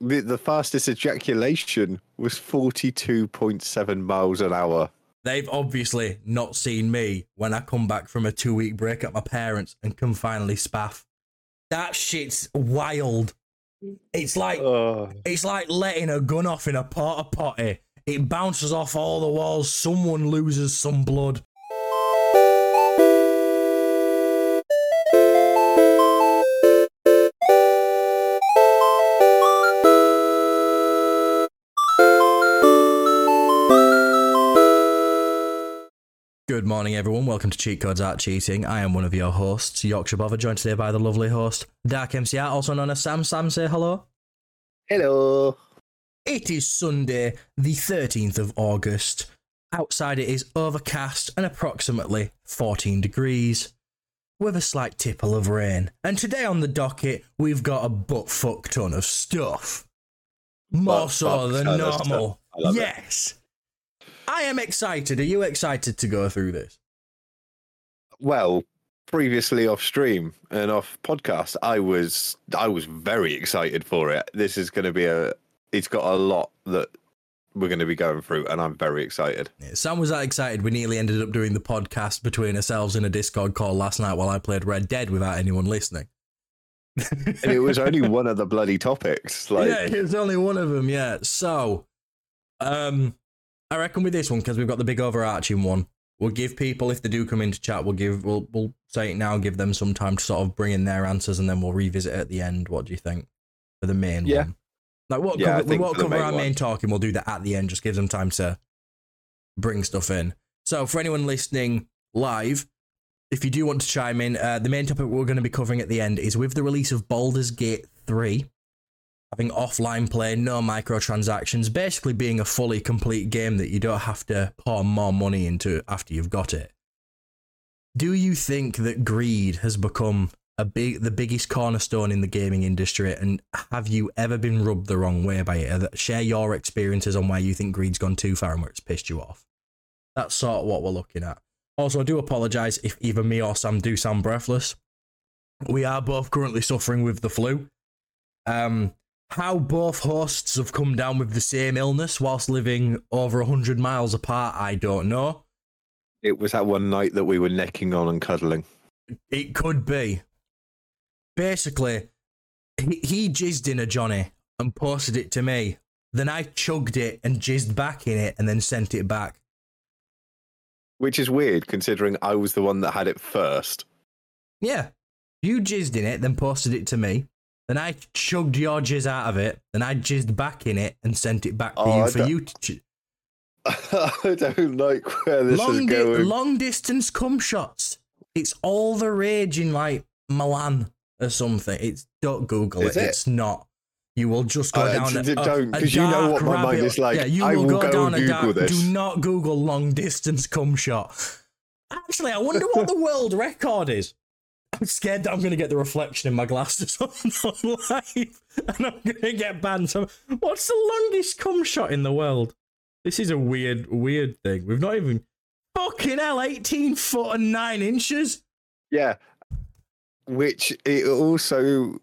the, the fastest ejaculation was 42.7 miles an hour. They've obviously not seen me when I come back from a two week break at my parents and can finally spaff. That shit's wild. It's like Oh, it's like letting a gun off in a porta potty. It bounces off all the walls. Someone loses some blood. Good morning, everyone. Welcome to Cheat Codes Art Cheating. I am one of your hosts, Yorkshire Bother, joined today by the lovely host, Dark MCR, also known as Sam. Sam, say hello. hello. It is Sunday, the 13th of August. Outside it is overcast and approximately 14 degrees, with a slight tipple of rain. And today on the docket, we've got a butt fuck ton of stuff. More so than ton of stuff. normal. Yes. I am excited. Are you excited to go through this? Well, previously off stream and off podcast, I was I was very excited for it. This is going to be a. It's got a lot that we're going to be going through, and I'm very excited. Yeah, Sam was that excited. We nearly ended up doing the podcast between ourselves in a Discord call last night while I played Red Dead without anyone listening. And it was only one of the bloody topics. Like, yeah, was only one of them. Yeah. So, um, I reckon with this one because we've got the big overarching one, we'll give people if they do come into chat, we'll give we'll we'll say it now, give them some time to sort of bring in their answers, and then we'll revisit it at the end. What do you think for the main Yeah. one? Like what Yeah, cover, we won't cover main our one. main talking. We'll do that at the end. Just gives them time to bring stuff in. So for anyone listening live, if you do want to chime in, uh, the main topic we're going to be covering at the end is with the release of Baldur's Gate 3, having offline play, no microtransactions, basically being a fully complete game that you don't have to pour more money into after you've got it. Do you think that greed has become a big the biggest cornerstone in the gaming industry and have you ever been rubbed the wrong way by it? Share your experiences on where you think greed's gone too far and where it's pissed you off. That's sort of what we're looking at. Also, I do apologise if either me or Sam do sound breathless. We are both currently suffering with the flu. Um, how both hosts have come down with the same illness whilst living over 100 miles apart, I don't know. it was that one night that we were necking on and cuddling. It could be. Basically, he, he jizzed in a Johnny and posted it to me. Then I chugged it and jizzed back in it and then sent it back. Which is weird considering I was the one that had it first. Yeah. You jizzed in it, then posted it to me. Then I chugged your jizz out of it. Then I jizzed back in it and sent it back to Oh, you I for don't- you to. Ch- I don't like where this long, is di- going. long distance cum shots. It's all the rage in like Milan or something. It's don't Google it. it? It's not. You will just go Uh, down d- a, don't, a 'cause you know what my mind is like. Yeah, you I will, will go, go down and a dark. This. Do not Google long distance cum shot. Actually, I wonder what the world record is. I'm scared that I'm going to get the reflection in my glasses on on live, and I'm going to get banned. So, what's the longest cum shot in the world? This is a weird, weird thing. We've not even fucking hell, 18 foot and nine inches. Yeah. Which it also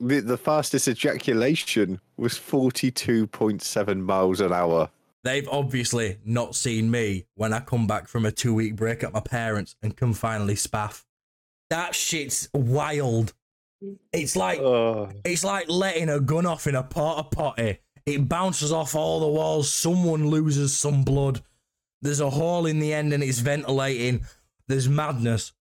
the, the fastest ejaculation was 42.7 miles an hour. They've obviously not seen me when I come back from a two week break at my parents and can finally spaff. That shit's wild. It's like Oh, it's like letting a gun off in a porta potty. It bounces off all the walls. Someone loses some blood. There's a hole in the end and it's ventilating. There's madness.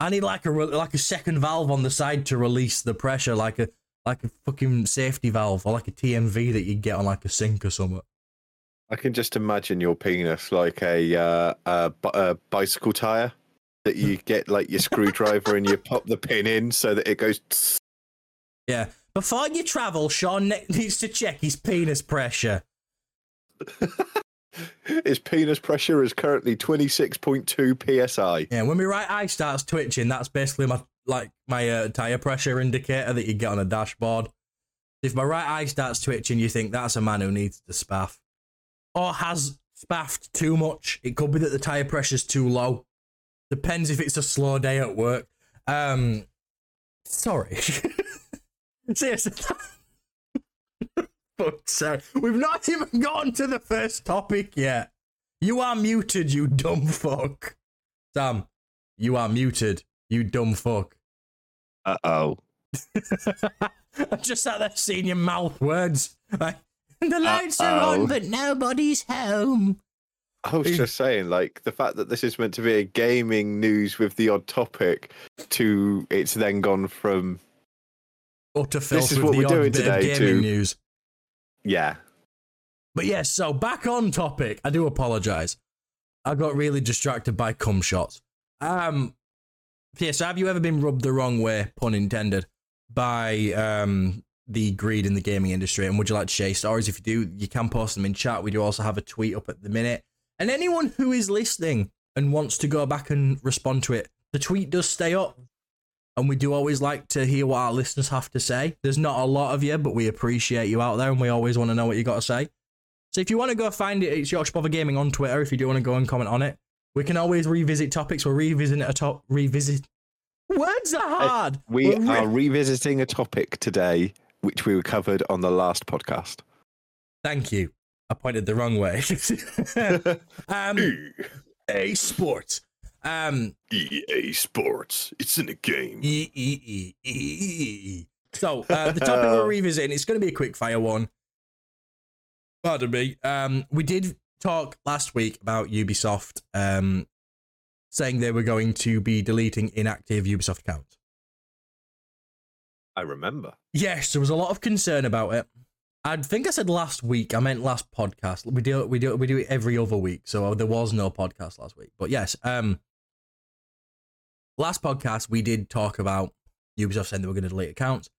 I need like a re- like a second valve on the side to release the pressure, like a like a fucking safety valve or like a TMV that you get on like a sink or something. I can just imagine your penis like a, uh, a, a bicycle tire that you get like your screwdriver and you pop the pin in so that it goes. tss. Yeah. Before you travel, Sean ne- needs to check his penis pressure. His penis pressure is currently 26.2 psi. Yeah, when my right eye starts twitching, that's basically my like my uh, tire pressure indicator that you get on a dashboard. If my right eye starts twitching, you think that's a man who needs to spaff, or has spaffed too much. It could be that the tire pressure's too low. Depends if it's a slow day at work. Um, sorry. Seriously, sake. We've not even gotten to the first topic yet. You are muted, you dumb fuck. Sam, you are muted, you dumb fuck. Uh oh. I just sat there seeing your mouth words. Like, the lights are Uh-oh. on, but nobody's home. I was just saying, like the fact that this is meant to be a gaming news with the odd topic, to it's then gone from Or Utter filth is with what the we're odd doing bit of today gaming to- news. yeah. But yes, so back on topic. I do apologize. I got really distracted by cum shots. Um, yeah, so have you ever been rubbed the wrong way, pun intended, by um the greed in the gaming industry? And would you like to share stories? If you do, you can post them in chat. We do also have a tweet up at the minute. And anyone who is listening and wants to go back and respond to it, the tweet does stay up. And we do always like to hear what our listeners have to say. There's not a lot of you, but we appreciate you out there and we always want to know what you got to say. So if you want to go find it, it's Yorkshire Bother Gaming on Twitter. If you do want to go and comment on it, we can always revisit topics. We're revisiting a top revisit. Words are hard. We re- are revisiting a topic today which we covered on the last podcast. Thank you. I pointed the wrong way. um, a sport. Um, EA Sports. It's in a game. E E E E. So uh, the topic we're revisiting. It's going to be a quick fire one. Pardon me. Um, we did talk last week about Ubisoft um, saying they were going to be deleting inactive Ubisoft accounts. I remember. Yes, there was a lot of concern about it. I think I said last week. I meant last podcast. We do we do we do it every other week, so there was no podcast last week. But yes, um, last podcast we did talk about Ubisoft saying they were going to delete accounts.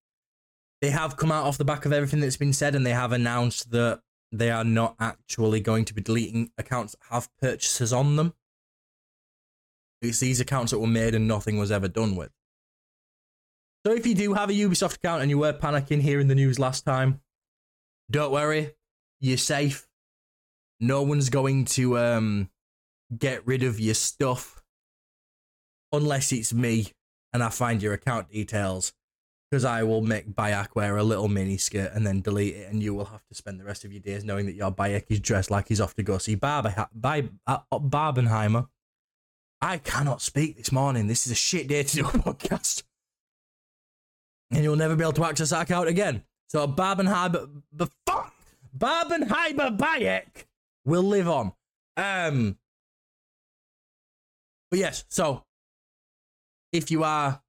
They have come out off the back of everything that's been said, and they have announced that they are not actually going to be deleting accounts that have purchases on them. It's these accounts that were made and nothing was ever done with. So if you do have a Ubisoft account and you were panicking hearing the news last time, don't worry, you're safe. No one's going to um get rid of your stuff unless it's me and I find your account details because I will make Bayek wear a little mini skirt and then delete it, and you will have to spend the rest of your days knowing that your Bayek is dressed like he's off to go see Barber- Bar- uh, Barbenheimer. I cannot speak this morning. This is a shit day to do a podcast and you'll never be able to access that account again. So Barbenheimer, the fuck, Barbenheimer Bayek will live on. Um, but yes, so if you are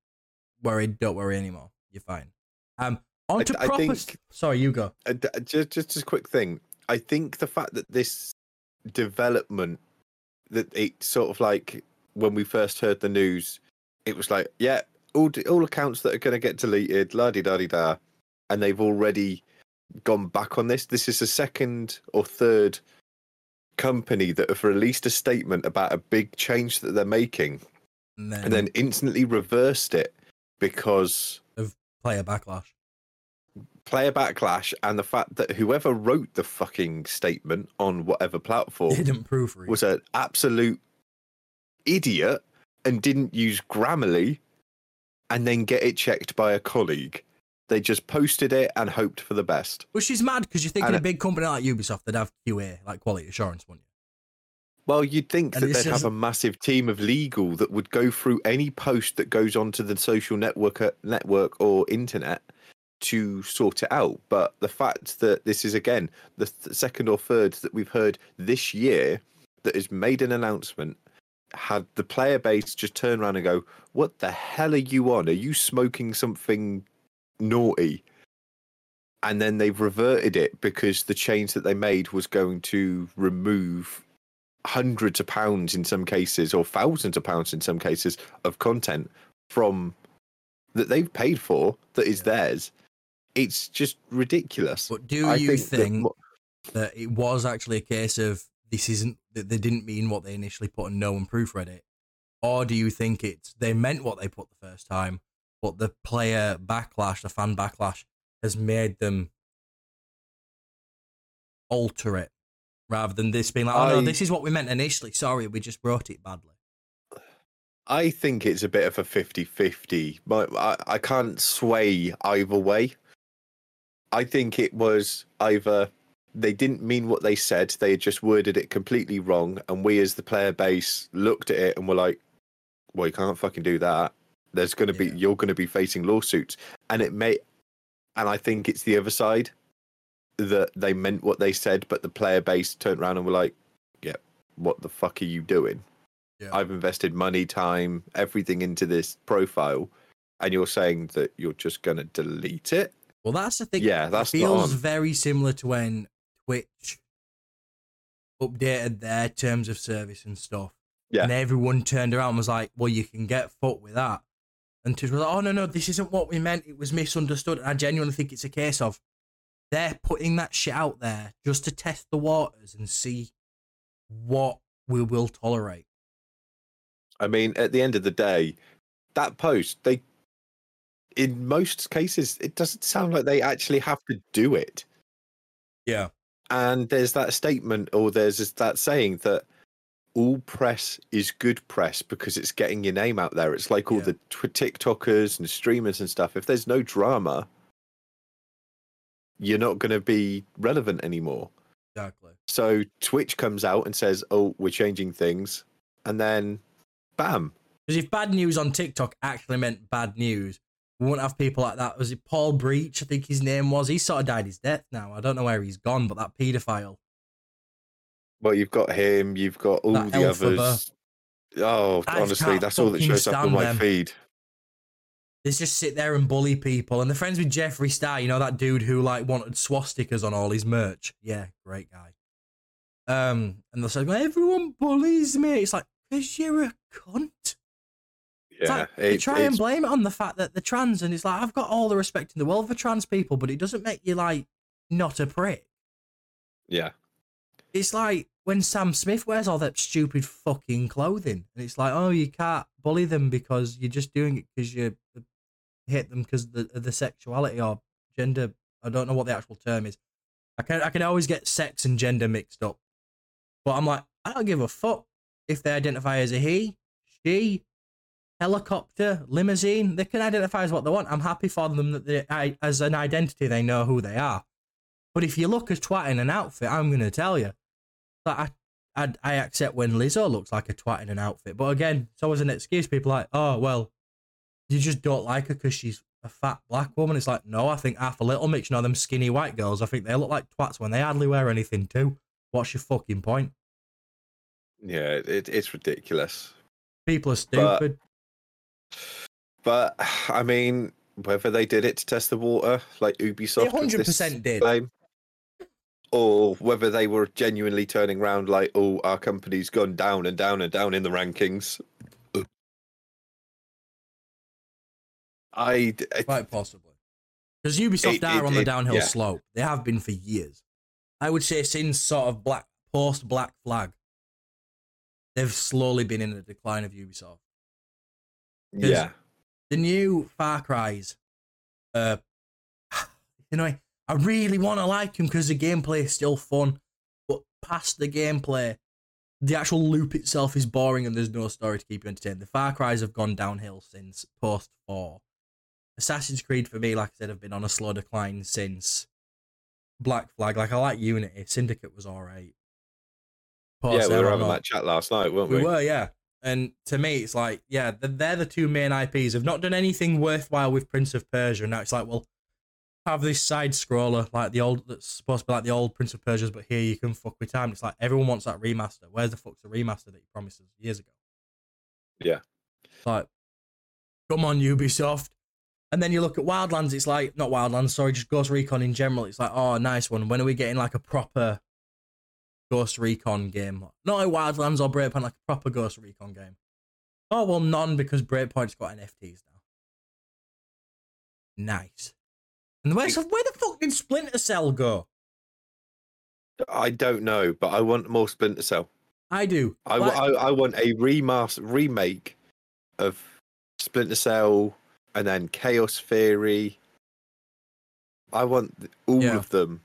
worried, don't worry anymore. You're fine. Um, on to I proper. think- Sorry, you go. Uh, just, just a quick thing. I think the fact that this development, that it sort of like when we first heard the news, it was like, yeah, all all accounts that are going to get deleted, la di da di da, and they've already gone back on this. This is the second or third company that have released a statement about a big change that they're making, And then, and then instantly reversed it because of player backlash. player backlash and the fact that whoever wrote the fucking statement on whatever platform Didn't proofread. was an absolute idiot and didn't use Grammarly and then get it checked by a colleague. They just posted it and hoped for the best. Which is mad because you think in a big company like Ubisoft, they'd have QA, like quality assurance, wouldn't you? Well, you'd think And that they'd have a massive team of legal that would go through any post that goes onto the social network, uh, network or internet to sort it out. But the fact that this is again the th- second or third that we've heard this year that has made an announcement, had the player base just turn around and go, "What the hell are you on? Are you smoking something naughty?" And then they've reverted it because the change that they made was going to remove hundreds of pounds in some cases or thousands of pounds in some cases of content from that they've paid for that is theirs. It's just ridiculous. But do I you think that think mo- that it was actually a case of this isn't that they didn't mean what they initially put and no one proofread it, or do you think it's they meant what they put the first time, but the player backlash, the fan backlash, has made them alter it rather than this being like, oh no, I- this is what we meant initially. Sorry, we just wrote it badly. i think it's a bit of a 50-50 but I, I can't sway either way I think it was either they didn't mean what they said, they had just worded it completely wrong, and we as the player base looked at it and were like, "Well, you can't fucking do that. There's going to be Yeah. you're going to be facing lawsuits." And it may, and I think it's the other side that they meant what they said, but the player base turned around and were like, "Yeah, what the fuck are you doing? Yeah. I've invested money, time, everything into this profile." And you're saying that you're just going to delete it? Well, that's the thing. Yeah, it that's feels very similar to when Twitch updated their terms of service and stuff. Yeah. And everyone turned around and was like, well, you can get fucked with that. And was like, oh, no, no, this isn't what we meant. It was misunderstood. And I genuinely think it's a case of they're putting that shit out there just to test the waters and see what we will tolerate. I mean, at the end of the day, that post, they, in most cases, it doesn't sound like they actually have to do it. Yeah. And there's that statement, or there's that saying that all press is good press because it's getting your name out there. It's like all Yeah. the TikTokers and streamers and stuff. If there's no drama, you're not going to be relevant anymore. Exactly. So Twitch comes out and says, "Oh, we're changing things," and then, bam, Because if bad news on TikTok actually meant bad news, we wouldn't have people like that. Was it Paul Breach? I think his name was. He sort of died his death now. I don't know where he's gone, but that paedophile. Well, you've got him. You've got all That the others. Oh, I honestly, that's all that shows up on my them. feed. They just sit there and bully people. And they're friends with Jeffree Star, you know, that dude who like wanted swastikas on all his merch. Yeah, great guy. Um, and they'll say, well, everyone bullies me. It's like, because you're a cunt. Yeah, like, they it- try and blame it on the fact that they're trans, and it's like I've got all the respect in the world for trans people, but it doesn't make you like not a prick. yeah, It's like when Sam Smith wears all that stupid fucking clothing, and it's like, oh, you can't bully them because you're just doing it because you hit them because the, the sexuality or gender. I don't know what the actual term is. I can I can always get sex and gender mixed up, but I'm like, I don't give a fuck if they identify as a he, she, helicopter, limousine. They can identify as what they want. I'm happy for them that they, as an identity they know who they are. But if you look as twat in an outfit, I'm gonna tell you that I, I I accept when Lizzo looks like a twat in an outfit. But again, so as an excuse, people are like, oh well, you just don't like her because she's a fat black woman. It's like, no, I think half a little mix. You know, them skinny white girls. I think they look like twats when they hardly wear anything too. What's your fucking point? yeah, it, it's ridiculous. People are stupid. But I mean, whether they did it to test the water, like Ubisoft, this 100% did. claim, or whether they were genuinely turning around like, "Oh, our company's gone down and down and down in the rankings." I, Quite possibly. Because Ubisoft It- are it- on the it- downhill yeah. slope. They have been for years. I would say since sort of black post Black Flag, they've slowly been in the decline of Ubisoft. yeah, The new Far Cry's, uh, you know, I really want to like him because the gameplay is still fun, but past the gameplay, the actual loop itself is boring and there's no story to keep you entertained. The Far Cries have gone downhill since post 4. Assassin's Creed, for me, like I said, have been on a slow decline since Black Flag. Like, I like Unity. Syndicate was alright. yeah. We were having that chat last night, weren't we? We were, yeah. And to me, it's like, yeah, they're, they're the two main IPs. Have not done anything worthwhile with Prince of Persia. And now it's like, well, have this side scroller like the old that's supposed to be like the old Prince of Persia's, but here you can fuck with time. It's like everyone wants that remaster. Where's the fuck's the remaster that you promised us years ago? Yeah. It's like, come on, Ubisoft. And then you look at Wildlands, it's like, not Wildlands, sorry, just Ghost Recon in general. It's like, oh, nice one. When are we getting like a proper Ghost Recon game? Not like Wildlands or Breakpoint, like a proper Ghost Recon game. Oh, well, none because Breakpoint's got NFTs now. Nice. And where's, where the fuck did Splinter Cell go? I don't know, but I want more Splinter Cell. I do. I, Like- I, I want a remaster remake of Splinter Cell and then Chaos Theory. I want all Yeah. of them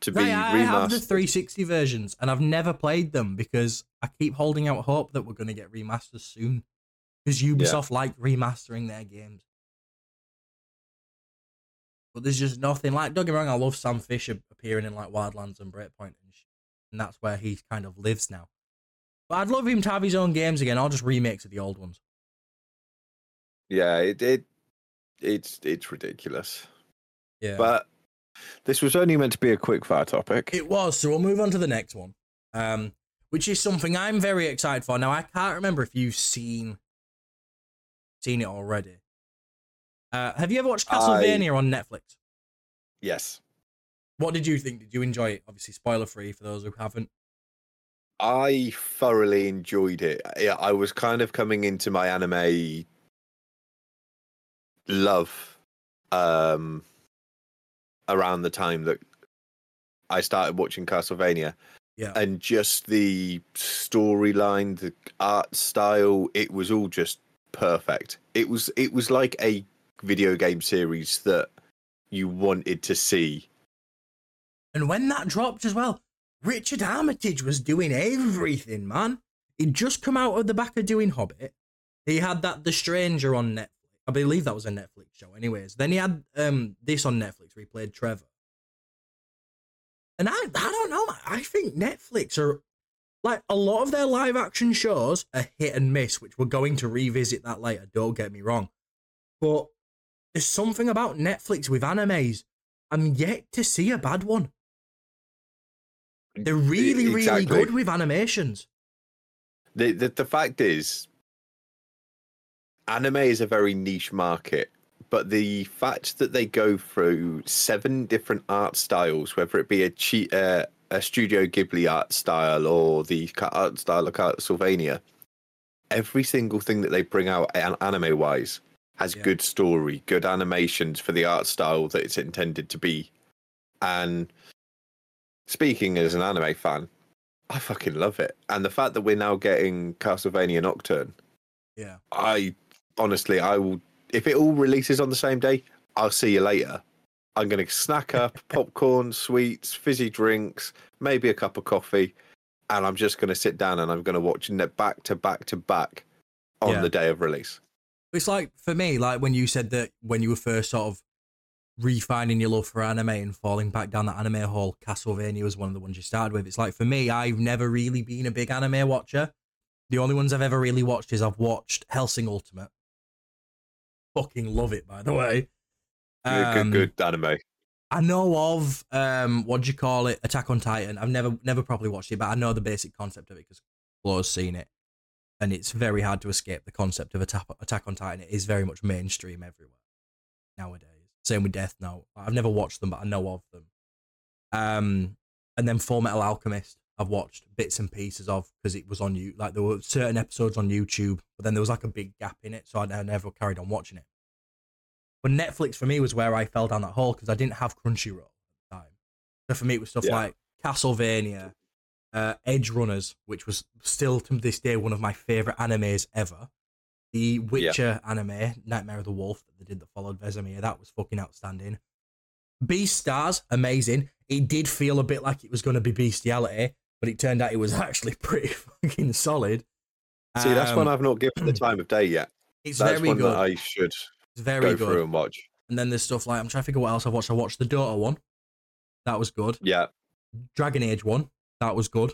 to be Right, I have the remastered. 360 versions and I've never played them because I keep holding out hope that we're going to get remasters soon. Because Ubisoft like remastering their games. But there's just nothing like. Don't get me wrong, I love Sam Fisher appearing in like Wildlands and Breakpoint, and, and that's where he kind of lives now. But I'd love him to have his own games again. I'll just remix of the old ones. Yeah, it, it it's it's ridiculous. Yeah, But this was only meant to be a quick fire topic. it was. So we'll move on to the next one, um, which is something I'm very excited for. Now I can't remember if you've seen seen it already. Uh, have you ever watched I- Castlevania on Netflix? yes. What did you think? Did you enjoy it? Obviously, spoiler free for those who haven't. I thoroughly enjoyed it. Yeah, I was kind of coming into my anime love um around the time that I started watching Castlevania Yeah. and just the storyline, the art style, it was all just perfect. It was it was like a video game series that you wanted to see. And when that dropped as well, Richard Armitage was doing everything, man. He'd just come out of the back of doing Hobbit. He had that The Stranger on Netflix. I believe that was a Netflix show, anyways. Then he had um this on Netflix where he played Trevor. And I, I don't know. I think Netflix are like a lot of their live action shows are hit and miss, which we're going to revisit that later. Don't get me wrong, but there's something about Netflix with animes. I'm yet to see a bad one. They're really, really Exactly. good with animations. The, the the fact is, anime is a very niche market, but the fact that they go through seven different art styles, whether it be a uh, a Studio Ghibli art style or the art style of Castlevania, every single thing that they bring out anime wise has Yeah. good story, good animations for the art style that it's intended to be. And speaking as an anime fan, I fucking love it. And the fact that we're now getting Castlevania Nocturne, Yeah. I honestly, I will. If it all releases on the same day, I'll see you later. I'm going to snack up popcorn, sweets, fizzy drinks, maybe a cup of coffee, and I'm just going to sit down and I'm going to watch back to back to back on Yeah. the day of release. It's like for me, like when you said that when you were first sort of refining your love for anime and falling back down that anime hole, Castlevania was one of the ones you started with. It's like for me, I've never really been a big anime watcher. The only ones I've ever really watched is I've watched Hellsing Ultimate. Fucking love it, by the way. Good, Um, good, good anime. I know of um, what do you call it, Attack on Titan. I've never never properly watched it, but I know the basic concept of it because Flo's seen it, and it's very hard to escape the concept of Attack Attack on Titan. It is very much mainstream everywhere nowadays. Same with Death Note. I've never watched them, but I know of them. Um, and then Full Metal Alchemist. I've watched bits and pieces of because it was on you. Like there were certain episodes on YouTube, but then there was like a big gap in it, so I never carried on watching it. But Netflix for me was where I fell down that hole because I didn't have Crunchyroll at the time. So for me, it was stuff Yeah. like Castlevania, uh, Edge Runners, which was still to this day one of my favorite animes ever. The Witcher anime, Nightmare of the Wolf, that they did that followed Vesemir, that was fucking outstanding. Beastars, amazing. It did feel a bit like it was going to be bestiality, but it turned out it was actually pretty fucking solid. See, that's one Um, I've not given the time of day yet. It's That's very one good. that I should It's very go good. through and watch. And then there's stuff like I'm trying to figure what else I've watched. I watched the Dota one. That was good. Yeah, Dragon Age one. That was good.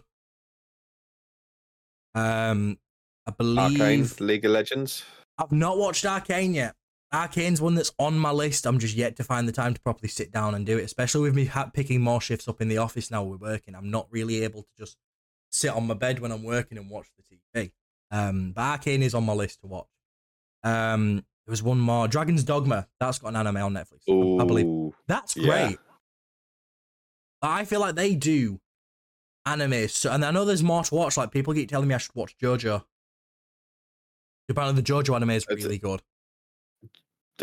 Um, I believe Arcane, League of Legends. I've not watched Arcane yet. Arcane's one that's on my list. I'm just yet to find the time to properly sit down and do it. Especially with me ha- picking more shifts up in the office now. We're working. I'm not really able to just sit on my bed when I'm working and watch the TV. Um, but Arcane is on my list to watch. Um, there was one more, Dragon's Dogma. That's got an anime on Netflix. I- I believe. Ooh, That's Yeah. great. I feel like they do anime, so, and I know there's more to watch. Like people keep telling me I should watch JoJo. Apparently, the JoJo anime is It's- really good.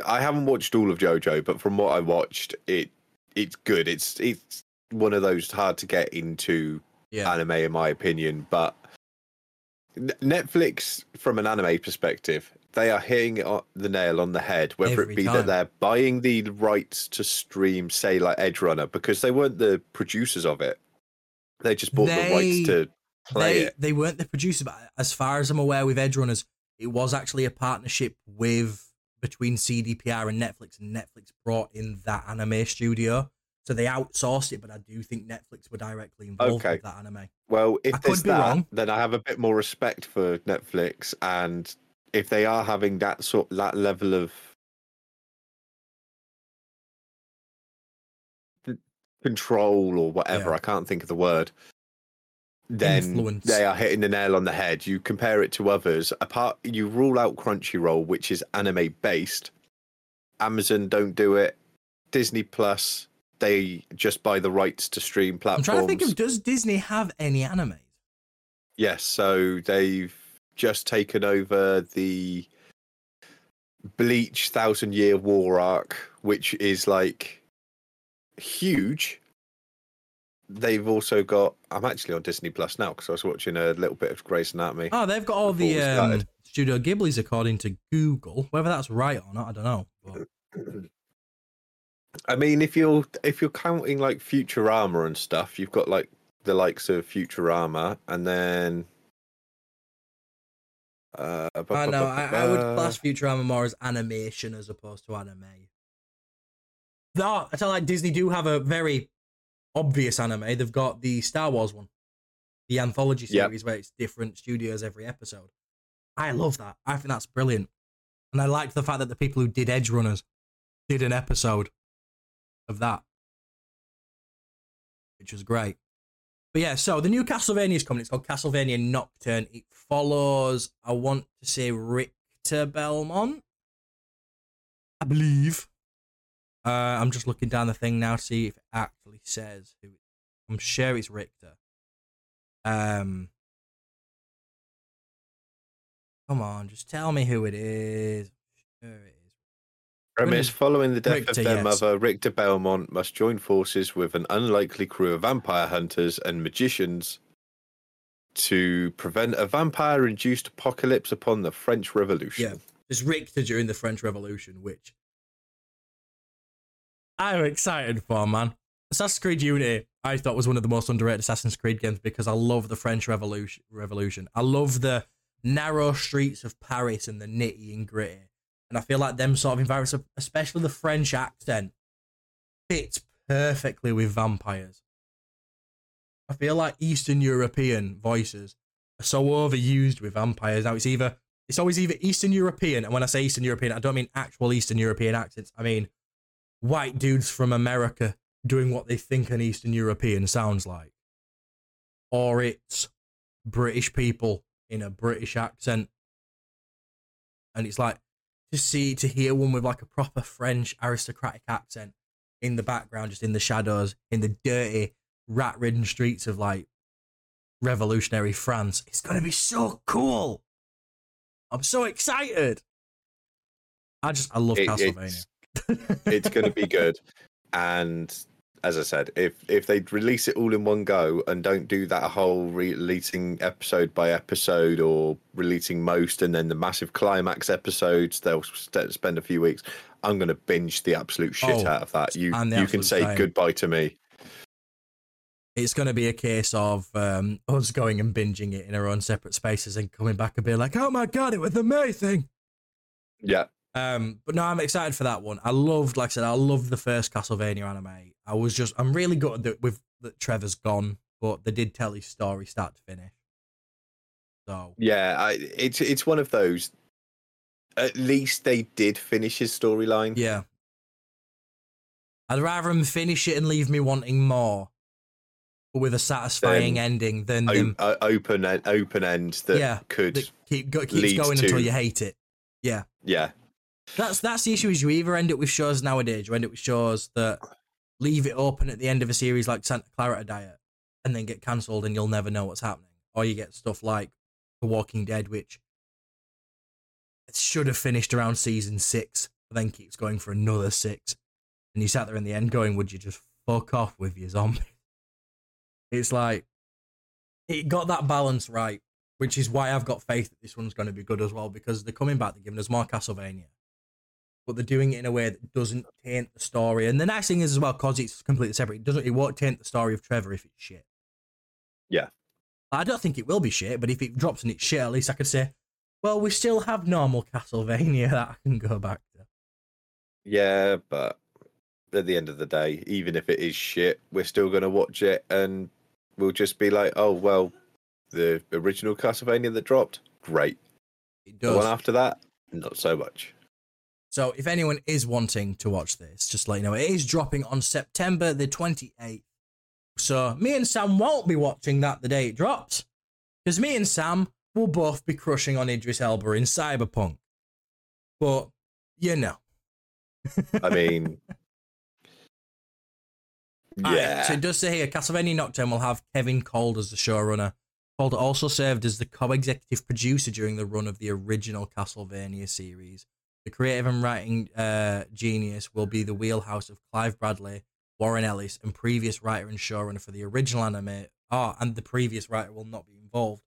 I haven't watched all of JoJo, but from what I watched, it it's good. It's it's one of those hard to get into Yeah, anime, in my opinion. But Netflix, from an anime perspective, they are hitting the nail on the head. Whether Every it be time. that they're buying the rights to stream, say like Edge Runner, because they weren't the producers of it. They just bought the They- rights to play they it. they weren't the producer, but as far as I'm aware, with Edge Runners, it was actually a partnership with between CDPR and Netflix, and Netflix brought in that anime studio. So they outsourced it, but I do think Netflix were directly involved Okay. with that anime. Well, if I there's that, wrong. then I have a bit more respect for Netflix, and if they are having that sort that level of control or whatever, Yeah. I can't think of the word. Then Influence. they are hitting the nail on the head. You compare it to others. Apart, you rule out Crunchyroll, which is anime based. Amazon don't do it. Disney Plus, they just buy the rights to stream platforms. I'm trying to think of does Disney have any anime? Yes, so they've just taken over the Bleach Thousand Year War arc, which is like huge. They've also got. I'm actually on Disney Plus now because I was watching a little bit of Grey's Anatomy. Oh, they've got all the um. Studio Ghibli's according to Google. Whether that's right or not, I don't know. But I mean, if you're if you're counting like Futurama and stuff, you've got like the likes of Futurama, and then. Uh, I know. I, I would class Futurama more as animation as opposed to anime. Though I tell like Disney do have a very obvious anime. They've got the Star Wars one, the anthology Yep. series where it's different studios every episode. I love that. I think that's brilliant, and I liked the fact that the people who did Edge Runners did an episode of that, which was great. But yeah, so the new Castlevania is coming. It's called Castlevania Nocturne. It follows, I want to say, Richter Belmont, I believe. Uh, I'm just looking down the thing now to see if it actually says who. I'm sure it's Richter. Um, come on, just tell me who it is. Sure it is. Premise following the death Richter, of their yes. mother, Richter Belmont must join forces with an unlikely crew of vampire hunters and magicians to prevent a vampire induced apocalypse upon the French Revolution. Yeah. There's Richter during the French Revolution, which I'm excited for, man. Assassin's Creed Unity, I thought was one of the most underrated Assassin's Creed games because I love the French Revolution. Revolution. I love the narrow streets of Paris and the nitty and gritty. And I feel like them sort of environments, especially the French accent, fits perfectly with vampires. I feel like Eastern European voices are so overused with vampires. Now it's either it's always either Eastern European, and when I say Eastern European, I don't mean actual Eastern European accents. I mean white dudes from America doing what they think an Eastern European sounds like. Or it's British people in a British accent. And it's like to see to hear one with like a proper French aristocratic accent in the background, just in the shadows, in the dirty, rat ridden streets of like revolutionary France. It's gonna be so cool. I'm so excited. I just I love It- Castlevania. It's, going to be good. And as I said, if if they release it all in one go and don't do that whole releasing episode by episode or releasing most and then the massive climax episodes, they'll st- spend a few weeks. I'm going to binge the absolute shit Oh, out of that. You you can say goodbye to me. it's going to be a case of um, us going and binging it in our own separate spaces and coming back and being like, "Oh my god, it was amazing." Yeah, Um, but no, I'm excited for that one. I loved, like I said, I loved the first Castlevania anime. I was just, I'm really good that with that Trevor's gone, but they did tell his story start to finish. So yeah. I, it's it's one of those. At least they did finish his storyline. yeah, I'd rather them finish it and leave me wanting more, but with a satisfying ending than O- them uh, open end, open end that Yeah, could that keep go, keeps going until you hate it. Yeah. yeah That's that's the issue. Is you either end up with shows nowadays, you end up with shows that leave it open at the end of a series like Santa Clarita Diet, and then get cancelled, and you'll never know what's happening. Or you get stuff like The Walking Dead, which should have finished around season six, but then keeps going for another six, and you sat there in the end going, "Would you just fuck off with your zombie?" It's like it got that balance right, which is why I've got faith that this one's going to be good as well because they're coming back, they're giving us more Castlevania, but they're doing it in a way that doesn't taint the story. And the nice thing is as well, because it's completely separate, it doesn't, it won't taint the story of Trevor if it's shit. Yeah. I don't think it will be shit, but if it drops and it's shit, at least I could say, well, we still have normal Castlevania that I can go back to. Yeah, but at the end of the day, even if it is shit, we're still going to watch it and we'll just be like, oh, well, the original Castlevania that dropped, great. It The one after that, not so much. So if anyone is wanting to watch this, just let you know it is dropping on September the 28th. So me and Sam won't be watching that the day it drops. Because me and Sam will both be crushing on Idris Elba in Cyberpunk. But you know. I mean, yeah. so it does say here Castlevania Nocturne will have Kevin Kolde as the showrunner. Kolde also served as the co-executive producer during the run of the original Castlevania series. The creative and writing uh, genius will be the wheelhouse of Clive Bradley, Warren Ellis, and previous writer and showrunner for the original anime. Ah, and the previous writer will not be involved.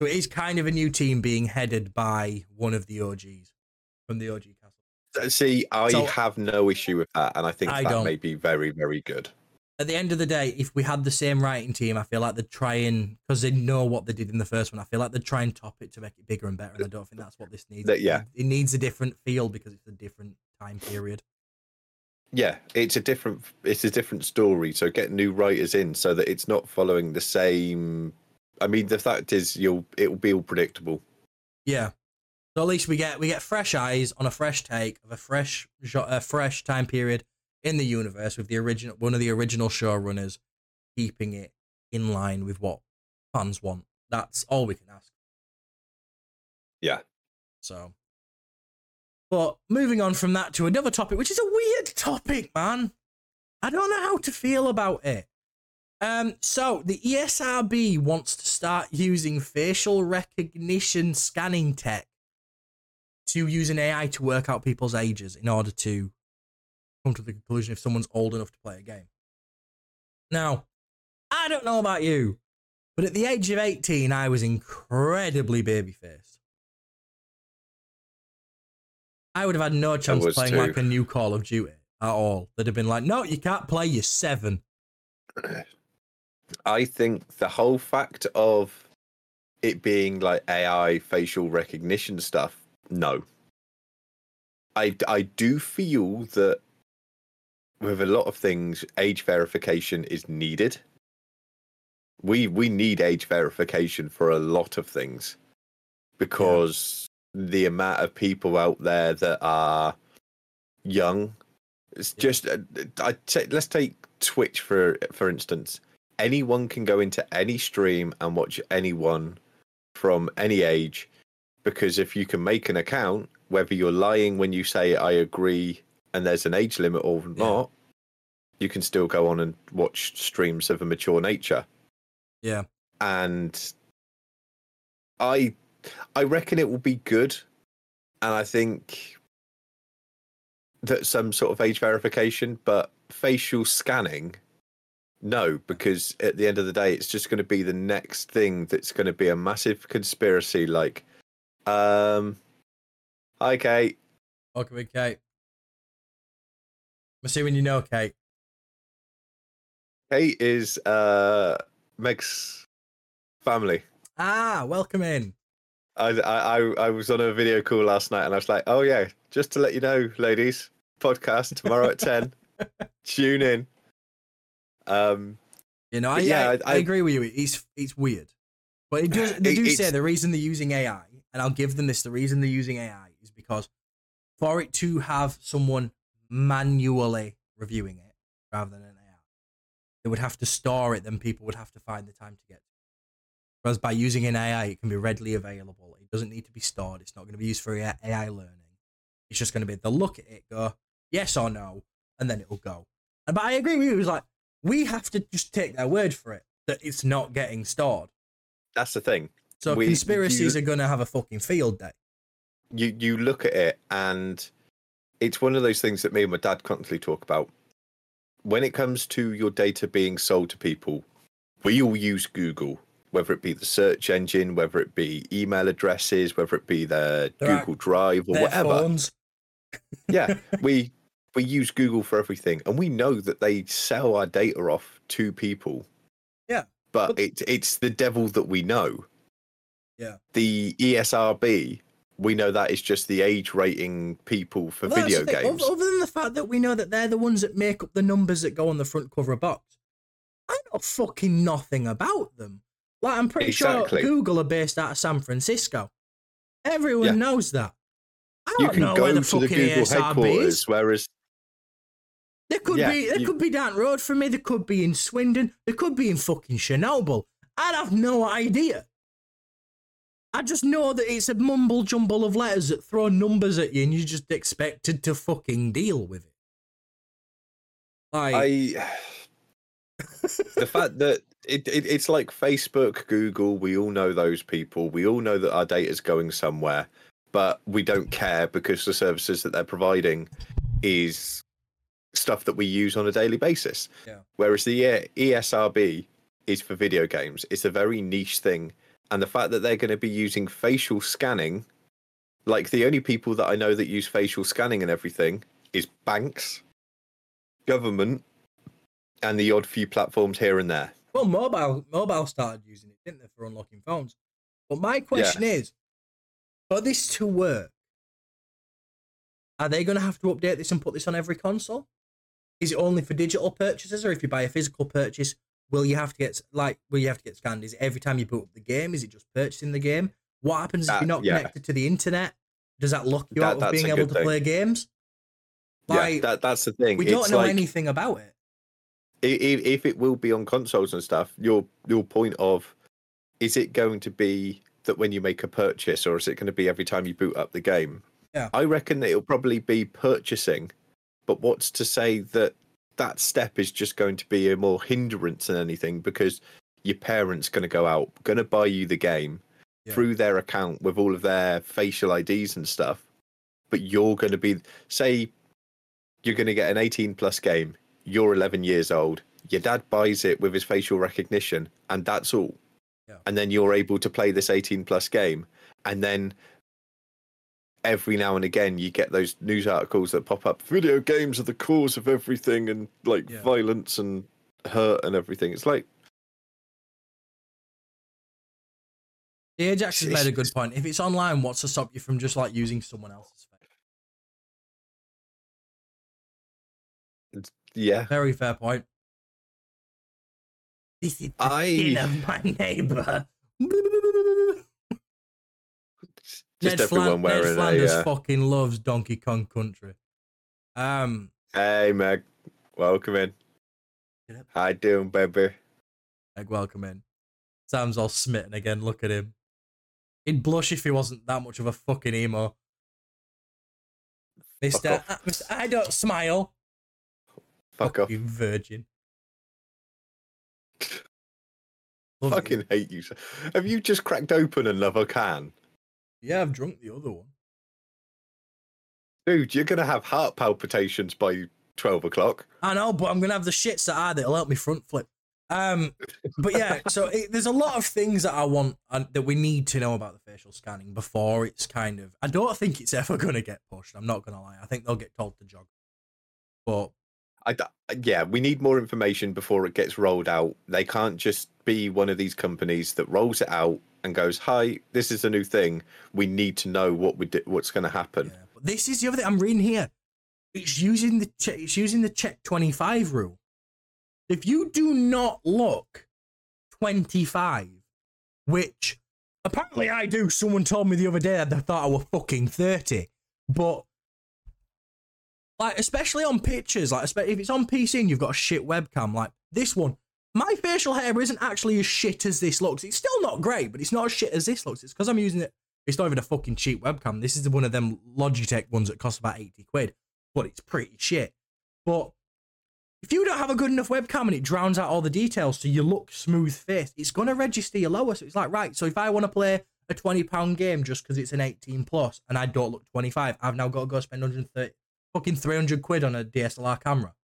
So it is kind of a new team being headed by one of the OGs from the OG Castle. See, I So- have no issue with that, and I think I that don't. may be very, very good. At the end of the day, if we had the same writing team, I feel like they'd try and because they know what they did in the first one. I feel like they'd try and top it to make it bigger and better, and I don't think that's what this needs. Yeah. it, needs a different feel because it's a different time period. Yeah, it's a different, it's a different story. So get new writers in so that it's not following the same. I mean, the fact is, you'll it will be all predictable. Yeah. So at least we get we get fresh eyes on a fresh take of a fresh a fresh time period in the universe with the original one of the original showrunners keeping it in line with what fans want. That's all we can ask. Yeah. So, but moving on from that to another topic, which is a weird topic, man. I don't know how to feel about it. Um, so the ESRB wants to start using facial recognition scanning tech to use an AI to work out people's ages in order to come to the conclusion if someone's old enough to play a game. Now, I don't know about you, but at the age of 18, I was incredibly baby faced. I would have had no chance playing too. like a new Call of Duty at all. They'd have been like, no, you can't play, you're seven. I think the whole fact of it being like AI facial recognition stuff, no. I, I do feel that with a lot of things, age verification is needed. We we need age verification for a lot of things because the amount of people out there that are young, it's Yeah. just uh, I take let's take Twitch for for instance. Anyone can go into any stream and watch anyone from any age because if you can make an account, whether you're lying when you say I agree and there's an age limit or not, you can still go on and watch streams of a mature nature. Yeah. And I I reckon it will be good. And I think that some sort of age verification, but facial scanning, no, because at the end of the day, it's just going to be the next thing that's going to be a massive conspiracy. Like, um, hi, Kate. Welcome in, Kate. I'm assuming you know Kate. Kate is uh Meg's family. Ah, welcome in. I, I I was on a video call last night, and I was like, "Oh yeah, just to let you know, ladies, podcast tomorrow at ten. Tune in." Um, You know, I, yeah, I, I- I agree with you. It's it's weird, but it does. They It- do say the reason they're using AI, and I'll give them this: the reason they're using AI is because for it to have someone manually reviewing it rather than an AI, they would have to store it. Then people would have to find the time to get. to it. Whereas by using an AI, it can be readily available. It doesn't need to be stored. It's not going to be used for AI learning. It's just going to be they'll look at it, go yes or no, and then it'll go. And but I agree with you. It's like we have to just take their word for it that it's not getting stored. that's the thing. So We- conspiracies you- are going to have a fucking field day. You you look at it, and it's one of those things that me and my dad constantly talk about. When it comes to your data being sold to people, we all use Google, whether it be the search engine, whether it be email addresses, whether it be their Google Drive or whatever. yeah we we use google for everything and we know that they sell our data off to people Yeah, but but- it, it's the devil that we know Yeah. the esrb we know that is just the age rating people for Well, video games. Other, than the fact that we know that they're the ones that make up the numbers that go on the front cover of box, I know fucking nothing about them. Like I'm pretty Exactly. sure Google are based out of San Francisco. Everyone Yeah. knows that. I You don't can know go where the to the fucking Google ESRB headquarters, is. whereas They could Yeah, be. They you- could be down the road from me. They could be in Swindon. They could be in fucking Chernobyl. I'd have no idea. I just know that it's a mumble jumble of letters that throw numbers at you, and you're just expected to fucking deal with it. Like, I the fact that it, it it's like Facebook, Google, we all know those people. We all know that our data's going somewhere, but we don't care because the services that they're providing is stuff that we use on a daily basis. Yeah. Whereas the ESRB is for video games. It's a very niche thing, and the fact that they're going to be using facial scanning, like the only people that I know that use facial scanning and everything is banks, government, and the odd few platforms here and there. well, mobile mobile started using it, didn't they, for unlocking phones? But my question is, for this to work, are they going to have to update this and put this on every console? Is it only for digital purchases, or if you buy a physical purchase, will you have to get like will you have to get scanned? Is it every time you boot up the game? Is it just purchasing the game? What happens if you're not yeah. connected to the internet? Does that lock you That- out of being able to thing. play games? yeah, that that's the thing. we don't know like, anything about it. i- i- if it will be on consoles and stuff, your your point of is it going to be that when you make a purchase, or is it going to be every time you boot up the game? Yeah. I reckon that it'll probably be purchasing, but what's to say that that step is just going to be a more hindrance than anything because your parents going to go out, going to buy you the game Yeah. through their account with all of their facial IDs and stuff, but you're going to be say you're going to get an 18 plus game you're 11 years old your dad buys it with his facial recognition and that's all Yeah. and then you're able to play this 18 plus game and then every now and again you get those news articles that pop up video games are the cause of everything and like Yeah. violence and hurt and everything it's like The Ajax has made a good point. If it's online, what's to stop you from just like using someone else's face? yeah Very fair point. This is the I- skin of my neighbour. just Ned, everyone Flan- Ned Flanders a fucking loves Donkey Kong Country. Um, hey meg welcome in how you doing baby like welcome in. Sam's all smitten again. Look at him. He'd blush if he wasn't that much of a fucking emo. Mister, off. uh, Mister, I don't smile. fuck off Fucking virgin. Love fucking hate you. Have you just cracked open another can? Yeah, I've drunk the other one. Dude, you're going to have heart palpitations by 12 o'clock. I know, but I'm gonna have the shits that are that'll help me front flip. Um, but yeah, so it, there's a lot of things that I want uh, that we need to know about the facial scanning before it's kind of. I don't think it's ever gonna get pushed. I'm not gonna lie. I think they'll get told to jog. But I, d- yeah, we need more information before it gets rolled out. They can't just be one of these companies that rolls it out and goes, "Hi, this is a new thing. We need to know what we di- what's going to happen." yeah, this is the other thing I'm reading here. It's using the che- it's using the check 25 rule. If you do not look 25, which apparently I do. Someone told me the other day that they thought I were fucking 30. But like especially on pictures, like if it's on PC and you've got a shit webcam, like this one, my facial hair isn't actually as shit as this looks. It's still not great, but it's not as shit as this looks. It's because I'm using it. It's not even a fucking cheap webcam. This is one of them Logitech ones that cost about 80 quid, but it's pretty shit. But if you don't have a good enough webcam and it drowns out all the details so you look smooth faced, it's going to register you lower. So it's like, right, so if I want to play a £20 game just because it's an 18 plus and I don't look 25, I've now got to go spend 130, fucking 300 quid on a DSLR camera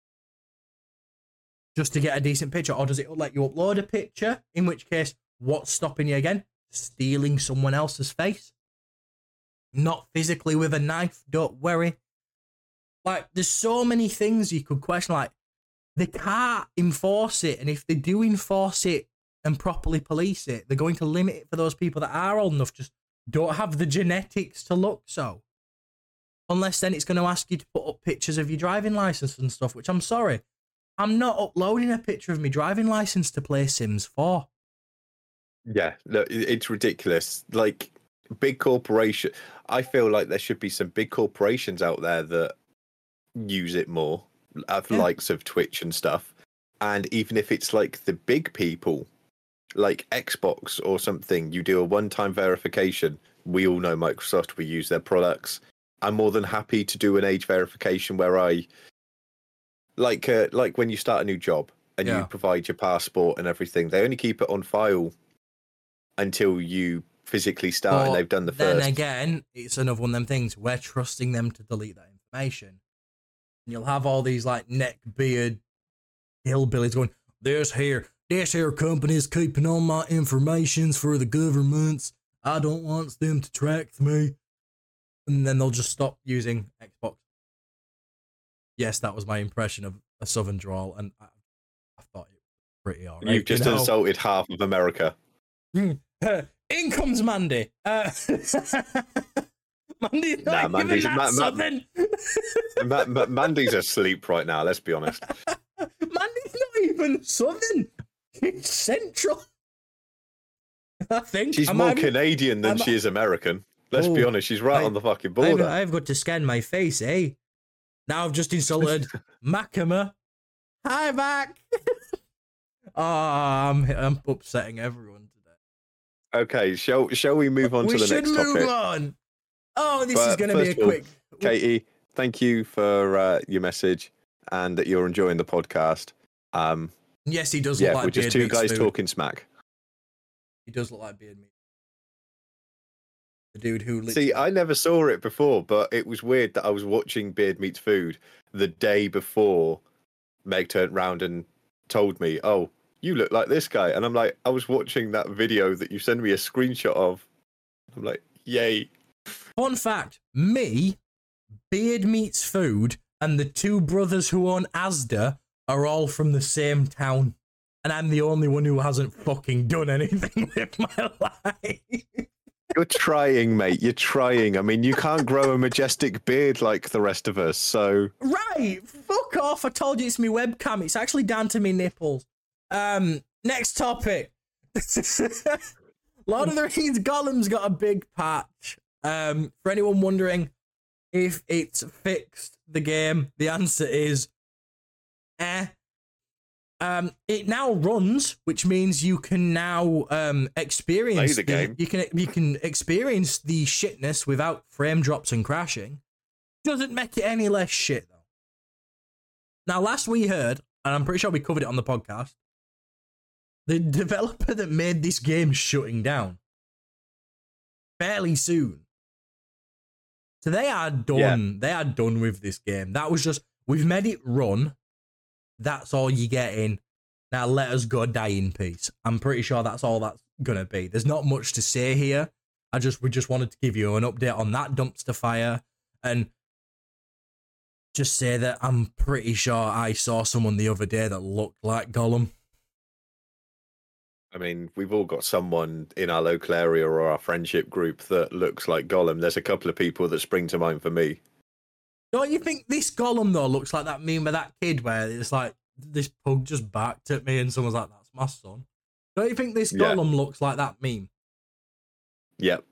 just to get a decent picture. Or does it let you upload a picture? In which case, what's stopping you again? Stealing someone else's face? Not physically with a knife, don't worry. Like, there's so many things you could question. Like, they can't enforce it. And if they do enforce it and properly police it, they're going to limit it for those people that are old enough just don't have the genetics to look so. Unless then it's going to ask you to put up pictures of your driving license and stuff, which I'm sorry. I'm not uploading a picture of my driving license to play Sims 4. Yeah, look, it's ridiculous. Like big corporation, I feel like there should be some big corporations out there that use it more, of Yeah. likes of Twitch and stuff. And even if it's like the big people, like Xbox or something, you do a one-time verification. We all know Microsoft. We use their products. I'm more than happy to do an age verification where I, like, uh, like when you start a new job and Yeah. you provide your passport and everything. They only keep it on file until you physically start But and they've done the then first. again, it's another one of them things. We're trusting them to delete that information. And you'll have all these like neck beard hillbillies going, This here, this here company's keeping all my informations for the governments. I don't want them to track me. And then they'll just stop using Xbox. Yes, that was my impression of a southern drawl, and I, I thought it was pretty alright. You've just you know? insulted half of America. Uh, in comes Mandy. Uh, Mandy's Nah, not Mandy's- even Ma- Ma- southern. Ma- Ma- Mandy's asleep right now. Let's be honest. Mandy's not even southern. It's central. I think She's I'm more having- Canadian than I'm- she is American. Let's be Oh, honest. She's right I- on the fucking I've, border. I've got to scan my face, eh? Now I've just insulted Makima. Hi, Mac. oh, I'm, I'm upsetting everyone today. Okay, shall shall we move on we to the next topic? We should move on. Oh, this is going to be a first of all, quick. Katie, thank you for uh, your message and that you're enjoying the podcast. Um, Yes, he does yeah, look like we're just two guys food. talking smack. He does look like Beard Meat. The dude who lit- See, I never saw it before, but it was weird that I was watching Beard Meats Food the day before Meg turned round and told me, "Oh, you look like this guy," and I'm like, I was watching that video that you sent me a screenshot of. I'm like, yay! Fun fact: me, Beard Meats Food, and the two brothers who own Asda are all from the same town, and I'm the only one who hasn't fucking done anything with my life. You're trying, mate. You're trying. I mean, you can't grow a majestic beard like the rest of us, so Right, fuck off. I told you it's my webcam. It's actually down to me nipples. Um, next topic. Lord of the Rings Gollum's got a big patch. Um, for anyone wondering if it's fixed the game, the answer is eh. Um, it now runs, which means you can now um experience the game. You can you can experience the shitness without frame drops and crashing. Doesn't make it any less shit though. Now, last we heard, and I'm pretty sure we covered it on the podcast, the developer that made this game is shutting down fairly soon. So they are done. They are done with this game. That was just we've made it run. That's all you're getting. Now let us go die in peace. I'm pretty sure that's all that's gonna be. There's not much to say here. I just we just wanted to give you an update on that dumpster fire and just say that I'm pretty sure I saw someone the other day that looked like Gollum. I mean, we've all got someone in our local area or our friendship group that looks like Gollum. There's a couple of people that spring to mind for me. Don't you think this Gollum though looks like that meme of that kid where it's like this pug just barked at me and someone's like, "That's my son." Don't you think this Yeah. Gollum looks like that meme? Yep.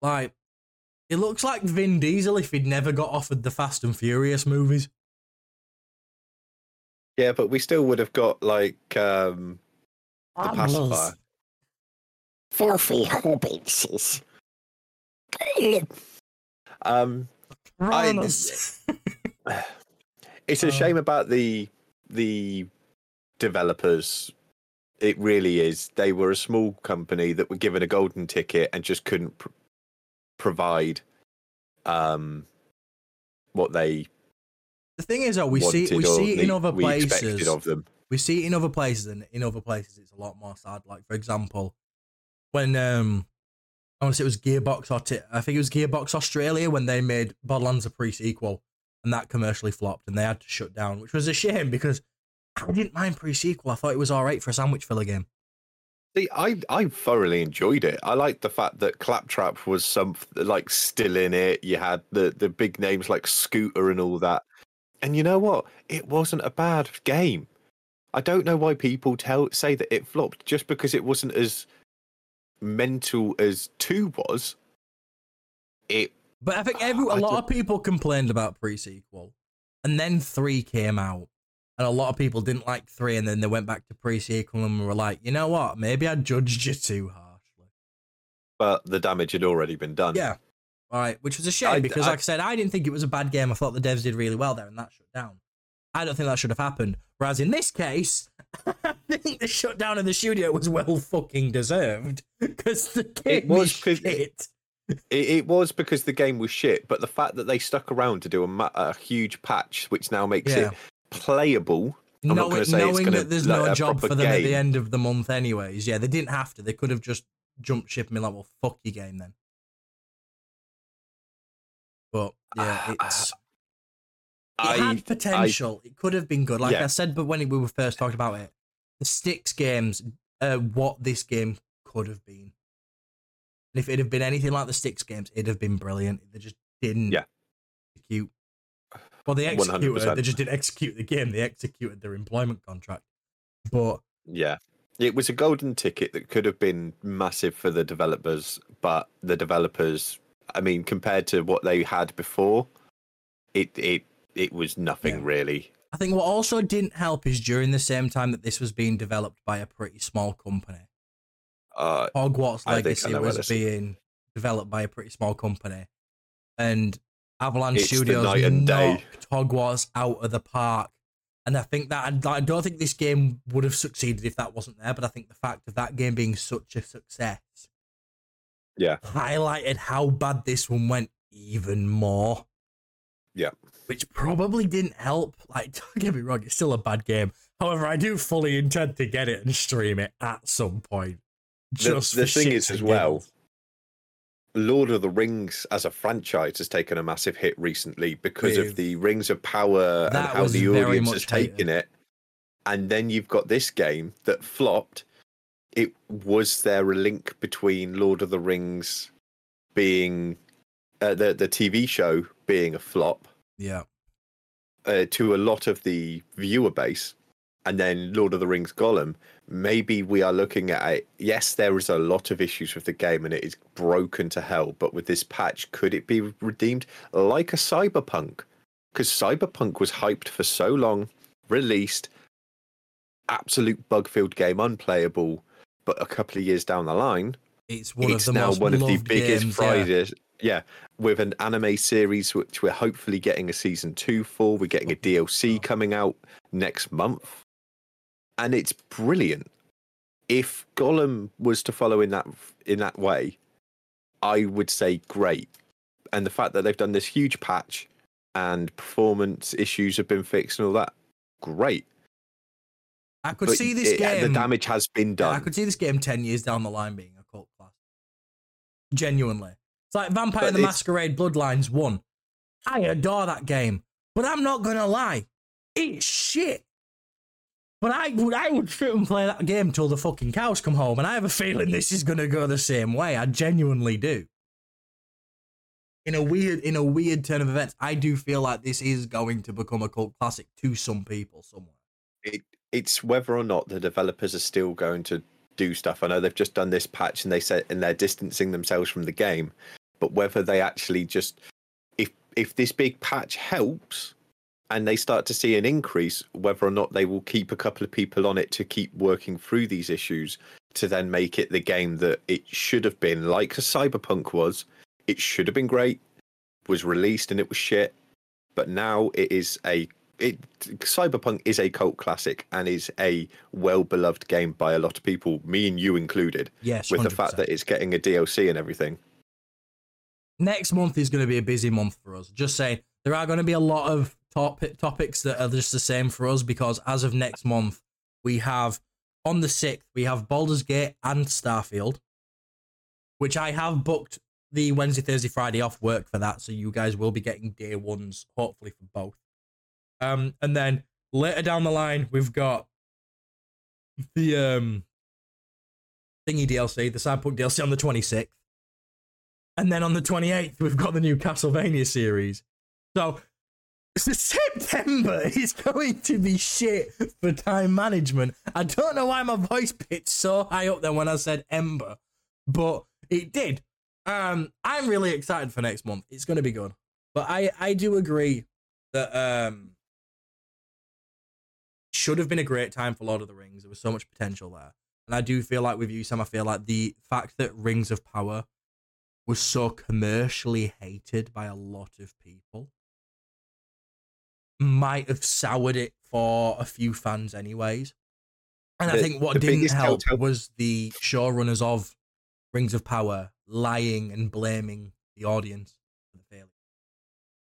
Like, it looks like Vin Diesel if he'd never got offered the Fast and Furious movies. Yeah, but we still would have got like um the pacifier. Filthy hobbitses. Um I- it's a Uh. shame about the the developers. It really is. They were a small company that were given a golden ticket and just couldn't pr- provide um what they the thing is, though, we see we see it in other places. of them. we see it in other places and in other places it's a lot more sad like for example when um i want to say it was gearbox or T- i think it was gearbox australia when they made borderlands a pre-sequel and that commercially flopped and they had to shut down which was a shame because i didn't mind pre-sequel i thought it was all right for a sandwich filler game See, I I thoroughly enjoyed it. I liked the fact that Claptrap was some like still in it. You had the the big names like Scooter and all that. And you know what? It wasn't a bad game. I don't know why people tell say that it flopped just because it wasn't as mental as two was. It But I think every, a I lot of people complained about pre-sequel, and then three came out, and a lot of people didn't like three, and then they went back to pre-sequel and were like, you know what? Maybe I judged you too harshly. but the damage had already been done. Yeah. All right, which was a shame I- because, I- like I said, I didn't think it was a bad game. I thought the devs did really well there, and that shut down. I don't think that should have happened. Whereas in this case, I think the shutdown of the studio was well fucking deserved because the game was is 'cause- shit. It, it was because the game was shit, but the fact that they stuck around to do a, ma- a huge patch, which now makes Yeah. it playable. I'm not knowing, it's knowing that there's like no job for them at the end of the month, anyways. Yeah, they didn't have to. They could have just jumped ship and been like, "Well, fuck your game then." But yeah, Ah, it's it I, had potential. it could have been good. Like Yeah. I said, but when we were first talking about it, the Styx games are what this game could have been. And if it had been anything like the Styx games, it'd have been brilliant. They just didn't Yeah. execute. Well, they executed. 100%. They just didn't execute the game. They executed their employment contract. But yeah, it was a golden ticket that could have been massive for the developers, but the developers, I mean, compared to what they had before, it it it was nothing Yeah. really. I think what also didn't help is during the same time that this was being developed by a pretty small company. Uh, Hogwarts I Legacy was being developed by a pretty small company, and Avalanche It's Studios night and day. knocked Hogwarts out of the park. And I think that I don't think this game would have succeeded if that wasn't there. But I think the fact of that game being such a success, Yeah. highlighted how bad this one went even more. Yeah. Which probably didn't help. Like, don't get me wrong, it's still a bad game. However, I do fully intend to get it and stream it at some point. the, Just the for thing is, as well. Lord of the Rings as a franchise has taken a massive hit recently because With- of the Rings of Power and how the audience has taken it. And then you've got this game that flopped. It was there a link between Lord of the Rings being uh, the the TV show being a flop Yeah, uh, to a lot of the viewer base, and then Lord of the Rings Gollum, maybe we are looking at it. Yes, there is a lot of issues with the game and it is broken to hell, but with this patch, could it be redeemed like a Cyberpunk? Because Cyberpunk was hyped for so long, released, absolute bug filled game, unplayable, but a couple of years down the line, it's one it's of the now most one of the biggest games, prizes. Yeah. With an anime series which we're hopefully getting a season two for. We're getting a DLC coming out next month, and it's brilliant. If Gollum was to follow in that in that way, I would say great. And the fact that they've done this huge patch and performance issues have been fixed and all that, great. I could But see this it- game. the damage has been Yeah, done. I could see this game 10 years down the line being a cult classic. Genuinely. It's like Vampire But the Masquerade Bloodlines 1. I adore that game. But I'm not going to lie. It's shit. But I would, I would sit and play that game till the fucking cows come home. And I have a feeling this is going to go the same way. I genuinely do. In a weird, in a weird turn of events, I do feel like this is going to become a cult classic to some people somewhere. it, it's whether or not the developers are still going to do stuff. I know they've just done this patch and they said and they're distancing themselves from the game, but whether they actually just if if this big patch helps and they start to see an increase, whether or not they will keep a couple of people on it to keep working through these issues to then make it the game that it should have been, like a Cyberpunk was. It should have been great, was released and it was shit, but now it is a it Cyberpunk is a cult classic and is a well beloved game by a lot of people, me and you included, Yes, with the fact that it's getting a DLC and everything. Next month is going to be a busy month for us. Just saying, there are going to be a lot of top topics that are just the same for us because as of next month, we have on the 6th, we have Baldur's Gate and Starfield, which I have booked the Wednesday, Thursday, Friday off work for that. So you guys will be getting day ones, hopefully, for both. Um, and then later down the line, we've got the um thingy DLC, the Cyberpunk DLC on the 26th. And then on the 28th, we've got the new Castlevania series. So, so September is going to be shit for time management. I don't know why my voice pitched so high up there when I said Ember, but it did. Um, I'm really excited for next month. It's going to be good. But I, I do agree that um, should have been a great time for Lord of the Rings. There was so much potential there. And I do feel like with you, Sam, I feel like the fact that Rings of Power was so commercially hated by a lot of people might have soured it for a few fans, anyways. And I think what didn't help telltale- was the showrunners of Rings of Power lying and blaming the audience for the failure.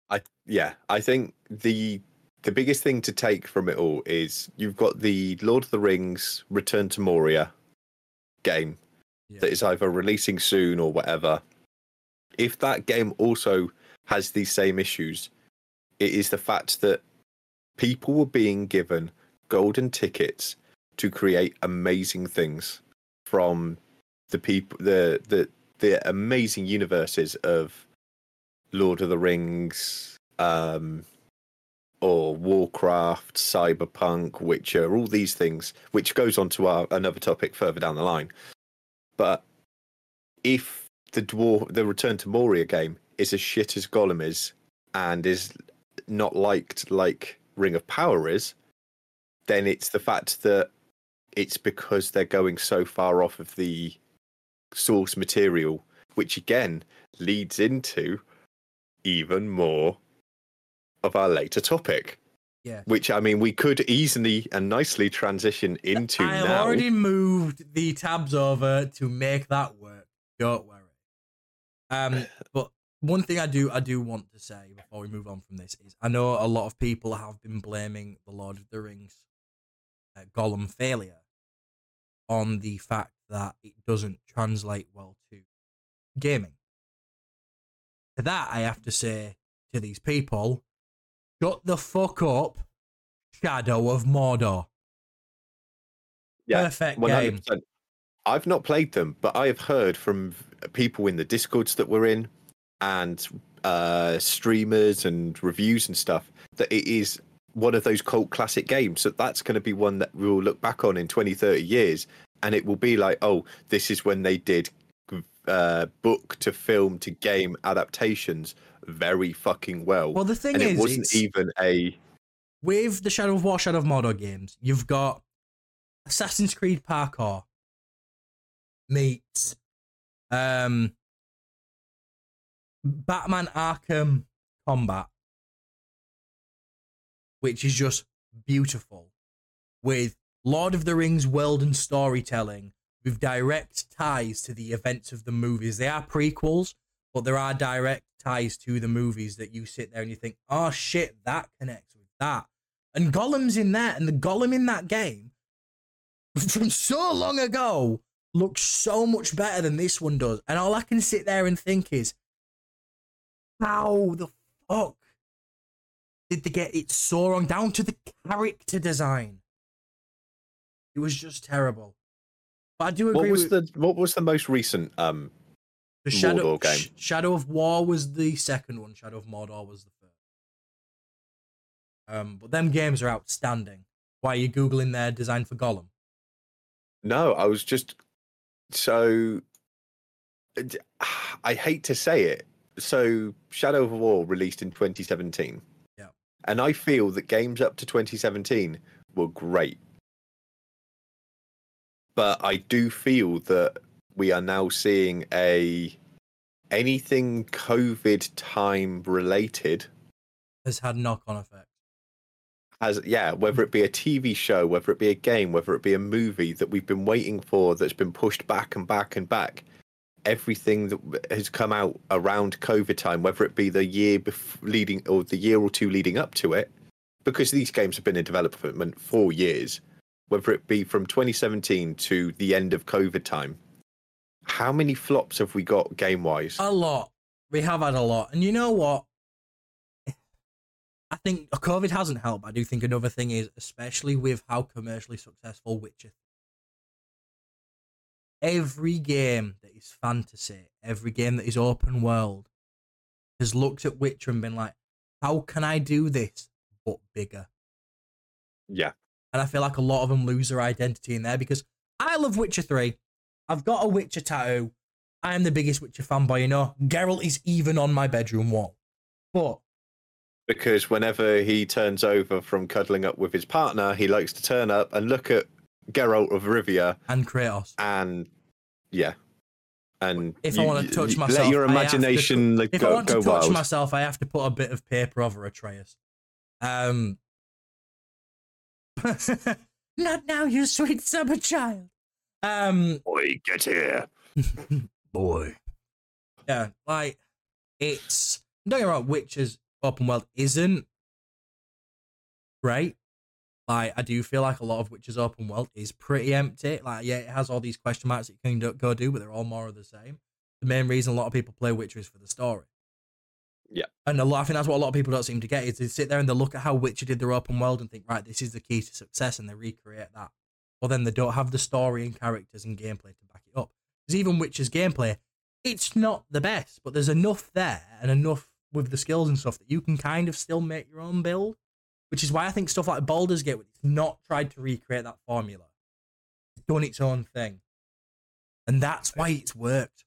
I yeah, I think the the biggest thing to take from it all is you've got the Lord of the Rings Return to Moria game Yeah. that is either releasing soon or whatever. If that game also has these same issues, it is the fact that people were being given golden tickets to create amazing things from the people the the the amazing universes of Lord of the Rings, um, or Warcraft, Cyberpunk, Witcher, all these things, which goes on to our another topic further down the line. But if the dwarf, the Return to Moria game is as shit as Gollum is, and is not liked like Ring of Power is, then it's the fact that it's because they're going so far off of the source material, which again leads into even more of our later topic. Yeah. Which I mean, we could easily and nicely transition into I have now. already moved the tabs over to make that work. Don't worry. Um, but one thing I do I do want to say before we move on from this is I know a lot of people have been blaming the Lord of the Rings uh, Gollum failure on the fact that it doesn't translate well to gaming. To that, I have to say to these people, shut the fuck up, Shadow of Mordor. Yeah, Perfect One game. I've not played them, but I have heard from people in the discords that we're in, and uh, streamers and reviews and stuff that it is one of those cult classic games. So that's going to be one that we'll look back on in 20, 30 years, and it will be like, oh, this is when they did uh, book to film to game adaptations very fucking well. Well, the thing and is, it wasn't even a with the Shadow of War, Shadow of Mordor games, you've got Assassin's Creed parkour meets um, Batman Arkham Combat, which is just beautiful, with Lord of the Rings world and storytelling, with direct ties to the events of the movies. They are prequels, but there are direct ties to the movies that you sit there and you think, oh shit, that connects with that. And Gollum's in there, and the Gollum in that game from so long ago looks so much better than this one does. And all I can sit there and think is, how the fuck did they get it so wrong down to the character design? It was just terrible. But I do agree what was with the what was the most recent um the Shadow Mordor game? Sh- Shadow of War was the second one. Shadow of Mordor was the first. Um, but them games are outstanding. Why are you googling their design for Gollum? No, I was just so. Uh, I hate to say it. So, Shadow of War released in 2017. Yeah. And I feel that games up to 2017 were great. But I do feel that we are now seeing a anything COVID time related Has had knock on effect. As yeah, whether it be a TV show, whether it be a game, whether it be a movie that we've been waiting for that's been pushed back and back and back. Everything that has come out around COVID time, whether it be the year bef- leading or the year or two leading up to it, because these games have been in development for years, whether it be from 2017 to the end of COVID time. How many flops have we got game wise? A lot. We have had a lot. And you know what? I think COVID hasn't helped. I do think another thing is, especially with how commercially successful Witcher every game that is fantasy, every game that is open world, has looked at Witcher and been like, how can I do this but bigger? Yeah. And I feel like a lot of them lose their identity in there because I love Witcher 3. I've got a Witcher tattoo. I am the biggest Witcher fanboy, you know. Geralt is even on my bedroom wall. But Because whenever he turns over from cuddling up with his partner, he likes to turn up and look at Geralt of Rivia and Kratos. and yeah. And If I wanna touch you myself, let your I have to imagination like, If go, I want to go touch wild. myself, I have to put a bit of paper over Atreus. Um, not now, you sweet summer child. Um, Boy, get here. boy. Yeah, like it's don't get me wrong, Witcher's open world isn't great. Like I do feel like a lot of Witcher's open world is pretty empty. Like yeah, it has all these question marks that you can go do, but they're all more of the same. The main reason a lot of people play Witcher is for the story. Yeah. And a lot, I think that's what a lot of people don't seem to get is they sit there and they look at how Witcher did their open world and think, right, this is the key to success, and they recreate that. Well, then they don't have the story and characters and gameplay to back it up. Because even Witcher's gameplay, it's not the best, but there's enough there and enough with the skills and stuff that you can kind of still make your own build. Which is why I think stuff like Baldur's Gate, it's not tried to recreate that formula. It's done its own thing. And that's why it's worked.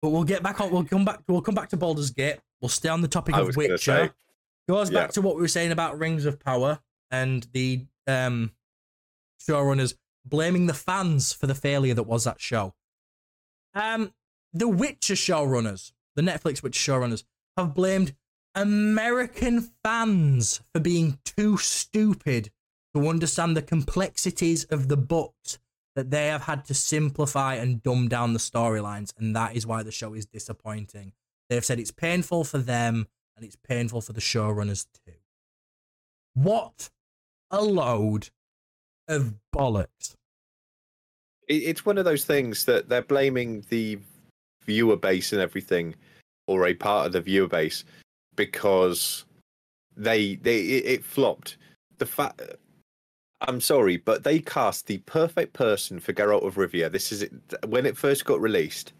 But we'll get back on we'll come back we'll come back to Baldur's Gate. We'll stay on the topic I of Witcher. say, Goes back Yeah. to what we were saying about Rings of Power and the um showrunners blaming the fans for the failure that was that show. Um, the Witcher showrunners, the Netflix Witcher showrunners, have blamed American fans for being too stupid to understand the complexities of the books that they have had to simplify and dumb down the storylines, and that is why the show is disappointing. They've said it's painful for them and it's painful for the showrunners too. What a load of bollocks. it's one of those things that they're blaming the viewer base and everything, or a part of the viewer base, because they they it, it flopped. The fact. I'm sorry, but they cast the perfect person for Geralt of Rivia. This is it when it first got released.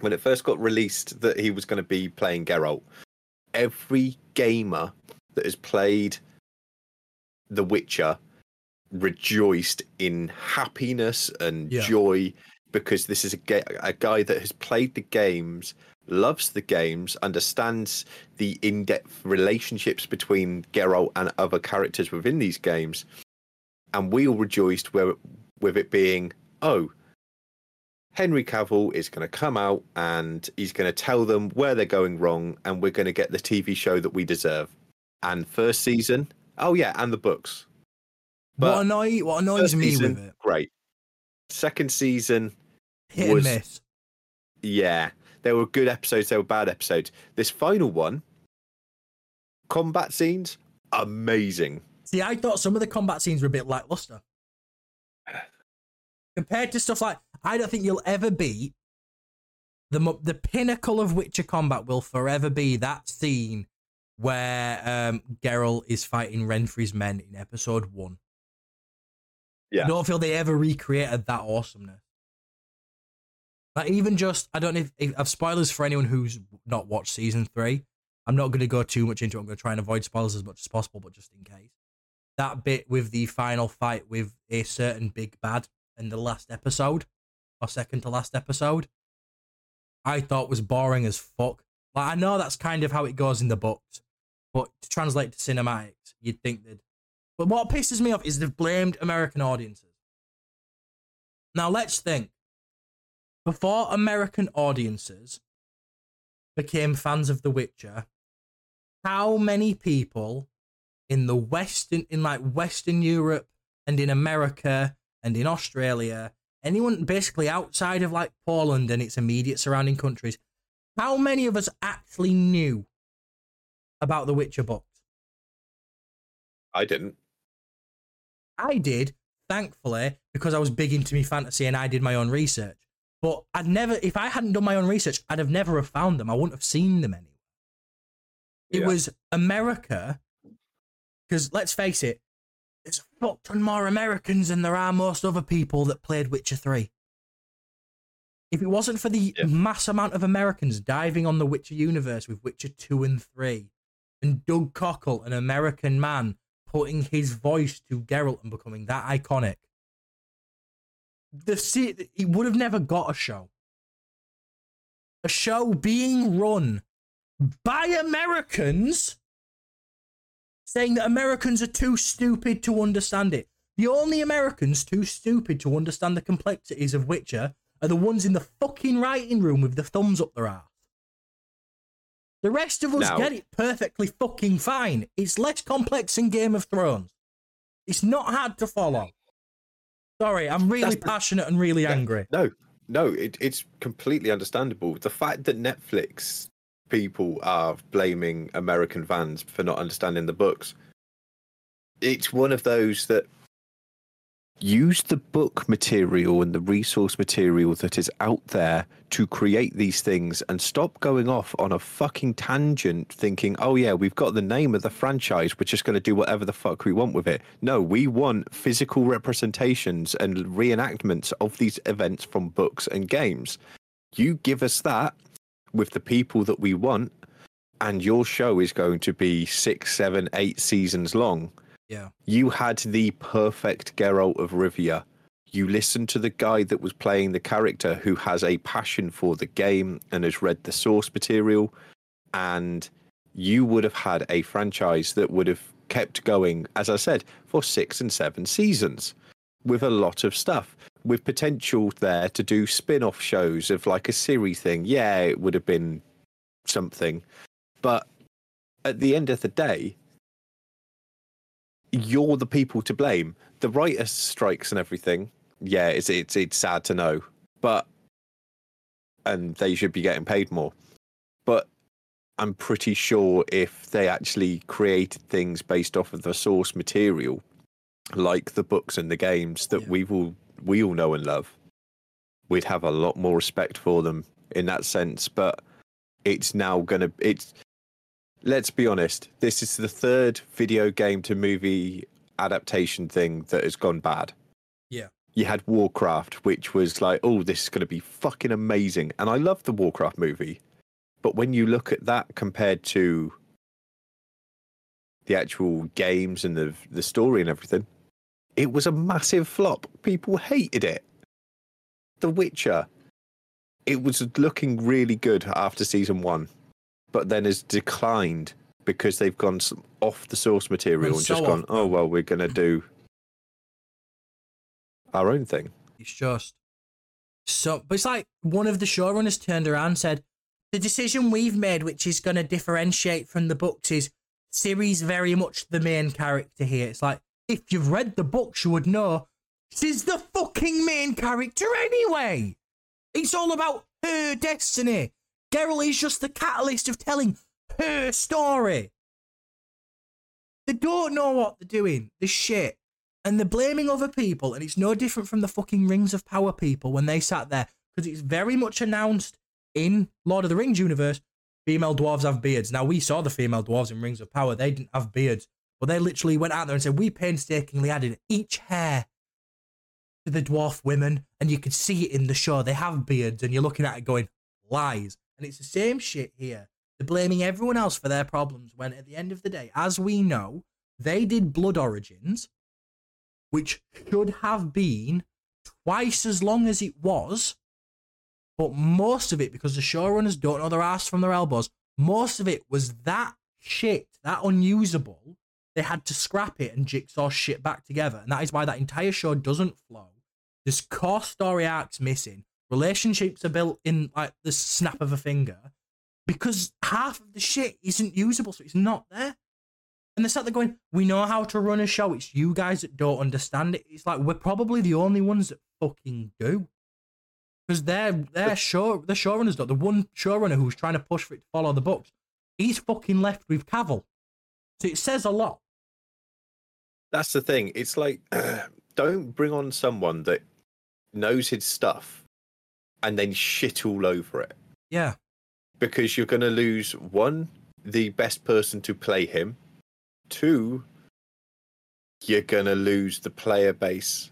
When it first got released that he was going to be playing Geralt, every gamer that has played The Witcher rejoiced in happiness and Yeah. joy because this is a, ga- a guy that has played the games, loves the games, understands the in-depth relationships between Geralt and other characters within these games, and we all rejoiced with, with it being, oh, Henry Cavill is going to come out and he's going to tell them where they're going wrong, and we're going to get the TV show that we deserve. And first season, oh yeah, and the books. what But annoy what annoys me season, with it, great. Second season, hit and was- miss. yeah, there were good episodes, there were bad episodes. This final one, combat scenes, amazing. See, I thought some of the combat scenes were a bit lackluster. Compared to stuff like, I don't think you'll ever beat the the pinnacle of Witcher combat will forever be that scene where um, Geralt is fighting Renfri's men in episode one. Yeah. I don't feel they ever recreated that awesomeness. Like even just, I don't know if, I've spoilers for anyone who's not watched season three. I'm not going to go too much into it. I'm going to try and avoid spoilers as much as possible, but just in case. That bit with the final fight with a certain big bad in the last episode, or second to last episode, I thought was boring as fuck. Like, I know that's kind of how it goes in the books, but to translate to cinematics, you'd think they'd. But what pisses me off is they've blamed American audiences. Now, let's think. Before American audiences became fans of The Witcher, how many people in the Western, in like Western Europe and in America and in Australia, anyone basically outside of like Poland and its immediate surrounding countries, how many of us actually knew about the Witcher books? I didn't. I did, thankfully, because I was big into me fantasy and I did my own research. But I'd never, if I hadn't done my own research, I'd have never have found them. I wouldn't have seen them anywhere. It Yeah. was America, because let's face it, there's a fuck ton more Americans than there are most other people that played Witcher 3. If it wasn't for the Yeah. mass amount of Americans diving on the Witcher universe with Witcher 2 and 3, and Doug Cockle, an American man, putting his voice to Geralt and becoming that iconic, the se- he would have never got a show. A show being run by Americans saying that Americans are too stupid to understand it. The only Americans too stupid to understand the complexities of Witcher are the ones in the fucking writing room with the thumbs up their ass. The rest of us Now- get it perfectly fucking fine. It's less complex than Game of Thrones. It's not hard to follow. Sorry, I'm really That's the- passionate and really Yeah. angry. No, no, it, it's completely understandable. The fact that Netflix people are blaming American fans for not understanding the books, it's one of those that use the book material and the resource material that is out there to create these things and stop going off on a fucking tangent thinking, oh yeah, we've got the name of the franchise, we're just going to do whatever the fuck we want with it. No, we want physical representations and reenactments of these events from books and games. You give us that with the people that we want, and your show is going to be six, seven, eight seasons long. Yeah. You had the perfect Geralt of Rivia. You listened to the guy that was playing the character who has a passion for the game and has read the source material, and you would have had a franchise that would have kept going, as I said, for six and seven seasons with a lot of stuff, with potential there to do spin off shows of like a series thing. Yeah, it would have been something. But at the end of the day, you're the people to blame. The writers' strikes and everything. Yeah, it's it's it's sad to know, but and they should be getting paid more. But I'm pretty sure if they actually created things based off of the source material, like the books and the games that Yeah. we all we all know and love, we'd have a lot more respect for them in that sense. But it's now gonna it's let's be honest, this is the third video game to movie adaptation thing that has gone bad. Yeah. You had Warcraft, which was like, oh, this is going to be fucking amazing. And I love the Warcraft movie. But when you look at that compared to the actual games and the the story and everything, it was a massive flop. People hated it. The Witcher, it was looking really good after season one, but then has declined because they've gone off the source material and just gone, off, oh, well, we're going to do our own thing. It's just so, but it's like one of the showrunners turned around and said, "The decision we've made, which is going to differentiate from the books, is Ciri's very much the main character here." It's like if you've read the books, you would know she's the fucking main character anyway. It's all about her destiny. Geralt is just the catalyst of telling her story. They don't know what they're doing. They're shit and they're blaming other people, and it's no different from the fucking Rings of Power people when they sat there, because it's very much announced in Lord of the Rings universe, female dwarves have beards. Now we saw the female dwarves in Rings of Power; they didn't have beards, but they literally went out there and said we painstakingly added each hair to the dwarf women, and you could see it in the show. They have beards, and you're looking at it going lies, and it's the same shit here. They're blaming everyone else for their problems when, at the end of the day, as we know, they did Blood Origins which should have been twice as long as it was. But most of it, because the showrunners don't know their ass from their elbows, most of it was that shit, that unusable. They had to scrap it and jigsaw shit back together. And that is why that entire show doesn't flow. There's core story arcs missing. Relationships are built in like the snap of a finger. Because half of the shit isn't usable, so it's not there. And they sat there going, "We know how to run a show. It's you guys that don't understand it." It's like we're probably the only ones that fucking do, because they're they're show the showrunners don't. The one showrunner who's trying to push for it to follow the books, he's fucking left with Cavill. So it says a lot. That's the thing. It's like, don't bring on someone that knows his stuff and then shit all over it. Yeah, because you're going to lose one, the best person to play him, two, you're gonna lose the player base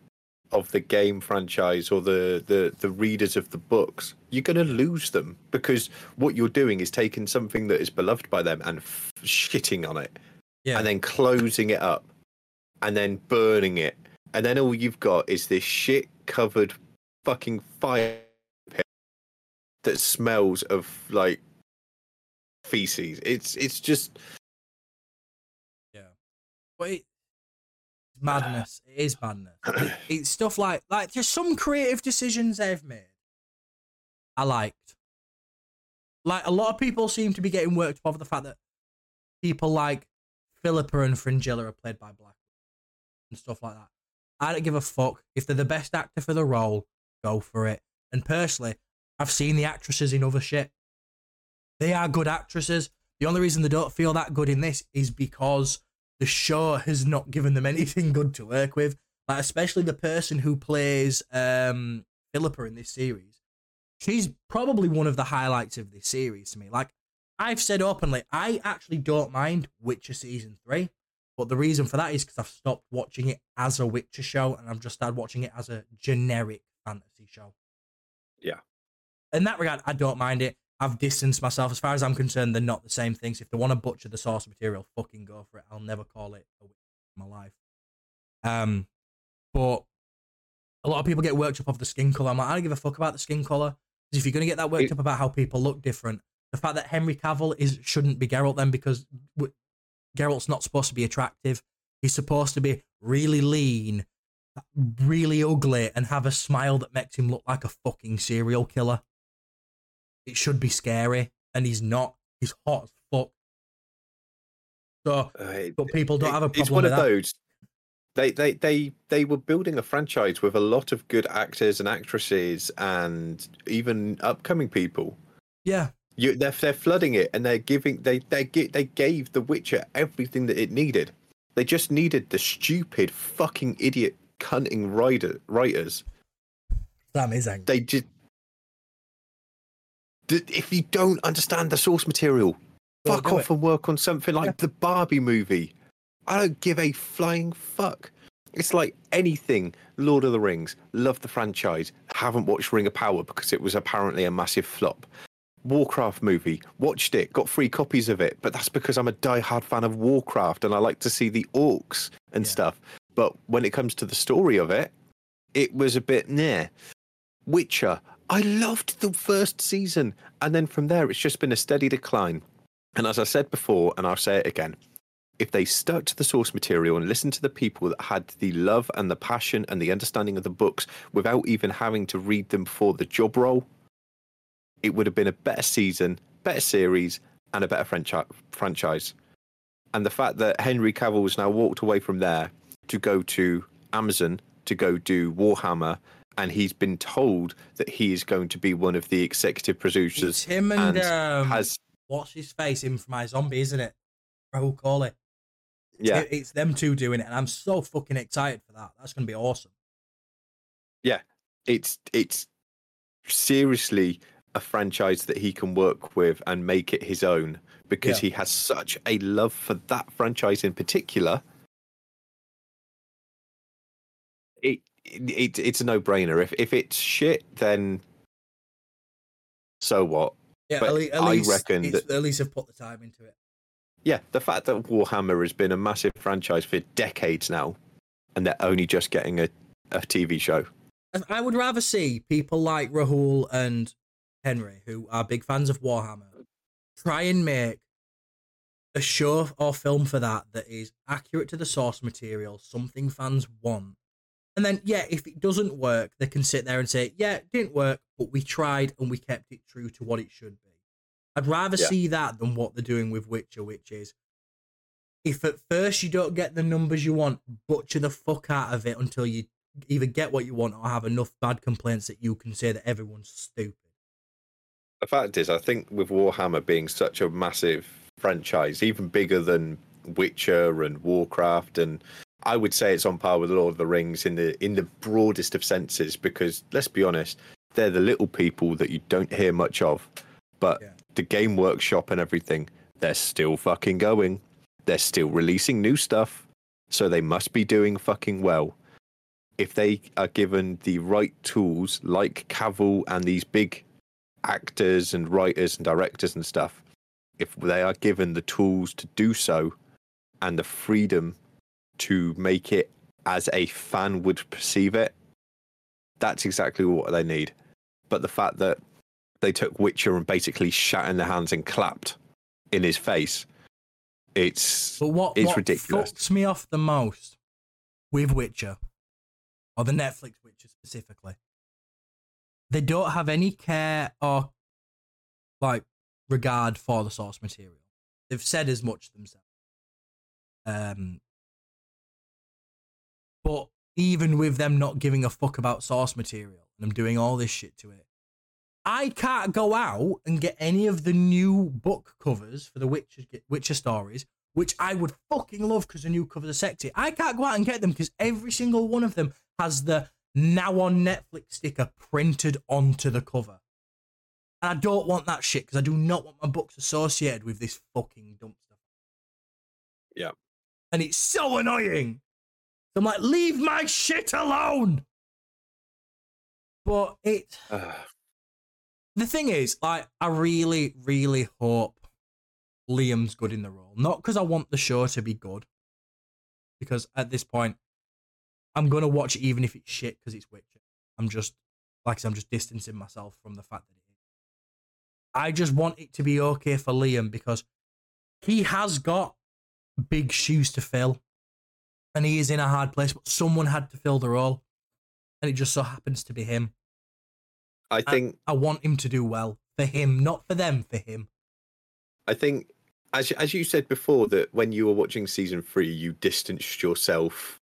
of the game franchise or the the the readers of the books. You're gonna lose them because what you're doing is taking something that is beloved by them and f- shitting on it, Yeah. and then closing it up, and then burning it, and then all you've got is this shit covered fucking fire that smells of like feces. It's it's just yeah, But it, it's madness. It is madness. It- it's stuff like like just some creative decisions they've made. I liked. Like a lot of people seem to be getting worked up over the fact that people like Philippa and Fringilla are played by black and stuff like that. I don't give a fuck if they're the best actor for the role. Go for it. And personally, I've seen the actresses in other shit. They are good actresses. The only reason they don't feel that good in this is because the show has not given them anything good to work with. Like especially the person who plays um Philippa in this series. She's probably one of the highlights of this series to me. Like I've said openly, I actually don't mind Witcher season three. But the reason for that is because I've stopped watching it as a Witcher show and I've just started watching it as a generic fantasy show. Yeah. In that regard, I don't mind it. I've distanced myself. As far as I'm concerned, they're not the same things. If they want to butcher the source material, fucking go for it. I'll never call it a Witcher in my life. Um, but a lot of people get worked up off the skin color. I'm like, I don't give a fuck about the skin color. Because if you're gonna get that worked It- up about how people look different, the fact that Henry Cavill is shouldn't be Geralt then because w- Geralt's not supposed to be attractive. He's supposed to be really lean, really ugly, and have a smile that makes him look like a fucking serial killer. It should be scary, and he's not. He's hot as fuck. So, uh, but people don't it- have a problem It's one with of that. those. They, they they they were building a franchise with a lot of good actors and actresses and even upcoming people. Yeah, You, they're they're flooding it and they're giving they they gi- they gave The Witcher everything that it needed. They just needed the stupid fucking idiot cunting writer writers. Sam is angry. They just if you don't understand the source material, Well, fuck off and work on something like Yeah. the Barbie movie. I don't give a flying fuck. It's like anything Lord of the Rings, love the franchise, haven't watched Ring of Power because it was apparently a massive flop. Warcraft movie, watched it, got free copies of it, but that's because I'm a die-hard fan of Warcraft and I like to see the orcs and Yeah. stuff. But when it comes to the story of it, it was a bit nah. Witcher, I loved the first season, and then from there, it's just been a steady decline. And as I said before, and I'll say it again, if they stuck to the source material and listened to the people that had the love and the passion and the understanding of the books without even having to read them for the job role, it would have been a better season, better series, and a better franchi- franchise. And the fact that Henry Cavill has now walked away from there to go to Amazon to go do Warhammer, and he's been told that he is going to be one of the executive It's producers him and, and um, has what's his face in from iZombie, isn't it? Rahul Kohli. It's yeah it- it's them two doing it, and I'm so fucking excited for that. That's gonna be awesome. Yeah, it's it's seriously a franchise that he can work with and make it his own because Yeah. he has such a love for that franchise in particular. It, it it's a no brainer. If if it's shit, then so what? Yeah, But at, le- at I least reckon that- at least have put the time into it. Yeah, the fact that Warhammer has been a massive franchise for decades now, and they're only just getting a, a TV show. I would rather see people like Rahul and Henry, who are big fans of Warhammer, try and make a show or film for that that is accurate to the source material, something fans want. And then, yeah, if it doesn't work, they can sit there and say, yeah, it didn't work, but we tried and we kept it true to what it should be. I'd rather Yeah. see that than what they're doing with Witcher, which is if at first you don't get the numbers you want, butcher the fuck out of it until you either get what you want or have enough bad complaints that you can say that everyone's stupid. The fact is, I think with Warhammer being such a massive franchise, even bigger than Witcher and Warcraft, and I would say it's on par with Lord of the Rings in the in the broadest of senses. Because let's be honest, they're the little people that you don't hear much of, but Yeah. the game workshop and everything, they're still fucking going. They're still releasing new stuff. so they must be doing fucking well. If they are given the right tools, like Cavill and these big actors and writers and directors and stuff, if they are given the tools to do so and the freedom to make it as a fan would perceive it, that's exactly what they need. But the fact that they took Witcher and basically shat in their hands and clapped in his face, it's But what, It's what ridiculous. fucks me off the most with Witcher, or the Netflix Witcher specifically, they don't have any care or like regard for the source material. They've said as much themselves. Um, but even with them not giving a fuck about source material and them doing all this shit to it, I can't go out and get any of the new book covers for the Witcher, Witcher stories, which I would fucking love because the new covers are sexy. I can't go out and get them because every single one of them has the now on Netflix sticker printed onto the cover. And I don't want that shit because I do not want my books associated with this fucking dumpster. Yeah. And it's so annoying. So I'm like, leave my shit alone. But it the thing is, like, I really, really hope Liam's good in the role. Not because I want the show to be good, because at this point, I'm gonna watch it even if it's shit because it's Witcher. I'm just, like I said, I'm just distancing myself from the fact that it is. I just want it to be okay for Liam because he has got big shoes to fill, and he is in a hard place. But someone had to fill the role, and it just so happens to be him. I think I want him to do well for him, not for them, for him. I think as as you said before that when you were watching season three, you distanced yourself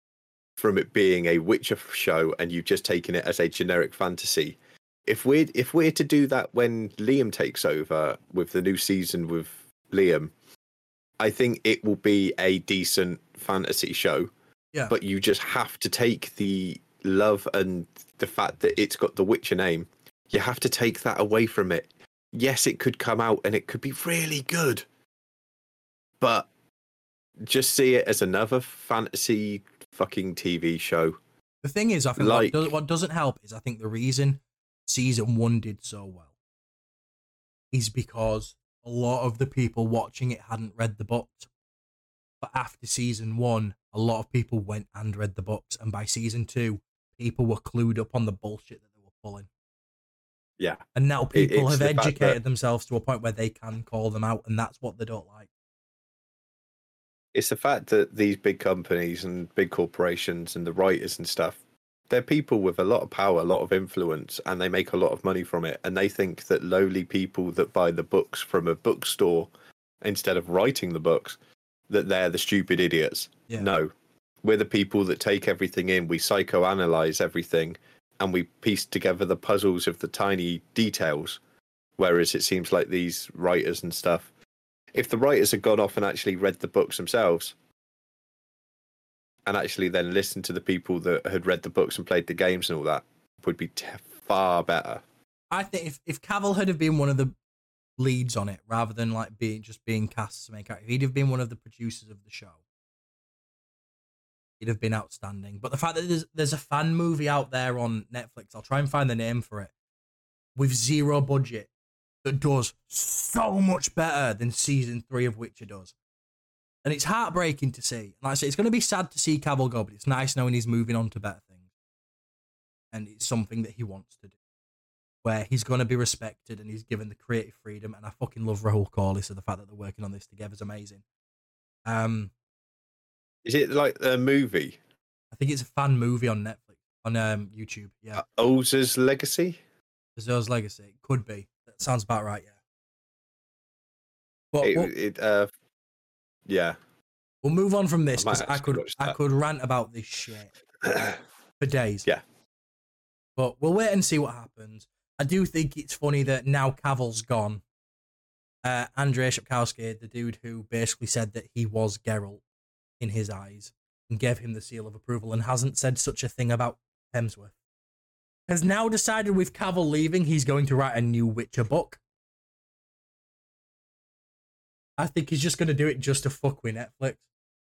from it being a Witcher show, and you've just taken it as a generic fantasy. If we're if we're to do that when Liam takes over with the new season with Liam, I think it will be a decent fantasy show. Yeah. But you just have to take the love and the fact that it's got the Witcher name. You have to take that away from it yes, it could come out and it could be really good, but just see it as another fantasy fucking TV show. The thing is, I think Like- what, does, what doesn't help is I think the reason season one did so well is because a lot of the people watching it hadn't read the books. But after season one, a lot of people went and read the books, and by season two, people were clued up on the bullshit that they were pulling. Yeah, And now people it's have educated that- themselves to a point where they can call them out, and that's what they don't like. it's the fact that these big companies and big corporations and the writers and stuff, they're people with a lot of power, a lot of influence, and they make a lot of money from it. And they think that lowly people that buy the books from a bookstore instead of writing the books, that they're the stupid idiots. Yeah. No, we're the people that take everything in. We psychoanalyze everything, and we piece together the puzzles of the tiny details. Whereas it seems like these writers and stuff, if the writers had gone off and actually read the books themselves, and actually then listen to the people that had read the books and played the games and all that, would be t- far better. I think if, if Cavill had have been one of the leads on it rather than like being just being cast main character, if he'd have been one of the producers of the show, he'd have been outstanding. But the fact that there's there's a fan movie out there on Netflix, I'll try and find the name for it, with zero budget that does so much better than season three of Witcher does. And it's heartbreaking to see. Like I say, it's going to be sad to see Cavill go, but it's nice knowing he's moving on to better things. And it's something that he wants to do where he's going to be respected and he's given the creative freedom. And I fucking love Rahul Kohli, so the fact that they're working on this together is amazing. Um, Is it like a movie? I think it's a fan movie on Netflix, on um, YouTube. Yeah, Uh, Oz's Legacy? Azor's Legacy. Could be. That sounds about right. Yeah. But It, we'll, it, uh, yeah. we'll move on from this because I could I could rant about this shit for days. Yeah. But we'll wait and see what happens. I do think it's funny that now Cavill's gone. Uh, Andrei Shapkowski, the dude who basically said that he was Geralt in his eyes and gave him the seal of approval and hasn't said such a thing about Hemsworth, has now decided with Cavill leaving, he's going to write a new Witcher book. I think he's just going to do it just to fuck with Netflix.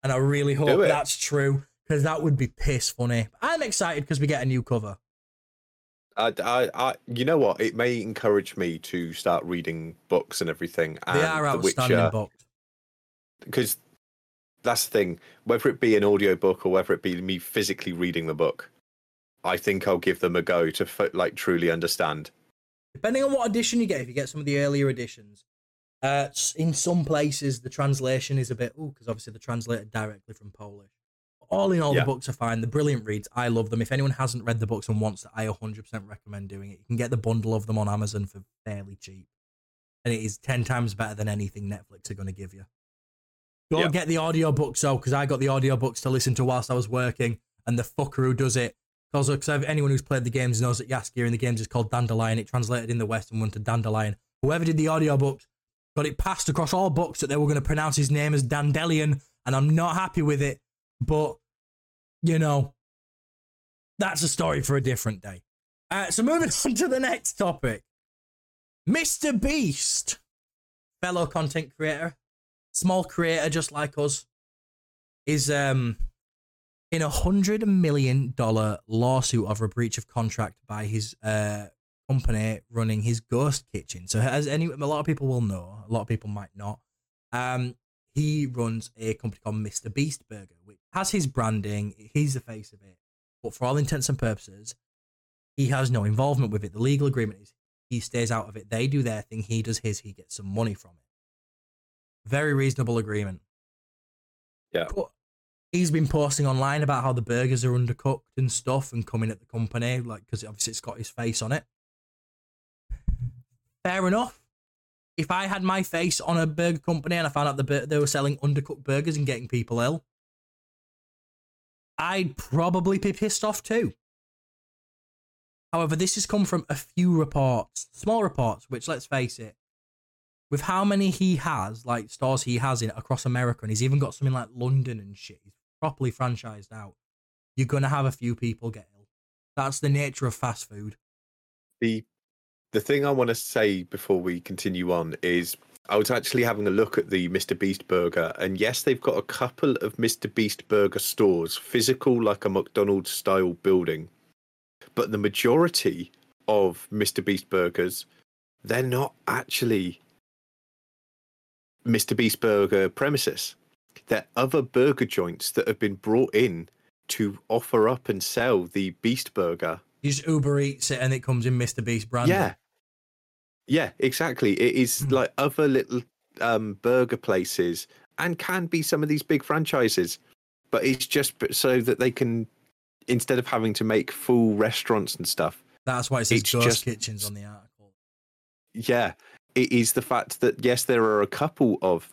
and I really hope that's true because that would be piss funny. I'm excited because we get a new cover. I, I, I, you know what? It may encourage me to start reading books and everything. And They are The outstanding Witcher, books. because that's the thing. Whether it be an audiobook or whether it be me physically reading the book, I think I'll give them a go to like truly understand. Depending on what edition you get, if you get some of the earlier editions, uh, in some places the translation is a bit oh, because obviously they're translated directly from Polish. All in all, Yeah. the books are fine. They're brilliant reads. I love them. If anyone hasn't read the books and wants to, I 100% recommend doing it. You can get the bundle of them on Amazon for fairly cheap, and it is 10 times better than anything Netflix are going to give you. Go Yeah. and get the audiobooks though, because I got the audiobooks to listen to whilst I was working, and the fucker who does it because anyone who's played the games knows that Jaskier in the games is called Dandelion. It translated in the West and went to Dandelion. Whoever did the audiobooks got it passed across all books that they were going to pronounce his name as Dandelion, and I'm not happy with it. But, you know, that's a story for a different day. Uh, so moving on to the next topic. Mr. Beast, fellow content creator, small creator just like us, is um in a hundred million dollar lawsuit over a breach of contract by his uh company running his ghost kitchen. So as any a lot of people will know, a lot of people might not. Um he runs a company called Mr. Beast Burger, which has his branding, he's the face of it. But for all intents and purposes, he has no involvement with it. The legal agreement is he stays out of it. They do their thing, he does his, he gets some money from it. Very reasonable agreement. Yeah. But he's been posting online about how the burgers are undercooked and stuff and coming at the company, like, because obviously it's got his face on it. Fair enough. If I had my face on a burger company and I found out the they were selling undercooked burgers and getting people ill, I'd probably be pissed off too. However, this has come from a few reports, small reports, which let's face it, with how many he has, like stores he has in across America, and he's even got something like London and shit. He's properly franchised out. You're gonna have a few people get ill. That's the nature of fast food. the the thing I want to say before we continue on is I was actually having a look at the Mr. Beast burger, and yes, they've got a couple of Mr. Beast burger stores, physical like a McDonald's style building, but the majority of Mr. Beast burgers, they're not actually Mr. Beast burger premises. They're other burger joints that have been brought in to offer up and sell the Beast burger You just Uber Eats it and it comes in Mr. Beast brand. yeah. Yeah, exactly. It is Mm. like other little um, burger places and can be some of these big franchises, but it's just so that they can, instead of having to make full restaurants and stuff. That's why it says It's Ghost just- Kitchens on the article. Yeah, it is the fact that, yes, there are a couple of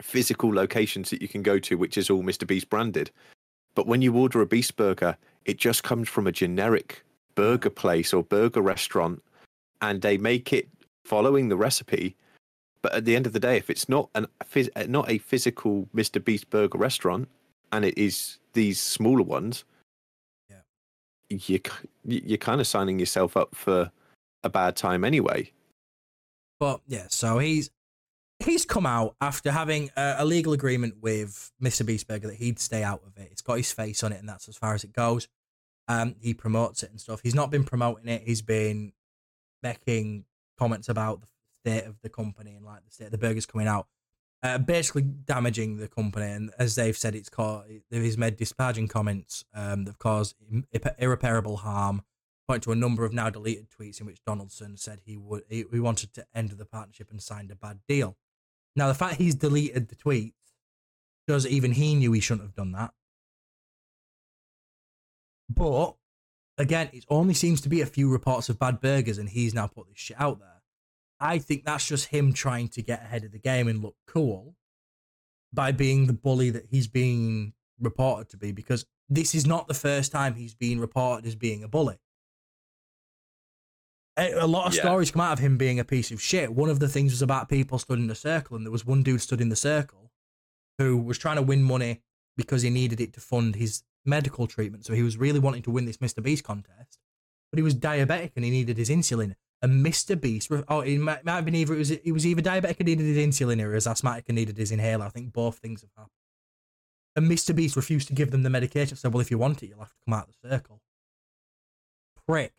physical locations that you can go to, which is all Mr. Beast branded. But when you order a Beast burger, it just comes from a generic burger place or burger restaurant and they make it following the recipe. But at the end of the day, if it's not an uh, not a physical Mr. Beast burger restaurant, and it is these smaller ones, Yeah. you you're kind of signing yourself up for a bad time anyway. But yeah, so he's he's come out after having a, a legal agreement with Mr. Beastburger that he'd stay out of it. It's got his face on it, and that's as far as it goes. Um, he promotes it and stuff. He's not been promoting it. He's been making comments about the state of the company and like the state of the burgers coming out, uh, basically damaging the company. And as they've said, it's caused. He's made disparaging comments um, that've caused irreparable harm. Point to a number of now deleted tweets in which Donaldson said he would he, he wanted to end the partnership and signed a bad deal. Now the fact he's deleted the tweets shows even he knew he shouldn't have done that. But again, it only seems to be a few reports of bad burgers, and he's now put this shit out there. I think that's just him trying to get ahead of the game and look cool by being the bully that he's being reported to be, because this is not the first time he's been reported as being a bully. A a lot of Yeah. stories come out of him being a piece of shit. One of the things was about people stood in a circle, and there was one dude stood in the circle who was trying to win money because he needed it to fund his medical treatment. So he was really wanting to win this Mr. Beast contest, but he was diabetic and he needed his insulin. And Mr. Beast, oh, it might, might have been either it was he was either diabetic and needed his insulin, or he was asthmatic and needed his inhaler. I think both things have happened. And Mr. Beast refused to give them the medication. Said, "Well, if you want it, you'll have to come out of the circle." Prick.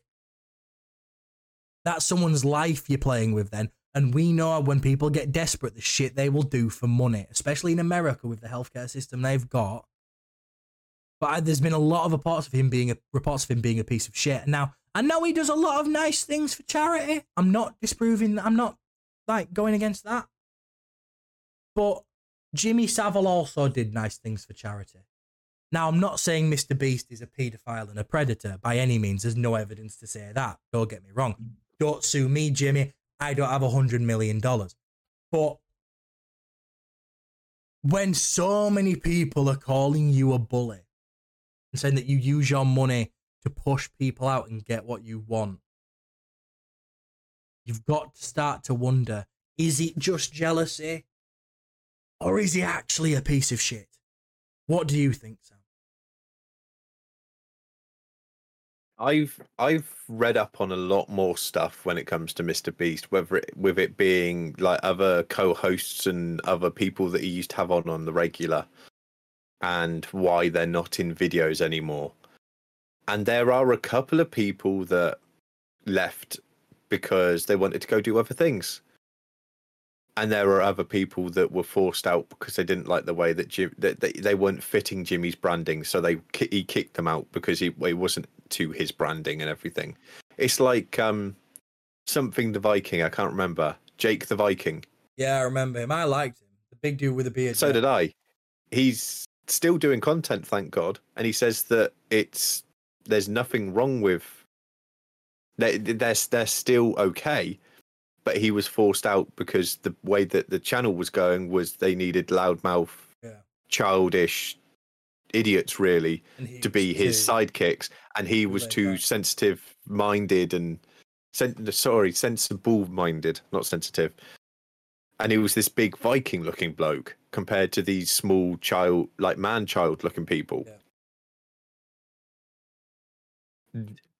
That's someone's life you're playing with then. And we know when people get desperate, the shit they will do for money, especially in America with the healthcare system they've got. But I, there's been a lot of reports of him being a reports of him being a piece of shit. Now I know he does a lot of nice things for charity. I'm not disproving. That. I'm not like going against that. But Jimmy Savile also did nice things for charity. Now, I'm not saying Mr. Beast is a paedophile and a predator by any means. There's no evidence to say that. Don't get me wrong. Don't sue me, Jimmy. I don't have a hundred million dollars. But when so many people are calling you a bully and saying that you use your money to push people out and get what you want, you've got to start to wonder is it just jealousy? Or is he actually a piece of shit? What do you think, Sam? I've I've read up on a lot more stuff when it comes to Mr. Beast, whether it with it being like other co-hosts and other people that he used to have on on the regular, and why they're not in videos anymore. And there are a couple of people that left because they wanted to go do other things. And there are other people that were forced out because they didn't like the way that Jim that they, they weren't fitting Jimmy's branding, so they he kicked them out because he it wasn't to his branding and everything. It's like um something the Viking. I can't remember Jake the Viking. Yeah, I remember him. I liked him. The big dude with the beard. So yeah. did I. He's still doing content, thank God, and he says that it's there's nothing wrong with. They they're they're still okay, but he was forced out because the way that the channel was going was they needed loudmouth, Yeah. childish idiots really to be his sidekicks, and he was too back. sensitive minded and sen- sorry, sensible minded, not sensitive. And he was this big Viking looking bloke compared to these small child, like man child looking people.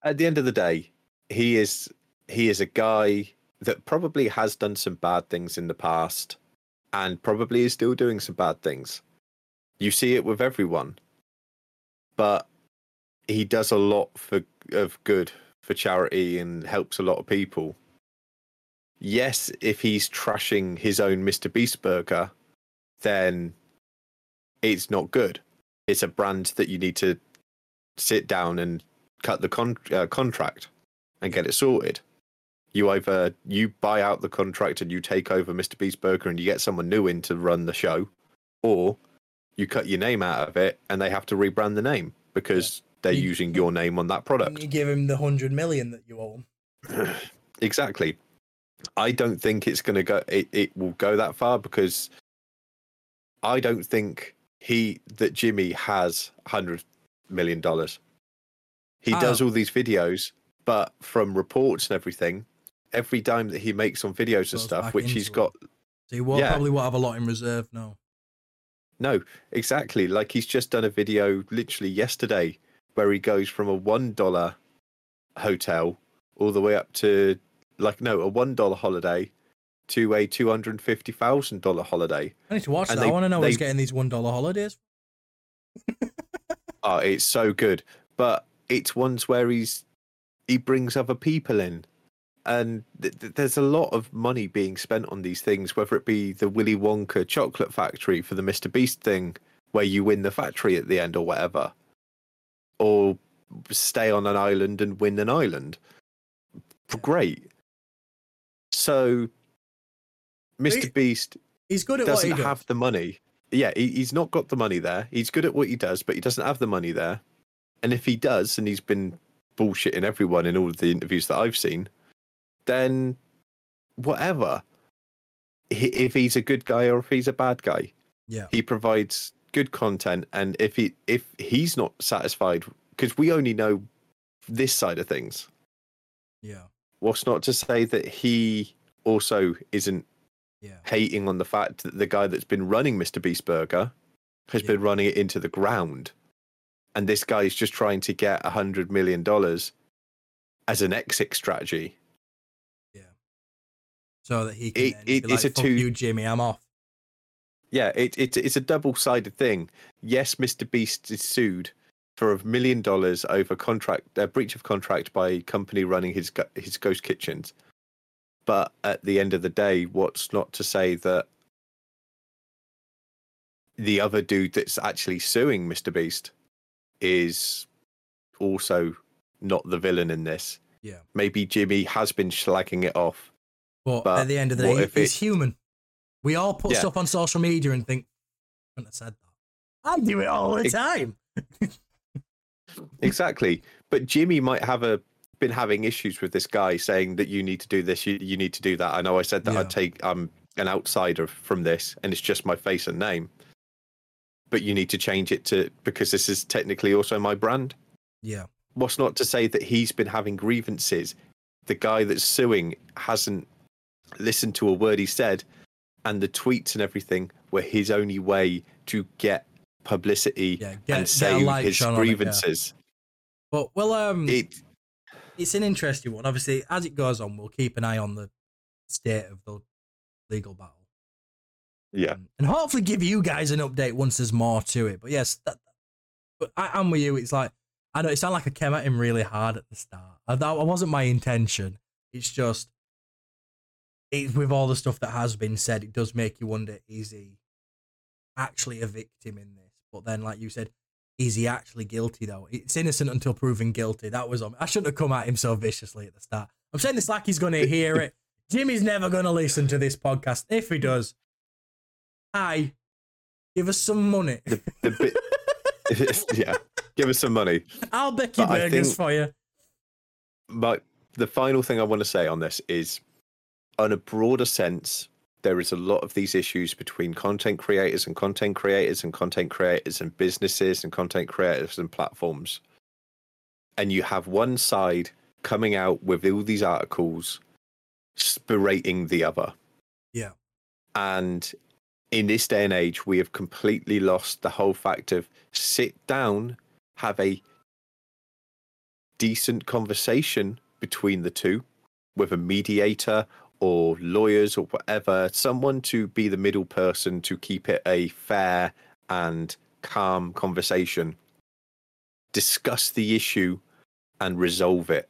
At the end of the day, he is he is a guy that probably has done some bad things in the past and probably is still doing some bad things. You see it with everyone. But he does a lot for of good for charity and helps a lot of people. Yes, if he's trashing his own Mr. Beast burger, then it's not good. It's a brand that you need to sit down and cut the con- uh, contract and get it sorted. You either you buy out the contract and you take over Mr. Beast Burger and you get someone new in to run the show, or you cut your name out of it and they have to rebrand the name because they're You- using your name on that product. you give him the hundred million that you owe him. exactly. I don't think it's going to go. It, it will go that far because I don't think he that Jimmy has hundred million dollars. He does oh. all these videos, but from reports and everything, every dime that he makes on videos and stuff, which he's it. got So he won't, Yeah. probably won't have a lot in reserve. No. No, exactly. Like he's just done a video literally yesterday where he goes from a one dollar hotel all the way up to like no a one dollar holiday to a two hundred and fifty thousand dollar holiday. I need to watch And that. they- I want to know he's getting these one dollar holidays. Oh, it's so good. But it's ones where he's he brings other people in. And th- th- there's a lot of money being spent on these things, whether it be the Willy Wonka chocolate factory for the Mr. Beast thing, where you win the factory at the end or whatever, or stay on an island and win an island. Great. So, Mr. He- Beast He's good at what he doesn't does. have the money. Yeah, he, he's not got the money there. He's good at what he does, but he doesn't have the money there. And if he does, and he's been bullshitting everyone in all of the interviews that I've seen, then whatever. If he's a good guy or if he's a bad guy, Yeah. he provides good content. And if he if he's not satisfied, because we only know this side of things, Yeah. What's not to say that he also isn't Yeah. hating on the fact that the guy that's been running Mr. Beast Burger has Yeah. been running it into the ground. And this guy is just trying to get a hundred million dollars as an exit strategy. Yeah. So that he can It- it- it's like, a "Fuck two- you, Jimmy. I'm off. Yeah, it, it it's a double sided thing. Yes, Mr. Beast is sued for a million dollars over contract a breach of contract by a company running his his ghost kitchens. But at the end of the day, what's not to say that the other dude that's actually suing Mr. Beast is also not the villain in this. Yeah. Maybe Jimmy has been slagging it off. But, But at the end of the day, if he's it- human. We all put Yeah. stuff on social media and think, I said that. I do it all the time. Exactly. But Jimmy might have a been having issues with this guy saying that you need to do this, you, you need to do that. I know I said that Yeah. I'd take um an outsider from this and it's just my face and name. But you need to change it to because this is technically also my brand. Yeah. What's not to say that he's been having grievances. The guy that's suing hasn't listened to a word he said, and the tweets and everything were his only way to get publicity Yeah. and Get, get a say his shone it, yeah. grievances. But, well, um, It it's an interesting one. Obviously, as it goes on, we'll keep an eye on the state of the legal battle. yeah. Um, and hopefully give you guys an update once there's more to it. But yes, that, but I, I'm with you. It's like I know it sounded like I came at him really hard at the start. Uh, That wasn't my intention. It's just it, with all the stuff that has been said, it does make you wonder: is he actually a victim in this? But then, like you said, is he actually guilty though? It's innocent until proven guilty. That was on. I shouldn't have come at him so viciously at the start. I'm saying this like he's going to hear it. Jimmy's never going to listen to this podcast. If he does, hi, give us some money. The, the bit, yeah. Give us some money. I'll bake you But burgers think- for you. But the final thing I want to say on this is, on a broader sense, there is a lot of these issues between content creators and content creators and content creators and businesses and content creators and platforms. And you have one side coming out with all these articles berating the other. Yeah. And in this day and age, we have completely lost the whole fact of sit down, have a decent conversation between the two with a mediator or lawyers or whatever, someone to be the middle person to keep it a fair and calm conversation. Discuss the issue and resolve it.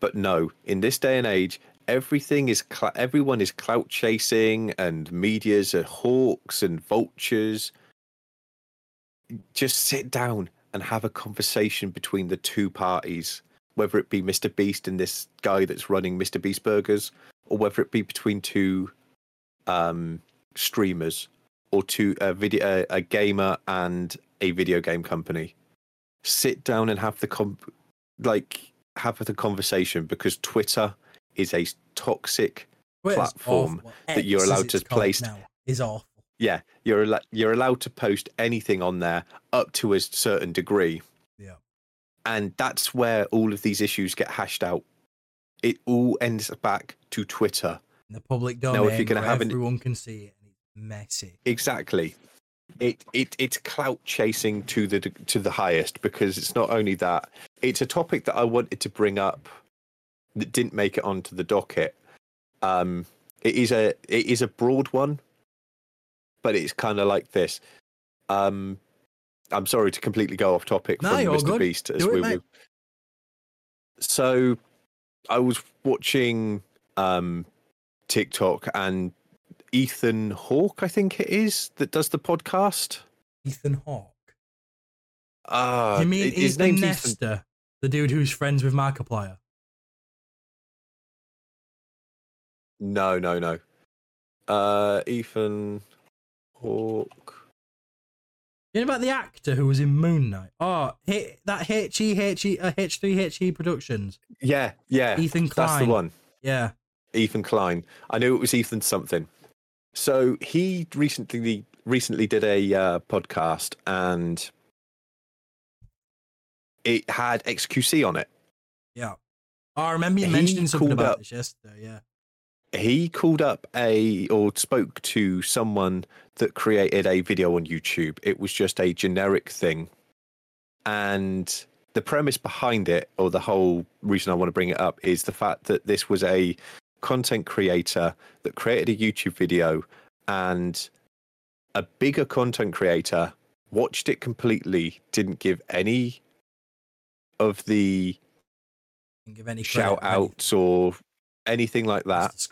But no, in this day and age, everything is cl- everyone is clout chasing and media's are hawks and vultures. Just sit down and have a conversation between the two parties, whether it be Mr. Beast and this guy that's running Mr. Beast Burgers, or whether it be between two um, streamers or two a video a, a gamer and a video game company. Sit down and have the com- like have the conversation because Twitter is a toxic Twitter's platform that you're allowed to place- now, is awful. yeah you're al- you're allowed to post anything on there up to a certain degree Yeah. and that's where all of these issues get hashed out it all ends back to twitter In the public Now, if you're gonna where have an- everyone can see it, and it's messy. exactly it, it it's clout chasing to the to the highest because it's not only that it's a topic that i wanted to bring up that didn't make it onto the docket um it is a it is a broad one but it's kind of like this um i'm sorry to completely go off topic No, from mr good. beast as Do we mate. move so i was watching um tiktok and ethan hawke i think it is that does the podcast Ethan Hawke. uh you mean his Ethan name's Ethan Nestor, the dude who's friends with Markiplier? no no no uh ethan hawke You know about the actor who was in Moon Knight? Oh, that H E H E uh, H three H E Productions. yeah yeah Ethan Klein. that's the one Yeah, Ethan Klein. I knew it was Ethan something. So he recently recently did a uh, podcast and it had XQC on it. yeah. Oh, I remember you He mentioning something about up- this yesterday. Yeah, He called up a or spoke to someone that created a video on YouTube. It was just a generic thing. And the premise behind it, or the whole reason I want to bring it up, is the fact that this was a content creator that created a YouTube video and a bigger content creator watched it completely, didn't give any of the Didn't give any shout outs or anything like that,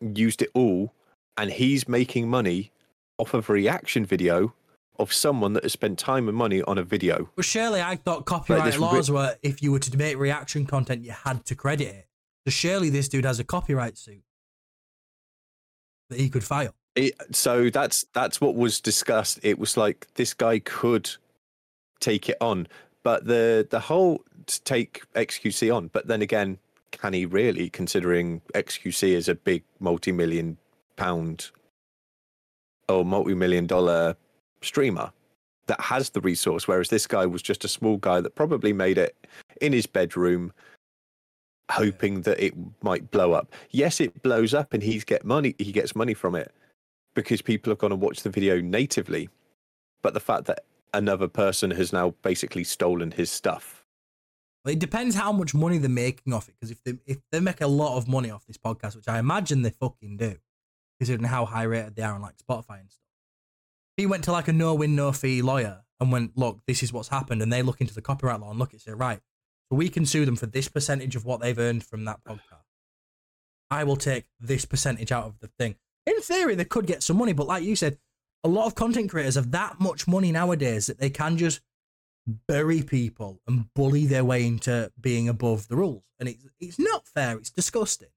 used it all, and he's making money off of a reaction video of someone that has spent time and money on a video. But surely I thought copyright ri- laws were if you were to make reaction content, you had to credit it. So surely this dude has a copyright suit that he could file. It, so that's that's what was discussed. It was like this guy could take it on, but the the whole to take XQC on. But then again, can he really? Considering XQC is a big multi-million pound or multi-million dollar streamer that has the resource, whereas this guy was just a small guy that probably made it in his bedroom, hoping that it might blow up. Yes, it blows up, and he's get money. He gets money from it because people have gone and watched the video natively. But the fact that another person has now basically stolen his stuff. Well, it depends how much money they're making off it. Because if they if they make a lot of money off this podcast, which I imagine they fucking do, considering how high rated they are on like Spotify and stuff. He went to like a no win no fee lawyer and went, look, this is what's happened, and they look into the copyright law and look at it, right, so we can sue them for this percentage of what they've earned from that podcast. I will take this percentage out of the thing. In theory, they could get some money, but like you said, a lot of content creators have that much money nowadays that they can just bury people and bully their way into being above the rules. And it's it's not fair. It's disgusting.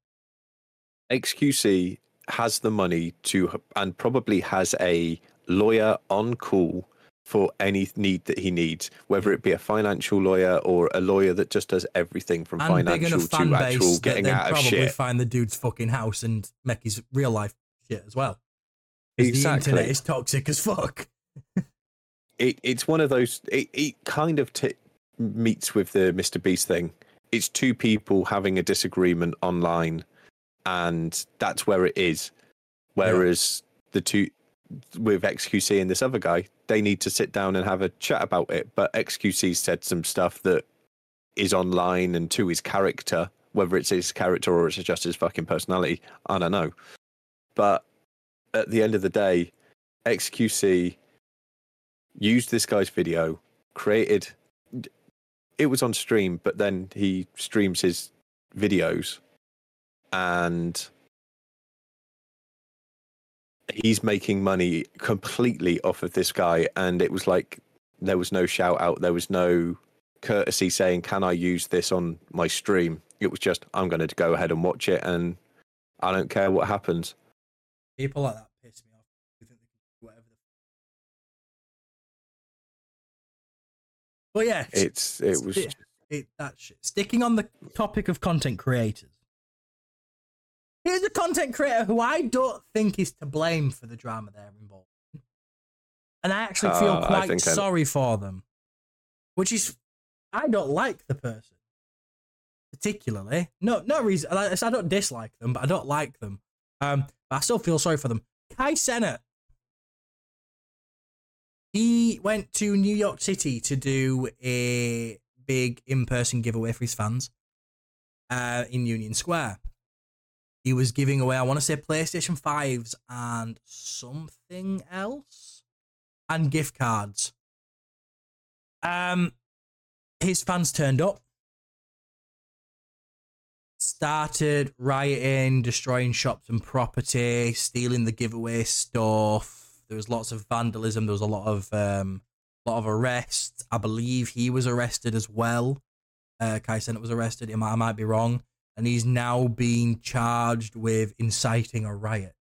XQC has the money to, and probably has a lawyer on call for any need that he needs, whether it be a financial lawyer or a lawyer that just does everything from And financial to actual getting out of shit. probably find the dude's fucking house and make his real life shit as well. Exactly. The internet is toxic as fuck. it, it's one of those it, it kind of t- meets with the mr beast thing it's two people having a disagreement online and that's where it is. Whereas the two with xqc and this other guy they need to sit down and have a chat about it. But xqc said some stuff that is online and to his character whether it's his character or it's just his fucking personality i don't know. But at the end of the day xqc used this guy's video, created it was on stream, but then he streams his videos and he's making money completely off of this guy and it was like there was no shout out, there was no courtesy saying, Can I use this on my stream? It was just I'm gonna go ahead and watch it and I don't care what happens. People like that piss me off. They think they can do whatever the But yeah, It's it was it, that shit. Sticking on the topic of content creators. Here's a content creator who I don't think is to blame for the drama they're involved in. And I actually feel Uh, quite think I- sorry for them. Which is, I don't like the person. Particularly. No, no reason. I I don't dislike them, but I don't like them. Um, but I still feel sorry for them. Kai Cenat. He went to New York City to do a big in-person giveaway for his fans uh, in Union Square. He was giving away, I want to say, PlayStation 5s and something else, and gift cards. Um, his fans turned up, started rioting, destroying shops and property, stealing the giveaway stuff. There was lots of vandalism. There was a lot of um, lot of arrests. I believe he was arrested as well. Uh, Kai Cenat was arrested. He might- I might be wrong, and he's now being charged with inciting a riot.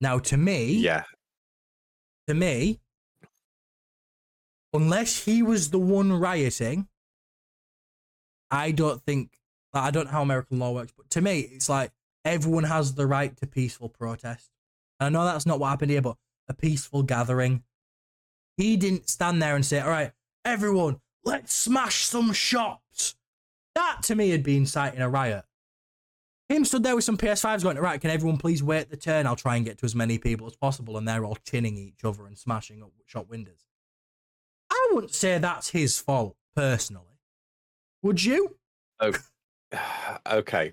Now, to me, yeah. to me, unless he was the one rioting, I don't think I don't know how American law works, but to me, it's like everyone has the right to peaceful protest. And I know that's not what happened here, but a peaceful gathering. He didn't stand there and say, All right, everyone, let's smash some shops. That to me had been inciting a riot. Him stood there with some PS5s going, Right, can everyone please wait the turn? I'll try and get to as many people as possible. And they're all chinning each other and smashing up shop windows. I wouldn't say that's his fault, personally. Would you? Oh, okay.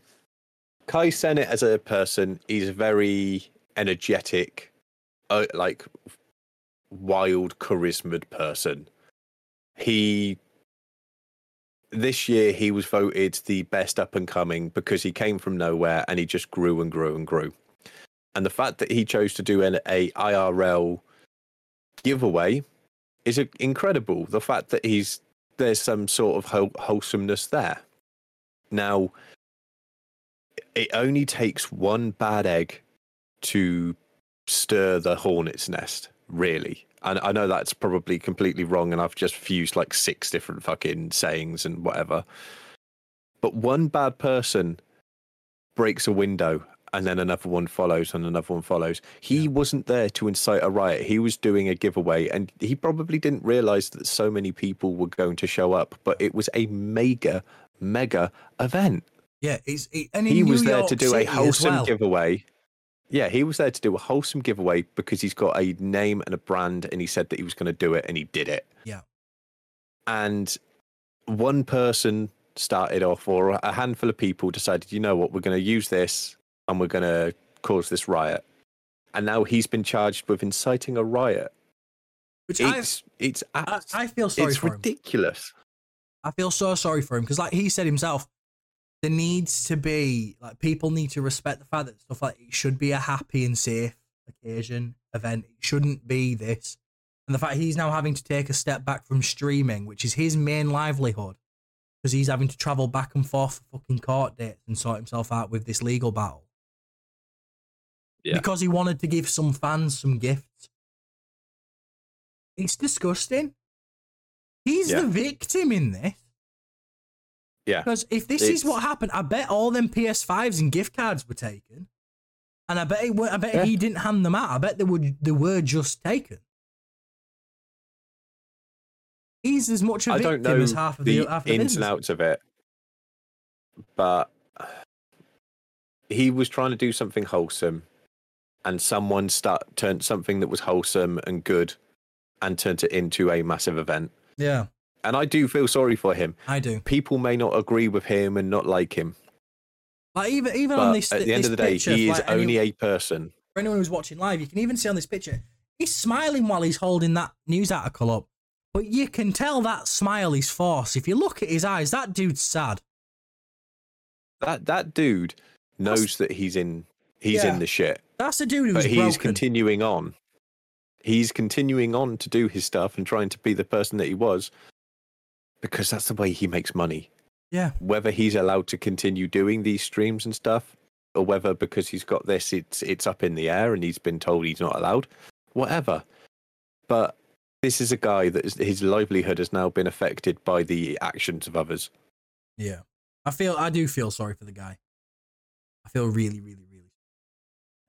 Kai Cenat as a person, he's very energetic uh, like wild charismaed person. He this year he was voted the best up and coming because he came from nowhere and he just grew and grew and grew. And the fact that he chose to do an a IRL giveaway is incredible. The fact that he's there's some sort of whole, wholesomeness there. Now, it only takes one bad egg to stir the hornet's nest, really. And I know that's probably completely wrong, and I've just fused like six different fucking sayings and whatever. But one bad person breaks a window, and then another one follows, and another one follows. He wasn't there to incite a riot. He was doing a giveaway, and he probably didn't realize that so many people were going to show up. But it was a mega, mega event Yeah, and he New was there to do City a wholesome well. giveaway. Yeah, he was there to do a wholesome giveaway because he's got a name and a brand, and he said that he was going to do it, and he did it. Yeah. And one person started off, or a handful of people decided, you know what, we're going to use this, and we're going to cause this riot. And now he's been charged with inciting a riot. Which I, It's it's I, I feel sorry it's for him. ridiculous. I feel so sorry for him because, like he said himself, there needs to be like people need to respect the fact that stuff like it should be a happy and safe occasion event. It shouldn't be this, and the fact he's now having to take a step back from streaming, which is his main livelihood, because he's having to travel back and forth for fucking court dates and sort himself out with this legal battle. Yeah. Because he wanted to give some fans some gifts. It's disgusting. He's Yeah. the victim in this. Yeah. Because if this is what happened, I bet all them PS5s and gift cards were taken, and I bet it, wa- I bet Yeah. he didn't hand them out. I bet they were they were just taken. He's as much a I victim don't know as half of the, the half of the ins business. and outs of it, but he was trying to do something wholesome, and someone start turned something that was wholesome and good, and turned it into a massive event. Yeah, And I do feel sorry for him. I do. People may not agree with him and not like him, Like even even on this at the end of the day, picture, he is like, only a person. for anyone who's watching live, you can even see on this picture, he's smiling while he's holding that news article up. But you can tell that smile is forced. If you look at his eyes, that dude's sad. That that dude knows that he's in he's Yeah. in the shit. That's a dude who's but he's broken. continuing on. He's continuing on to do his stuff and trying to be the person that he was because that's the way he makes money. yeah, Whether he's allowed to continue doing these streams and stuff, or whether because he's got this, it's it's up in the air and he's been told he's not allowed, whatever. But this is a guy that is, his livelihood has now been affected by the actions of others. yeah. I feel I do feel sorry for the guy. I feel really, really, really.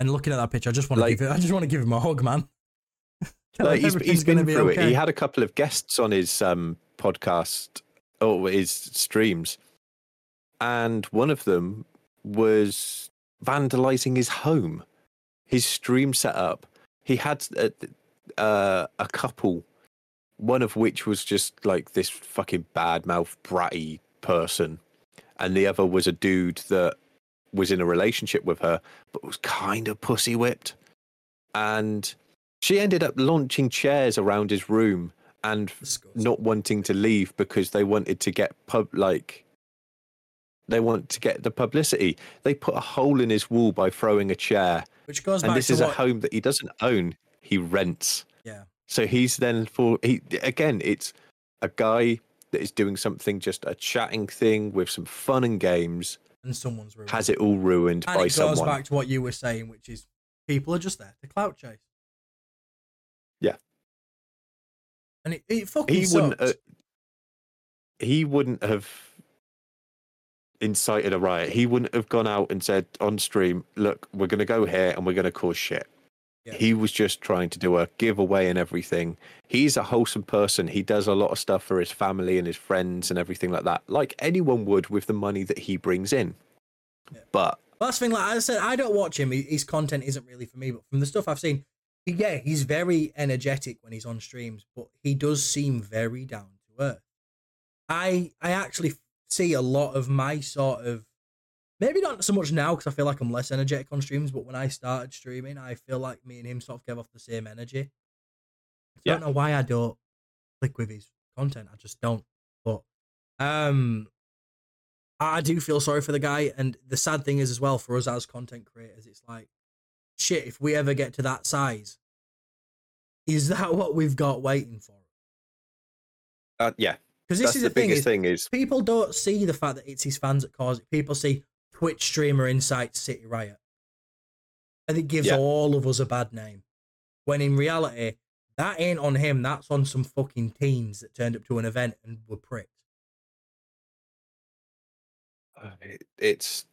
And looking at that picture, I just want to Like- give it. I just want to give him a hug, man. Like, he's, he's been be through it. okay. He had a couple of guests on his um, podcast or his streams, and one of them was vandalizing his home, his stream setup. He had a, uh, a couple, one of which was just like this fucking bad mouth bratty person, and the other was a dude that was in a relationship with her, but was kind of pussy whipped, and she ended up launching chairs around his room and not wanting to leave because they wanted to get pub like they want to get the publicity. They put a hole in his wall by throwing a chair, Which goes and this is a home that he doesn't own. He rents. Yeah. So he's then for he again. It's a guy that is doing something just a chatting thing with some fun and games and someone's ruined. has it all ruined and by it goes someone. back to what you were saying, which is people are just there to clout chase. Yeah. And it, it fucking he wouldn't. Uh, he wouldn't have incited a riot. He wouldn't have gone out and said on stream, "Look, we're going to go here and we're going to cause shit." Yeah. He was just trying to do a giveaway and everything. He's a wholesome person. He does a lot of stuff for his family and his friends and everything like that, like anyone would with the money that he brings in. Yeah. But last thing. Like I said, I don't watch him. His content isn't really for me. But from the stuff I've seen, yeah, he's very energetic when he's on streams, but he does seem very down to earth. I I actually see a lot of my sort of Maybe not so much now because I feel like I'm less energetic on streams, but when I started streaming, I feel like me and him sort of gave off the same energy. I Yeah. don't know why I don't click with his content. I just don't. But um I do feel sorry for the guy. And the sad thing is as well for us as content creators, it's like shit, if we ever get to that size, is that what we've got waiting for? Uh, yeah, Because this that's is the, the, thing biggest is thing. Is people don't see the fact that it's his fans that cause it. People see Twitch streamer incites City Riot. And it gives Yeah. all of us a bad name. When in reality, that ain't on him. That's on some fucking teens that turned up to an event and were pricked. uh, it, it's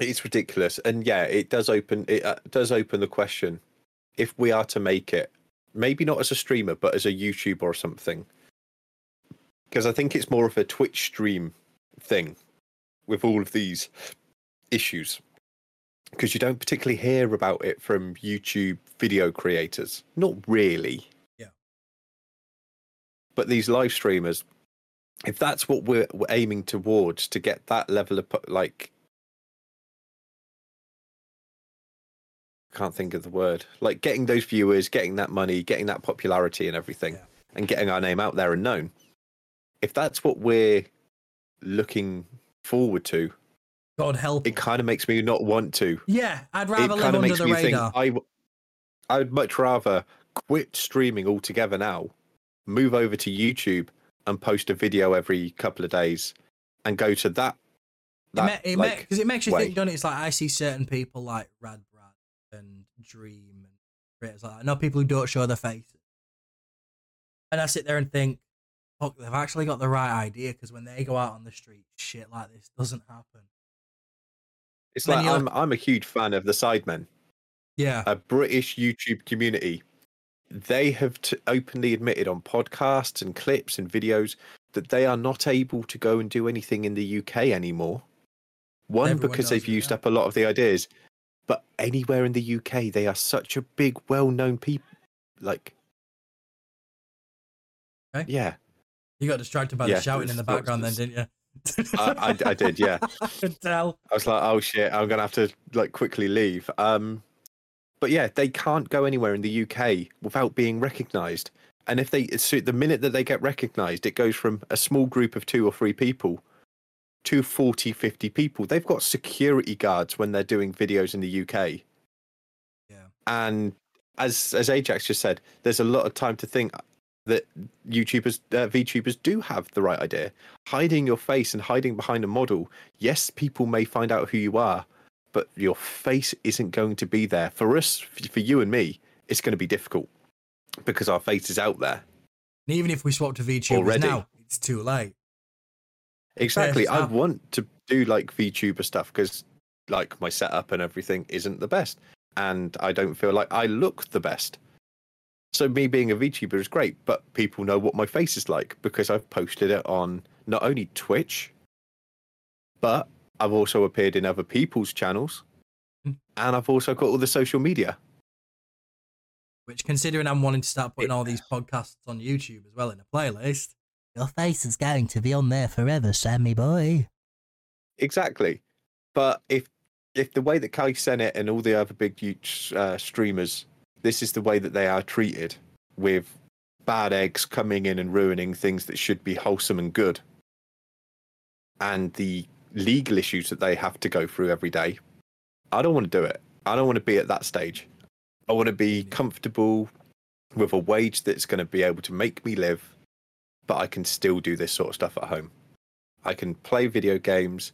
it's ridiculous, and yeah, it does open it uh, does open the question: if we are to make it, maybe not as a streamer, but as a YouTuber or something, because I think it's more of a Twitch stream thing with all of these issues. Because you don't particularly hear about it from YouTube video creators. Not really. Yeah. But these live streamers, if that's what we're, we're aiming towards to get that level of like can't think of the word like getting those viewers getting that money getting that popularity and everything Yeah. and getting our name out there and known if that's what we're looking forward to God help. it kind of makes me not want to yeah, I'd it rather live under makes the me radar. think I I'd much rather quit streaming altogether now, move over to YouTube and post a video every couple of days, and go to that. It, ma- it, like, because it makes you way. think, doesn't it? It's like I see certain people like Rad Dream and creators like that. I know people who don't show their faces. And I sit there and think, fuck, they've actually got the right idea because when they go out on the street, shit like this doesn't happen. it's like I'm I'm a huge fan of the Sidemen, Yeah. a British YouTube community. They have t- openly admitted on podcasts and clips and videos that they are not able to go and do anything in the UK anymore. One, Everyone because they've it, used yeah. up a lot of the ideas, but anywhere in the UK, they are such a big, well-known people. Like, Okay. yeah, You got distracted by Yeah, the shouting in the background then, didn't you? I, I, I did. Yeah, I could tell. I was like, oh shit, I'm gonna have to like quickly leave. Um, but yeah, they can't go anywhere in the UK without being recognised. And if they, so the minute that they get recognised, it goes from a small group of two or three people to 40, 50 people. They've got security guards when they're doing videos in the UK. Yeah. And as as Ajax just said, there's a lot of time to think that YouTubers, uh, VTubers do have the right idea. Hiding your face and hiding behind a model, yes, people may find out who you are, but your face isn't going to be there. For us, for you and me, it's going to be difficult because our face is out there. And even if we swap to VTubers Already. now, it's too late. Exactly. I want to do like VTuber stuff because like my setup and everything isn't the best. And I don't feel like I look the best. So me being a VTuber is great, but people know what my face is like because I've posted it on not only Twitch, but I've also appeared in other people's channels. Hmm. And I've also got all the social media. Which, considering I'm wanting to start putting all these podcasts on YouTube as well in a playlist, Your face is going to be on there forever, Sammy boy. Exactly. But if if the way that Kai Cenat and all the other big YouTube, uh, streamers, this is the way that they are treated, with bad eggs coming in and ruining things that should be wholesome and good, and the legal issues that they have to go through every day, I don't want to do it. I don't want to be at that stage. I want to be comfortable with a wage that's going to be able to make me live, but I can still do this sort of stuff at home. I can play video games,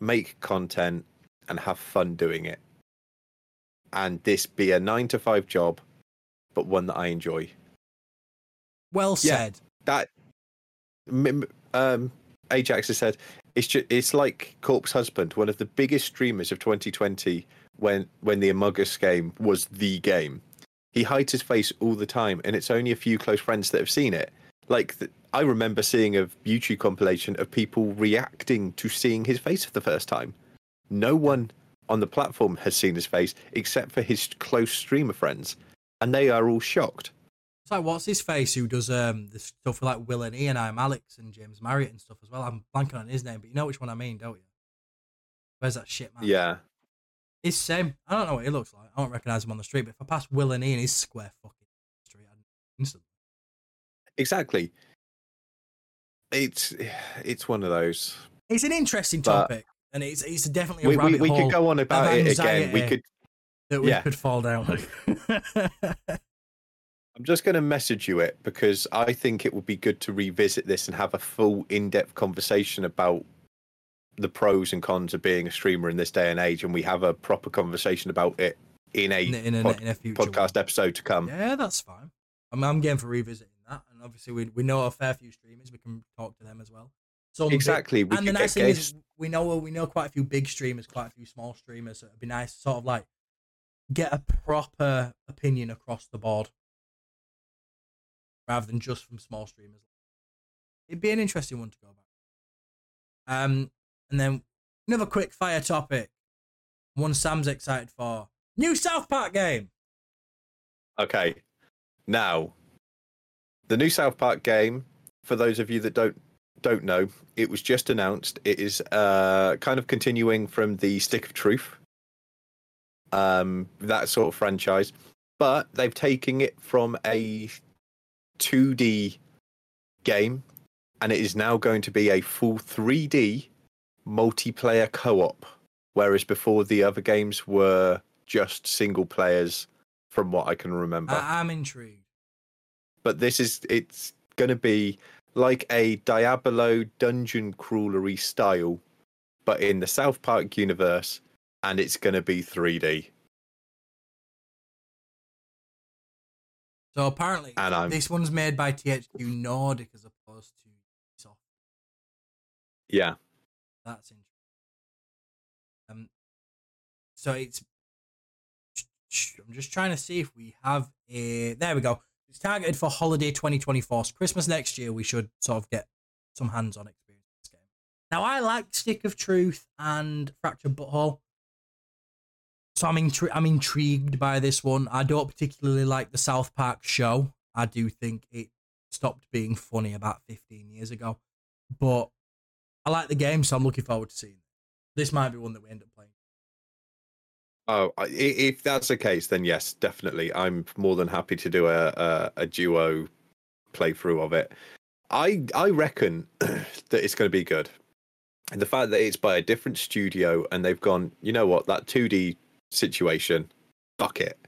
make content, and have fun doing it. And this be a nine to five job, but one that I enjoy. well said. Yeah. said. That m- m- um, Ajax has said it's just, it's like Corpse Husband, one of the biggest streamers of 2020 when when the Among Us game was the game. He hides his face all the time, and it's only a few close friends that have seen it. Like th- I remember seeing a YouTube compilation of people reacting to seeing his face for the first time. No one on the platform has seen his face except for his close streamer friends, and they are all shocked. It's like, what's his face who does um the stuff with like Will and Ian, I'm Alex and James Marriott and stuff as well. I'm blanking on his name, but you know which one I mean, don't you? Where's that shit man? Yeah. He's same. I don't know what he looks like. I don't recognize him on the street, but if I pass Will and Ian, he's square fucking street. I'd instantly. Exactly. It's it's one of those. It's an interesting But- topic, and it's it's definitely a We, we, rabbit we hole could go on about it again. We could. that we yeah. could fall down. I'm just going to message you it because I think it would be good to revisit this and have a full, in-depth conversation about the pros and cons of being a streamer in this day and age, and we have a proper conversation about it in a in, a- in, a, pod- in a future podcast episode to come. Yeah, that's fine. I'm, I'm game for revisiting that, and obviously we we know a fair few streamers. We can talk to them as well. So Exactly. We and the nice thing guests. is we know we know quite a few big streamers, quite a few small streamers. So it'd be nice to sort of like get a proper opinion across the board rather than just from small streamers. It'd be an interesting one to go back. Um, and then another quick fire topic. One Sam's excited for new South Park game. Okay. Now, the new South Park game, for those of you that don't don't know, it was just announced. It is uh, kind of continuing from the Stick of Truth, um, that sort of franchise, but they've taken it from a 2D game, and it is now going to be a full 3D multiplayer co-op, whereas before the other games were just single players, from what I can remember I- I'm intrigued. But this is it's going to be like a Diablo dungeon crawlery style, but in the South Park universe, and it's going to be 3D. So apparently, And I'm- this one's made by THQ Nordic as opposed to Ubisoft. Yeah, That's interesting. Um, so it's. I'm just trying to see if we have a. There we go. It's targeted for holiday 2024. So Christmas next year, we should sort of get some hands-on experience with this game. Now, I like Stick of Truth and Fractured But Whole. So I'm intri- I'm intrigued by this one. I don't particularly like the South Park show. I do think it stopped being funny about 15 years ago. But I like the game, so I'm looking forward to seeing it. This might be one that we end up. Oh, if that's the case, then yes, definitely. I'm more than happy to do a a, a duo playthrough of it. I I reckon that it's going to be good, and the fact that it's by a different studio and they've gone, you know what, that 2D situation, fuck it,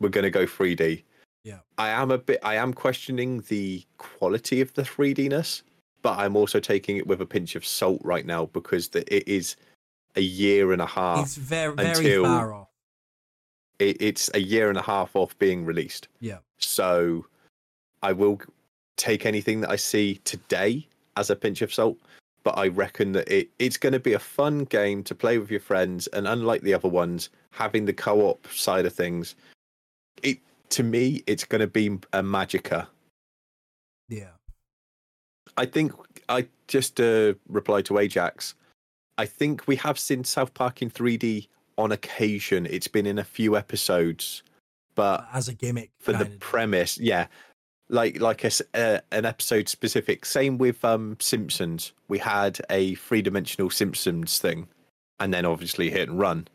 we're going to go 3D. Yeah. I am a bit. I am questioning the quality of the 3Dness, but I'm also taking it with a pinch of salt right now because the, it is a year and a half it's very, very far off. it, it's a year and a half off being released. Yeah. So I will take anything that I see today as a pinch of salt. But I reckon that it, it's going to be a fun game to play with your friends. And unlike the other ones, having the co op side of things, it to me, it's going to be a Magicka. Yeah. I think I just uh, reply to Ajax. I think we have seen South Park in 3D on occasion. It's been in a few episodes, but As a gimmick. for the premise yeah. Like like a, uh, an episode specific. Same with um simpsons. We had a three-dimensional simpsons thing and then obviously hit and run.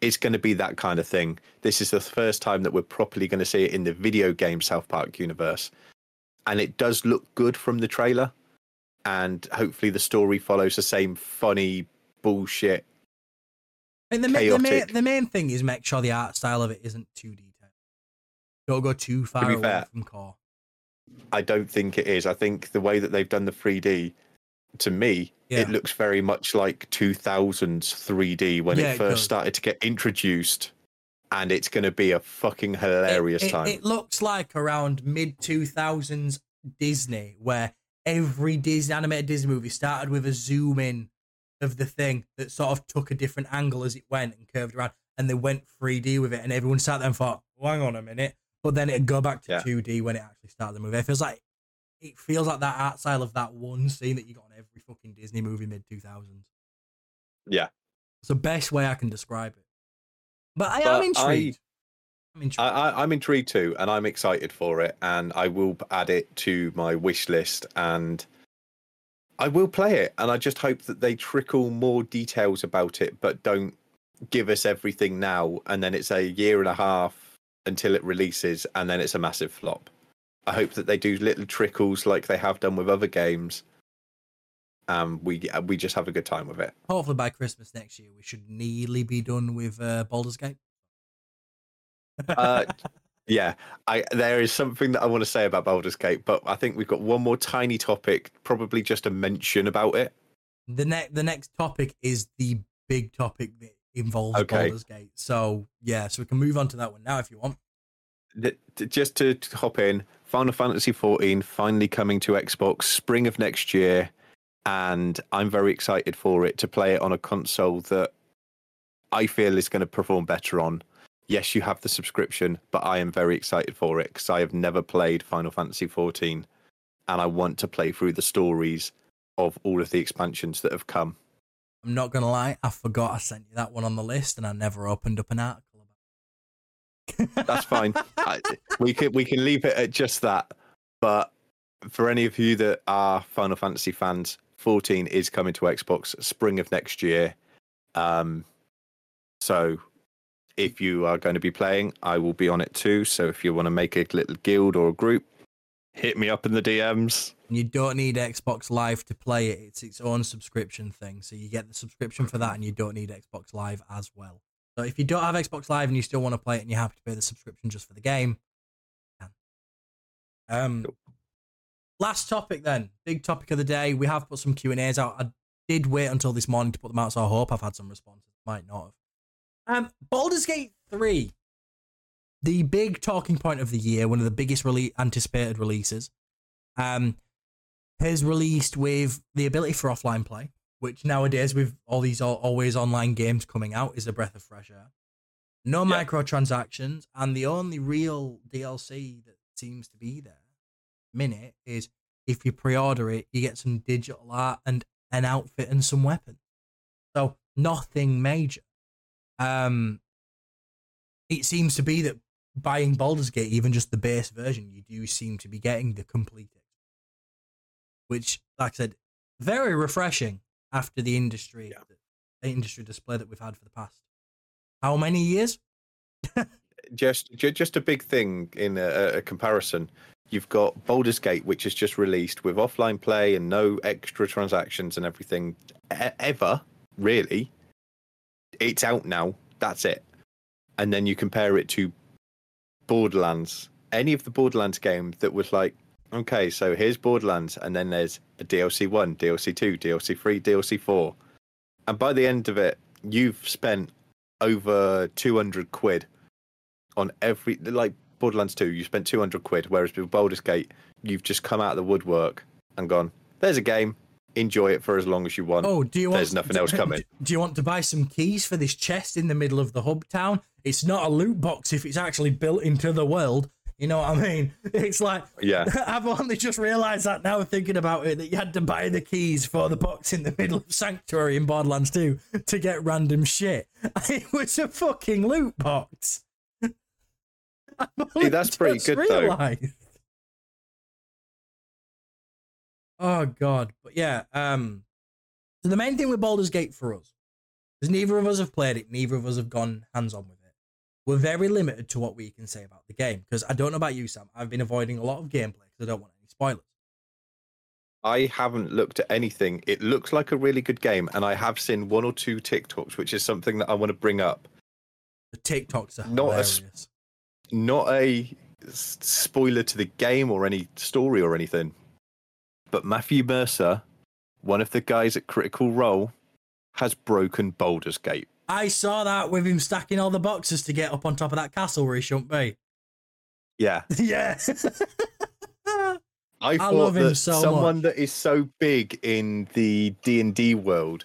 It's going to be that kind of thing. This is the first time that we're properly going to see it in the video game south park universe. And it does look good from the trailer and hopefully the story follows the same funny bullshit And the, ma- the, main, the main thing is make sure the art style of it isn't too detailed. Don't go too far be away fair, from core. I don't think it is. I think the way that they've done the 3D, to me, Yeah. it looks very much like 2000s 3D when Yeah, it it first does. started to get introduced. And it's going to be a fucking hilarious it, it- time. It, looks like around mid 2000s Disney, where every Disney animated Disney movie started with a zoom in of the thing that sort of took a different angle as it went and curved around, and they went 3D with it, and everyone sat there and thought, well, "Hang on a minute," but then it'd go back to Yeah. 2D when it actually started the movie. It feels like it feels like that art style of that one scene that you got in every fucking Disney movie mid 2000s. Yeah. it's the best way I can describe it. But I But am intrigued. I, am I, intrigued. I, I'm intrigued too, and I'm excited for it. And I will add it to my wish list. And I will play it, and I just hope that they trickle more details about it, but don't give us everything now, and then it's a year and a half until it releases, and then it's a massive flop. I hope that they do little trickles like they have done with other games. Um, we we just have a good time with it. Hopefully by Christmas next year, we should nearly be done with uh, Baldur's Gate. Uh, yeah, I there is something that I want to say about Baldur's Gate, but I think we've got one more tiny topic, probably just a mention about it. the next the next topic is the big topic that involves Okay. Baldur's Gate. So yeah, so we can move on to that one now if you want. Th- th- Just to to hop in, Final Fantasy XIV finally coming to Xbox spring of next year, and I'm very excited for it to play it on a console that I feel is going to perform better on. Yes, you have the subscription, but I am very excited for it because I have never played Final Fantasy XIV, and I want to play through the stories of all of the expansions that have come. I'm not gonna lie, I forgot I sent you that one on the list, and I never opened up an article about. That's fine. I, we can we can leave it at just that. But for any of you that are Final Fantasy fans, 14 is coming to Xbox spring of next year. Um, so if you are going to be playing, I will be on it too. So if you want to make a little guild or a group, hit me up in the DMs. You don't need Xbox Live to play it. It's its own subscription thing. So you get the subscription for that and you don't need Xbox Live as well. So if you don't have Xbox Live and you still want to play it and you're happy to pay the subscription just for the game. Um last topic then. Big topic of the day. We have put some Q&As out. I did wait until this morning to put them out, so I hope I've had some responses. Might not have. Um Baldur's Gate 3. The big talking point of the year, one of the biggest rele- anticipated releases. Um has released with the ability for offline play, which nowadays with all these always online games coming out is a breath of fresh air. No Yeah. microtransactions, and the only real DLC that seems to be there, minute, is if you pre-order it, you get some digital art and an outfit and some weapons. So nothing major. Um, it seems to be that buying Baldur's Gate, even just the base version, you do seem to be getting the complete which, like I said, very refreshing after the industry Yeah. the industry display that we've had for the past how many years? just just a big thing in a, a comparison. You've got Baldur's Gate, which is just released with offline play and no extra transactions and everything e- ever. Really, it's out now. That's it. And then you compare it to Borderlands. Any of the Borderlands game that was like, okay, so here's Borderlands, and then there's a DLC one, DLC two, DLC three, DLC four, and by the end of it, you've spent over two hundred quid on every like Borderlands 2, you spent 200 quid, whereas with Baldur's Gate, you've just come out of the woodwork and gone, there's a game, enjoy it for as long as you want. Oh, do you want? There's nothing else coming. Do you want to buy some keys for this chest in the middle of the hub town? It's not a loot box if it's actually built into the world. You know what I mean? It's like Yeah. I've only just realised that now thinking about it that you had to buy the keys for the box in the middle of Sanctuary in Borderlands 2 to get random shit. It was a fucking loot box. That's pretty good, though. Oh god, but yeah. Um, so the main thing with Baldur's Gate for us is neither of us have played it, neither of us have gone hands on with it. We're very limited to what we can say about the game because I don't know about you, Sam. I've been avoiding a lot of gameplay because I don't want any spoilers. I haven't looked at anything. It looks like a really good game, and I have seen one or two TikToks, which is something that I want to bring up. The TikToks are Not a hilarious. s- Not a spoiler to the game or any story or anything, but Matthew Mercer, one of the guys at Critical Role, has broken Baldur's Gate. I saw that with him stacking all the boxes to get up on top of that castle where he shouldn't be. Yeah, yeah. I thought love him that so someone much. that is so big in the D and D world,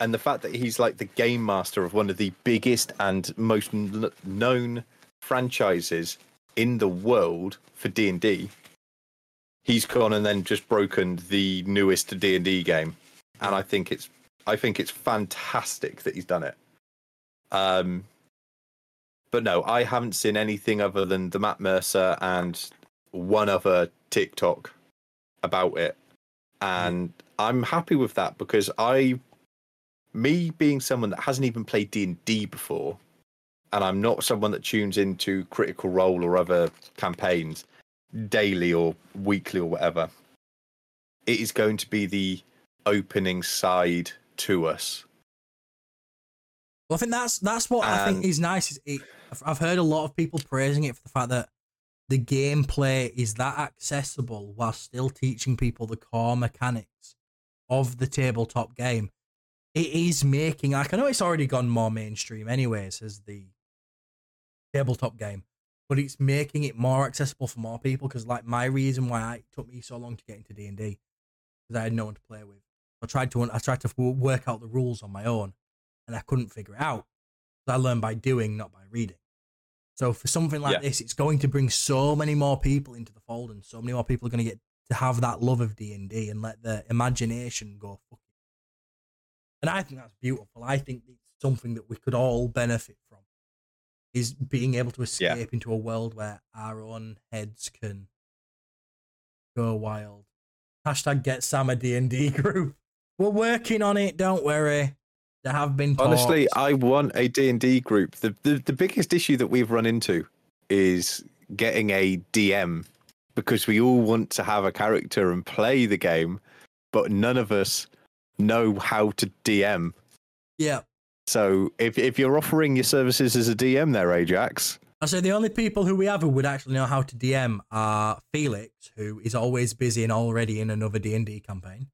and the fact that he's like the game master of one of the biggest and most kn- known franchises in the world for D and D, he's gone and then just broken the newest D and D game, and I think it's I think it's fantastic that he's done it. Um, but no, I haven't seen anything other than the Matt Mercer and one other TikTok about it, and I'm happy with that because I, me being someone that hasn't even played D and D before, and I'm not someone that tunes into Critical Role or other campaigns daily or weekly or whatever. It is going to be the opening side to us. Well, I think that's that's what I think is nice. Is it, I've- I've heard a lot of people praising it for the fact that the gameplay is that accessible while still teaching people the core mechanics of the tabletop game. It is making like I know it's already gone more mainstream anyways as the tabletop game, but it's making it more accessible for more people because like my reason why it took me so long to get into D and D because I had no one to play with. I tried to I tried to work out the rules on my own, and I couldn't figure it out. I learned by doing, not by reading. So for something like Yeah. this, it's going to bring so many more people into the fold, and so many more people are going to get to have that love of D and D and let their imagination go. Fucking. And I think that's beautiful. I think it's something that we could all benefit from. Is being able to escape Yeah. into a world where our own heads can go wild. Hashtag get Sam a D&D group. We're working on it, don't worry. There have been talks. Honestly, I want a D&D group. The, the the biggest issue that we've run into is getting a DM because we all want to have a character and play the game, but none of us know how to DM. yeah. So if if you're offering your services as a DM there, Ajax, I say the only people who we have who would actually know how to DM are Felix, who is always busy and already in another D and D campaign,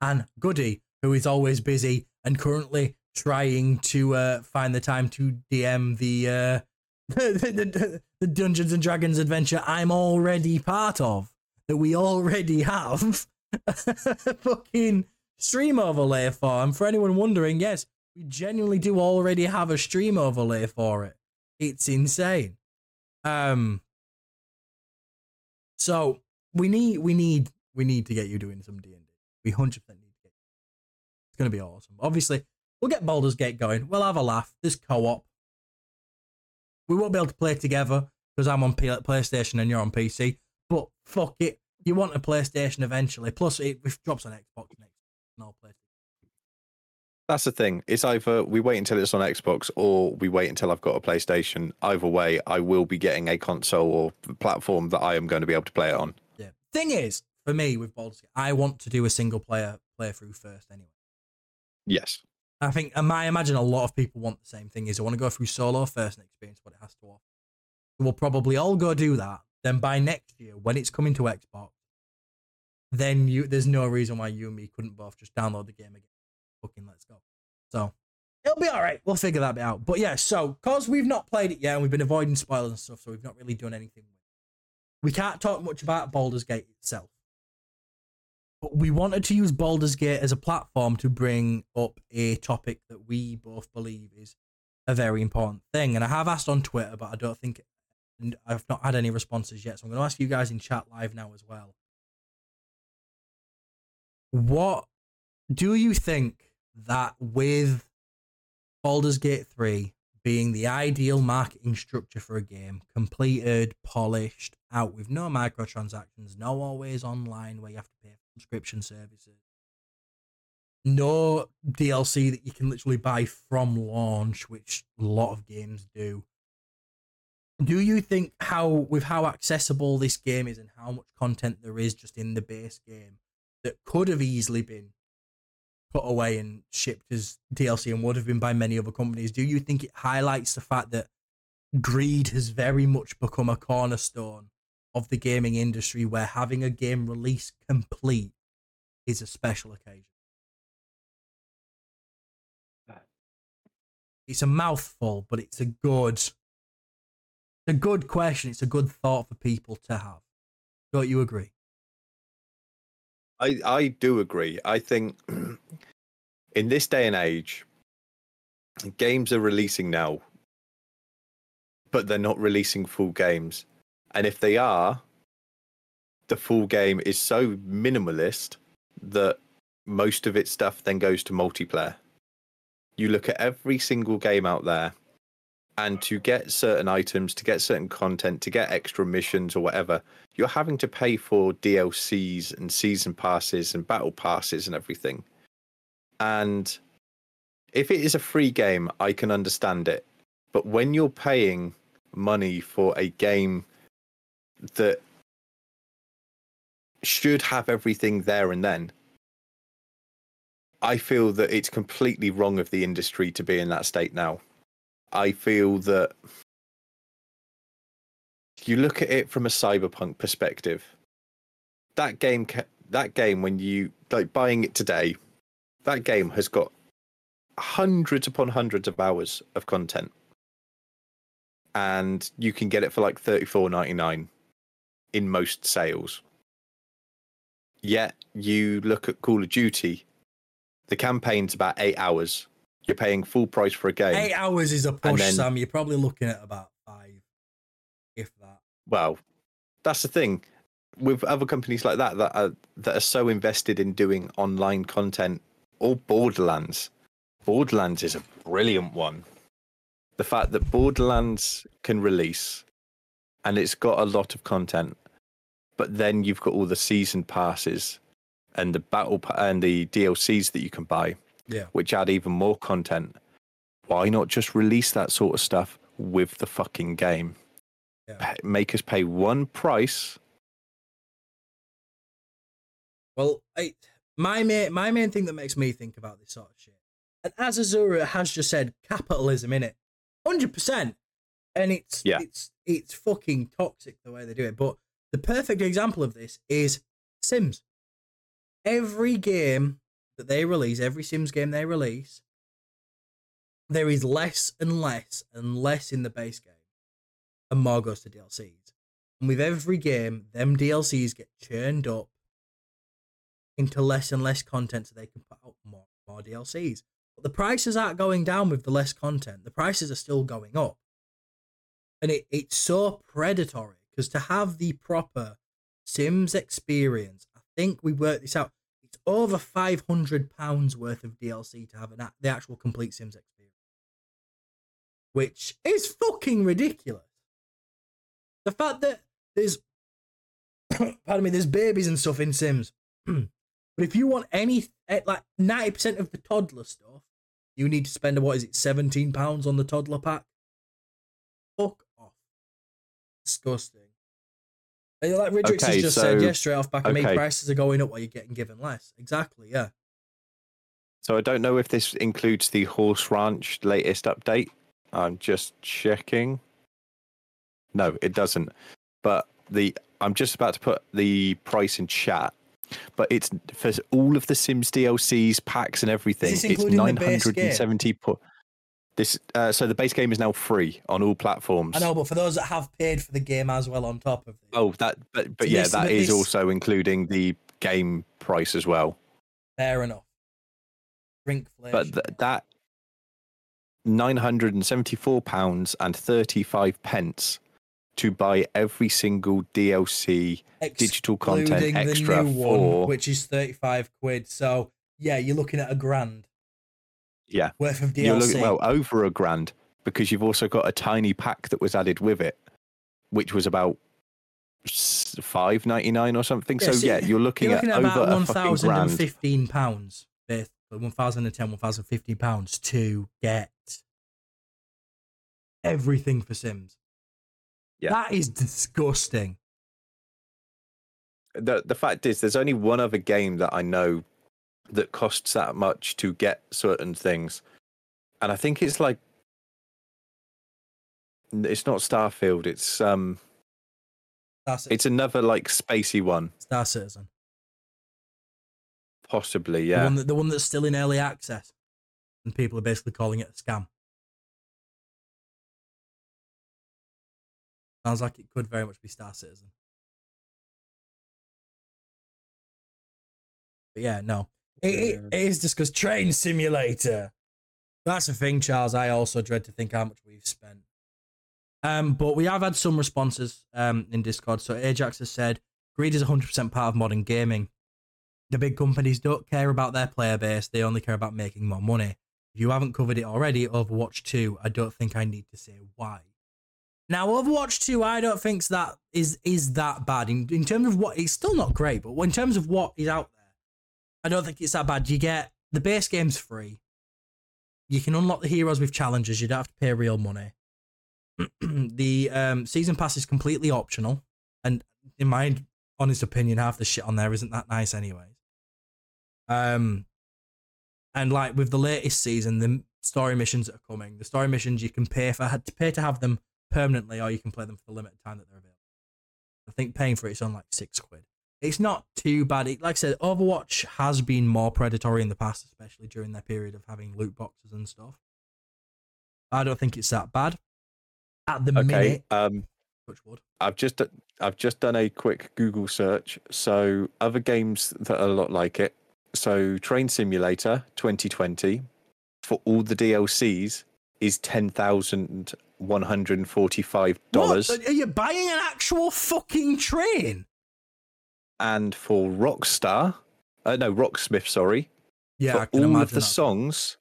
and Goody, who is always busy and currently trying to uh, find the time to DM the, uh, the, the Dungeons and Dragons adventure I'm already part of that we already have a fucking stream overlay for. And for anyone wondering, yes, we genuinely do already have a stream overlay for it. It's insane. Um. So we need we need we need to get you doing some D and D. We hundred percent need to get. It's gonna be awesome. Obviously, we'll get Baldur's Gate going. We'll have a laugh. There's co-op. We won't be able to play together because I'm on P- PlayStation and you're on PC. But fuck it, you want a PlayStation eventually. Plus, it, it drops on Xbox next. No PlayStation. That's the thing. It's either we wait until it's on Xbox or we wait until I've got a PlayStation. Either way, I will be getting a console or platform that I am going to be able to play it on. Yeah. Thing is, for me with Baldur's Gate, I want to do a single player playthrough first anyway. Yes. I think um, I imagine a lot of people want the same thing is they want to go through solo first and experience what it has to offer. We'll probably all go do that. Then by next year, when it's coming to Xbox, then you there's no reason why you and me couldn't both just download the game again. Fucking let's go. So it'll be all right. We'll figure that out. But yeah, so cause we've not played it yet and we've been avoiding spoilers and stuff, so we've not really done anything. We can't talk much about Baldur's Gate itself. But we wanted to use Baldur's Gate as a platform to bring up a topic that we both believe is a very important thing. And I have asked on Twitter, but I don't think I've not had any responses yet. So I'm going to ask you guys in chat live now as well. What do you think that with Baldur's Gate 3 being the ideal marketing structure for a game, completed, polished, out with no microtransactions, no always online where you have to pay for subscription services, no DLC that you can literally buy from launch, which a lot of games do. Do you think how with how accessible this game is and how much content there is just in the base game that could have easily been put away and shipped as DLC and would have been by many other companies, do you think it highlights the fact that greed has very much become a cornerstone of the gaming industry where having a game release complete is a special occasion? It's a mouthful, but it's a good a good question. It's a good thought for people to have. Don't you agree? I, I do agree. I think in this day and age, games are releasing now, but they're not releasing full games. And if they are, the full game is so minimalist that most of its stuff then goes to multiplayer. You look at every single game out there, And to get certain items, to get certain content, to get extra missions or whatever, you're having to pay for DLCs and season passes and battle passes and everything. And if it is a free game, I can understand it. But when you're paying money for a game that should have everything there and then, I feel that it's completely wrong of the industry to be in that state now. I feel that you look at it from a cyberpunk perspective. That game, that game, when you like buying it today, that game has got hundreds upon hundreds of hours of content, and you can get it for like thirty four ninety nine in most sales. Yet you look at Call of Duty, the campaign's about eight hours. You're paying full price for a game. Eight hours is a push, then- Sam. You're probably looking at about five, if that. well, that's the thing with other companies like that that are that are so invested in doing online content or Borderlands. Borderlands is a brilliant one. The fact that Borderlands can release and it's got a lot of content, but then you've got all the season passes and the battle pa- and the DLCs that you can buy, Yeah. which add even more content. Why not just release that sort of stuff with the fucking game? Yeah. Make us pay one price. Well, I, my main my main thing that makes me think about this sort of shit, and as Azura has just said, capitalism in it, hundred percent, and it's Yeah. it's it's fucking toxic the way they do it. But the perfect example of this is Sims. Every game that they release, every Sims game they release, there is less and less and less in the base game, and more goes to DLCs. And with every game, them DLCs get churned up into less and less content so they can put out more more DLCs. But the prices aren't going down with the less content. The prices are still going up. And it, it's so predatory because to have the proper Sims experience, I think we worked this out. Over five hundred pounds worth of DLC to have an, the actual complete Sims experience, which is fucking ridiculous. The fact that there's, pardon me, there's babies and stuff in Sims. But if you want any, eh, like ninety percent of the toddler stuff, you need to spend what is it, seventeen pounds on the toddler pack? Fuck off! Disgusting. Like Ridrix Okay, has just said, so- yeah, straight off back of me, prices are going up while you're getting given less. Exactly, yeah. So I don't know if this includes the Horse Ranch latest update. I'm just checking. No, it doesn't. But the I'm just about to put the price in chat. But it's for all of the Sims DLCs, packs, and everything. It's including the base hundred and seventy. Po- this uh, so the base game is now free on all platforms. I know, but for those that have paid for the game as well on top of it, Oh, that but but So yeah, this- that is this- also including the game price as well. fair enough. Shrinkflation. but th- that 974 pounds and 35 pence to buy every single DLC digital content extra for one, which is thirty-five quid. So yeah, you're looking at a grand yeah worth of you're DLC. looking well over a grand because you've also got a tiny pack that was added with it which was about 5.99 or something Yeah, so so yeah you're looking, You're looking at, at about over one thousand and fifteen pounds, one thousand and ten, one thousand fifteen pounds to get everything for Sims. Yeah. that is disgusting. the the fact is there's only one other game that I know that costs that much to get certain things, and I think it's like it's not Starfield. It's um, it's another like spacey one, Star Citizen. possibly. The Yeah, one that, the one that's still in early access, and people are basically calling it a scam. Sounds like it could very much be Star Citizen. But yeah, no. It, it, is just because train simulator. That's the thing, Charles. I also dread to think how much we've spent. Um, but we have had some responses um in Discord. So Ajax has said, "Greed is 100% part of modern gaming. The big companies don't care about their player base; they only care about making more money. If If you haven't covered it already, Overwatch 2, I don't think I need to say why. Now, Overwatch 2, I don't think that is is that bad. In, in terms of what, it's still not great, but in terms of what is out there, I don't think it's that bad. You get the base game's free. You can unlock the heroes with challenges. You don't have to pay real money. the um, season pass is completely optional, and in my honest opinion, half the shit on there isn't that nice, anyways. Um, and like with the latest season, the story missions that are coming, the story missions you can pay for to pay to have them permanently, or you can play them for the limited time that they're available. I think paying for it's on like six quid. It's not too bad. It, like I said, Overwatch has been more predatory in the past, especially during their period of having loot boxes and stuff. I don't think it's that bad. At the Okay. minute, Um. I've just I've just done a quick Google search. So other games that are a lot like it. So Train Simulator 2020 for all the DLCs is ten thousand one hundred and forty-five dollars, Are you buying an actual fucking train? And for Rockstar, uh, no Rocksmith, sorry, Yeah, I for can all imagine of the that. songs,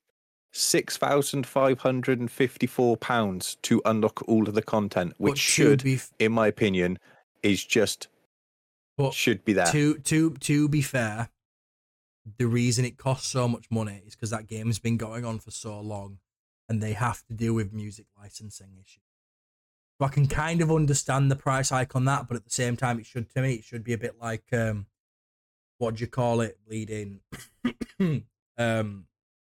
six thousand five hundred and fifty-four pounds to unlock all of the content, which to should, be f- in my opinion, is just But should be there. to to to be fair, the reason it costs so much money is because that game's been going on for so long, and they have to deal with music licensing issues. So I can kind of understand the price hike on that, but at the same time, it should to me it should be a bit like um, what do you call it, bleeding, um,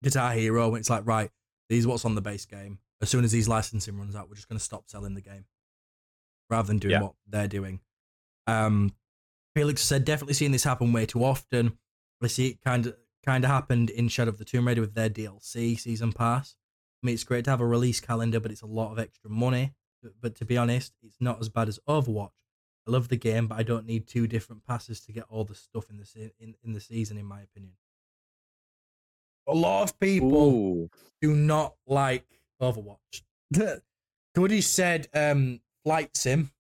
Guitar Hero. When it's like right, these are what's on the base game. As soon as these licensing runs out, we're just going to stop selling the game, rather than doing Yeah. what they're doing. Um, Felix said definitely seeing this happen way too often. I see it kind of kind of happened in Shadow of the Tomb Raider with their DLC season pass. I mean, it's great to have a release calendar, but it's a lot of extra money. But, to be honest, it's not as bad as Overwatch. I love the game, but I don't need two different passes to get all the stuff in the se- in, in the season, in my opinion. A lot of people Ooh. do not like Overwatch. Cody said um, Flight Sim,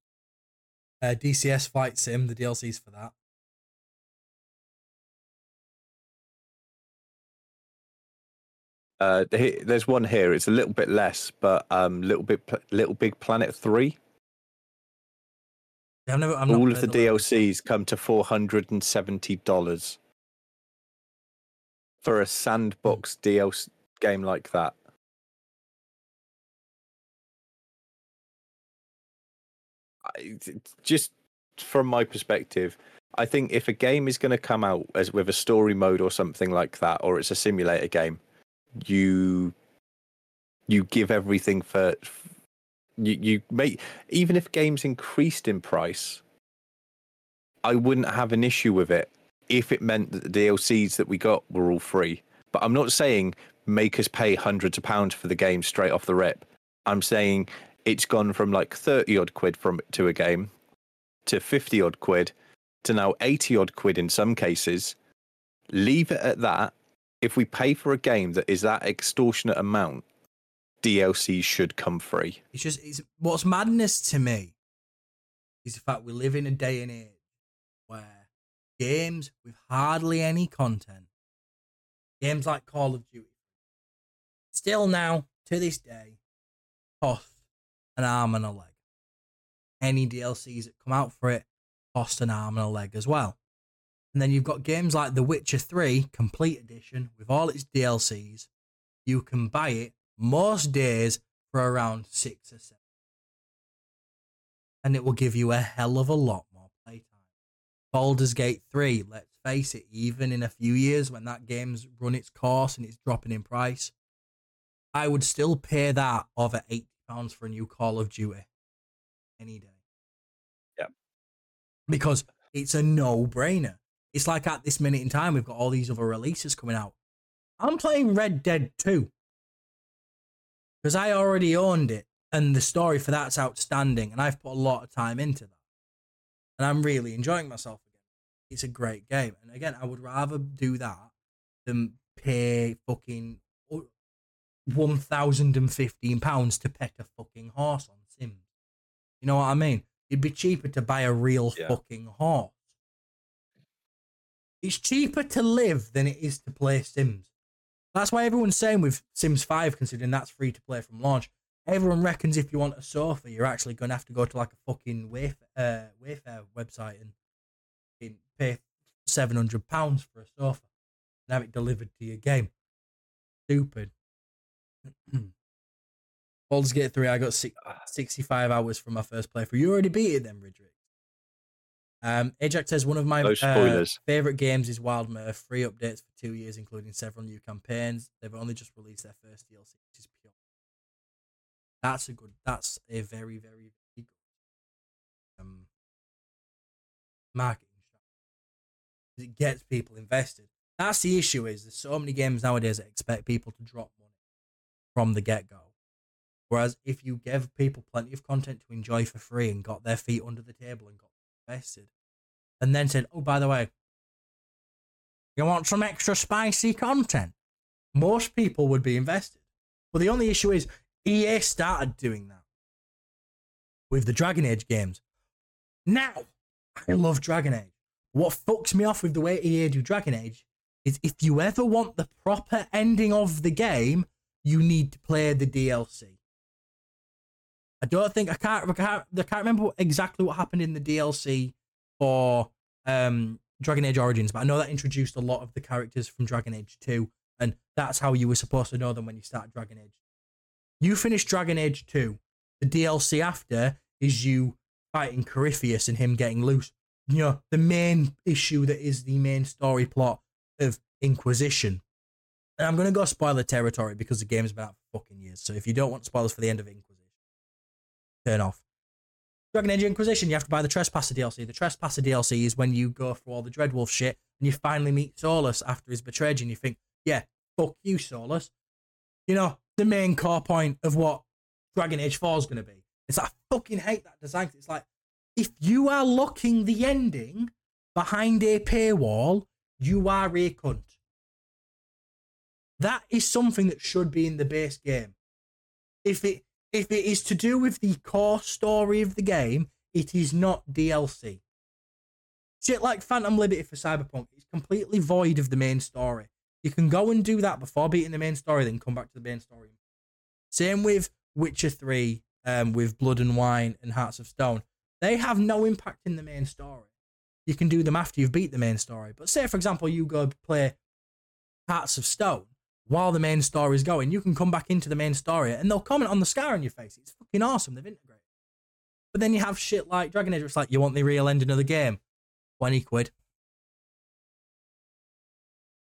uh, DCS Flight Sim, the DLCs for that. Uh, he- there's one here. It's a little bit less, but um, little bit, little big Planet Three. I've never, I'm not All of the played DLCs come to four hundred and seventy dollars for a sandbox DLC game like that. I, just from my perspective, I think if a game is going to come out as with a story mode or something like that, or it's a simulator game, you you give everything for you you make even if games increased in price i wouldn't have an issue with it if it meant that the dlcs that we got were all free. But i'm not saying make us pay hundreds of pounds for the game straight off the rip. I'm saying it's gone from like 30 odd quid from to a game to 50 odd quid to now 80 odd quid in some cases. Leave it at that if we pay for a game that is that extortionate amount DLC should come free. It's just it's what's madness to me is the fact we live in a day and age where games with hardly any content, games like Call of Duty, still now to this day cost an arm and a leg. Any DLCs that come out for it cost an arm and a leg as well. And then you've got games like The Witcher 3 Complete Edition with all its DLCs. You can buy it most days for around six or seven. And it will give you a hell of a lot more playtime. Baldur's Gate 3, let's face it, even in a few years when that game's run its course and it's dropping in price, I would still pay that over £80 for a new Call of Duty any day. Yep. Because it's a no brainer. It's like at this minute in time, we've got all these other releases coming out. I'm playing Red Dead 2 because I already owned it and the story for that's outstanding and I've put a lot of time into that. And I'm really enjoying myself again. It's a great game. And again, I would rather do that than pay fucking £1,015 to pet a fucking horse on Sims. You know what I mean? It'd be cheaper to buy a real Yeah. fucking horse. It's cheaper to live than it is to play Sims. That's why everyone's saying with Sims 5, considering that's free to play from launch, everyone reckons if you want a sofa, you're actually going to have to go to like a fucking Wayf- uh, Wayfair website and pay £700 for a sofa and have it delivered to your game. Stupid. Baldur's Gate 3, I got six, 65 hours from my first playthrough. You already beat it then, Ridrick. Um, Ajax says one of my No uh, favorite games is Wildermyth. Free updates for two years, including several new campaigns. They've only just released their first DLC, which is pure. That's a good. That's a very, very, very good um, marketing strategy. It gets people invested. That's the issue. Is there's so many games nowadays that expect people to drop money from the get go. Whereas if you give people plenty of content to enjoy for free and got their feet under the table and got invested, and then said, "Oh, by the way, you want some extra spicy content?" Most people would be invested. But the only issue is EA started doing that with the Dragon Age games. Now, I love Dragon Age. What fucks me off with the way EA do Dragon Age is if you ever want the proper ending of the game, you need to play the DLC. I don't think I can't I can't, I can't remember exactly what happened in the DLC for um, Dragon Age Origins, but I know that introduced a lot of the characters from Dragon Age 2, and that's how you were supposed to know them when you started Dragon Age. You finish Dragon Age 2, the DLC after is you fighting Corypheus and him getting loose. You know, the main issue that is the main story plot of Inquisition. And I'm going to go spoiler territory because the game's been out for fucking years. So if you don't want spoilers for the end of Inquisition, turn off. Dragon Age Inquisition, you have to buy the Trespasser DLC. The Trespasser DLC is when you go through all the Dreadwolf shit and you finally meet Solas after he's betrayed you and you think, yeah, fuck you, Solas. You know, the main core point of what Dragon Age 4 is going to be. It's like, I fucking hate that design. It's like, if you are locking the ending behind a paywall, you are a cunt. That is something that should be in the base game. If it if it is to do with the core story of the game, it is not DLC. Shit like Phantom Liberty for Cyberpunk is completely void of the main story. You can go and do that before beating the main story, then come back to the main story. Same with Witcher 3, um, with Blood and Wine and Hearts of Stone. They have no impact in the main story. You can do them after you've beat the main story. But say, for example, you go play Hearts of Stone while the main story is going, you can come back into the main story and they'll comment on the scar on your face. It's fucking awesome. They've integrated. But then you have shit like Dragon Age, it's like, you want the real ending of the game? 20 quid.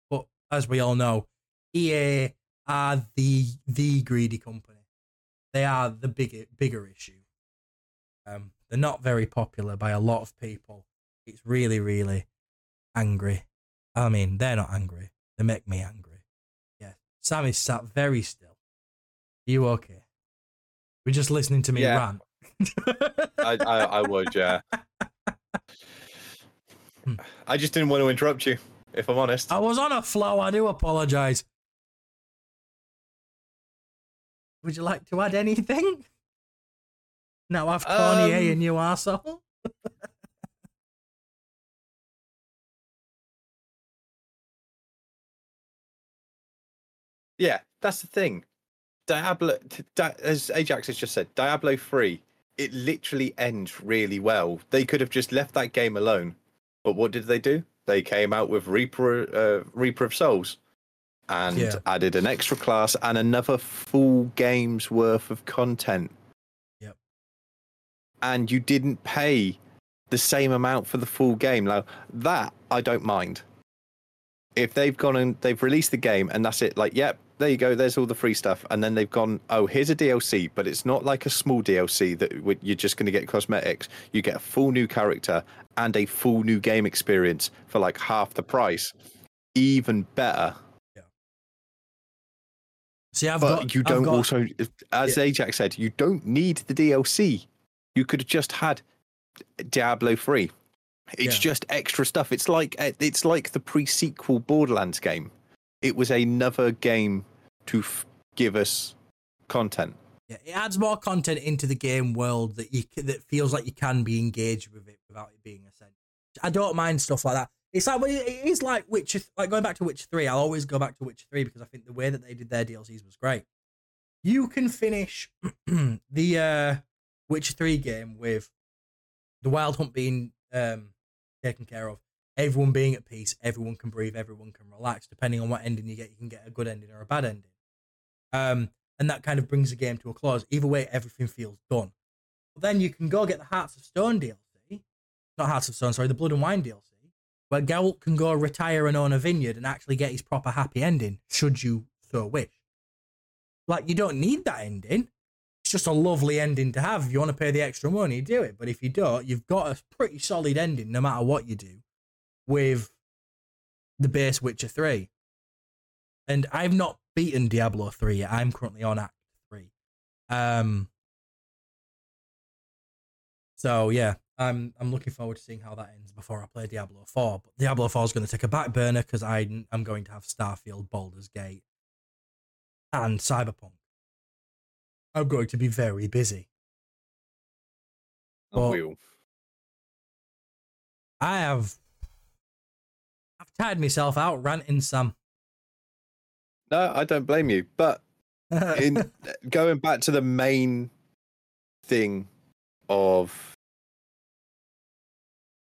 But as we all know, EA are the the greedy company. They are the bigger bigger issue. Um, they're not very popular by a lot of people. It's really, really angry. I mean, they're not angry. They make me angry. Sam is sat very still. Are you okay? We're just listening to me Yeah. rant. I, I, I would, yeah. Hmm. I just didn't want to interrupt you, if I'm honest. I was on a flow. I do apologize. Would you like to add anything? Now I've corny Um, and you arsehole. Yeah, that's the thing. Diablo, Di- as Ajax has just said, Diablo 3, it literally ends really well. They could have just left that game alone. But what did they do? They came out with Reaper, uh, Reaper of Souls and Yeah. added an extra class and another full game's worth of content. Yep. And you didn't pay the same amount for the full game. Now, that I don't mind. If they've gone and they've released the game and that's it, like, yep, there you go, there's all the free stuff. And then they've gone, oh, here's a DLC, but it's not like a small DLC that you're just going to get cosmetics. You get a full new character and a full new game experience for like half the price. Even better. See, I've but got. you don't got- also, as Ajax said, you don't need the DLC. You could have just had Diablo 3. It's Yeah. just extra stuff. It's like eh, it's like the pre-sequel Borderlands game. It was another game to f- give us content. Yeah, it adds more content into the game world that you that feels like you can be engaged with it without it being essential. I don't mind stuff like that. It's like it is like Witcher, like going back to Witcher Three. I'll always go back to Witcher Three because I think the way that they did their DLCs was great. You can finish the uh, Witcher Three game with the Wild Hunt being um, taken care of, everyone being at peace, everyone can breathe, everyone can relax. Depending on what ending you get, you can get a good ending or a bad ending. Um, and that kind of brings the game to a close. Either way, everything feels done. But then you can go get the Hearts of Stone DLC, not Hearts of Stone, sorry, the Blood and Wine DLC, where Geralt can go retire and own a vineyard and actually get his proper happy ending, should you so wish. Like, you don't need that ending. It's just a lovely ending to have. If you want to pay the extra money, do it. But if you don't, you've got a pretty solid ending no matter what you do with the base Witcher 3. And I've not beaten Diablo 3 yet. I'm currently on Act 3. Um, so yeah, I'm I'm looking forward to seeing how that ends before I play Diablo 4. But Diablo 4 is going to take a back burner because I'm going to have Starfield, Baldur's Gate, and Cyberpunk. I'm going to be very busy. Oh, Well- I have tired myself out ranting some. No, I don't blame you. But in going back to the main thing of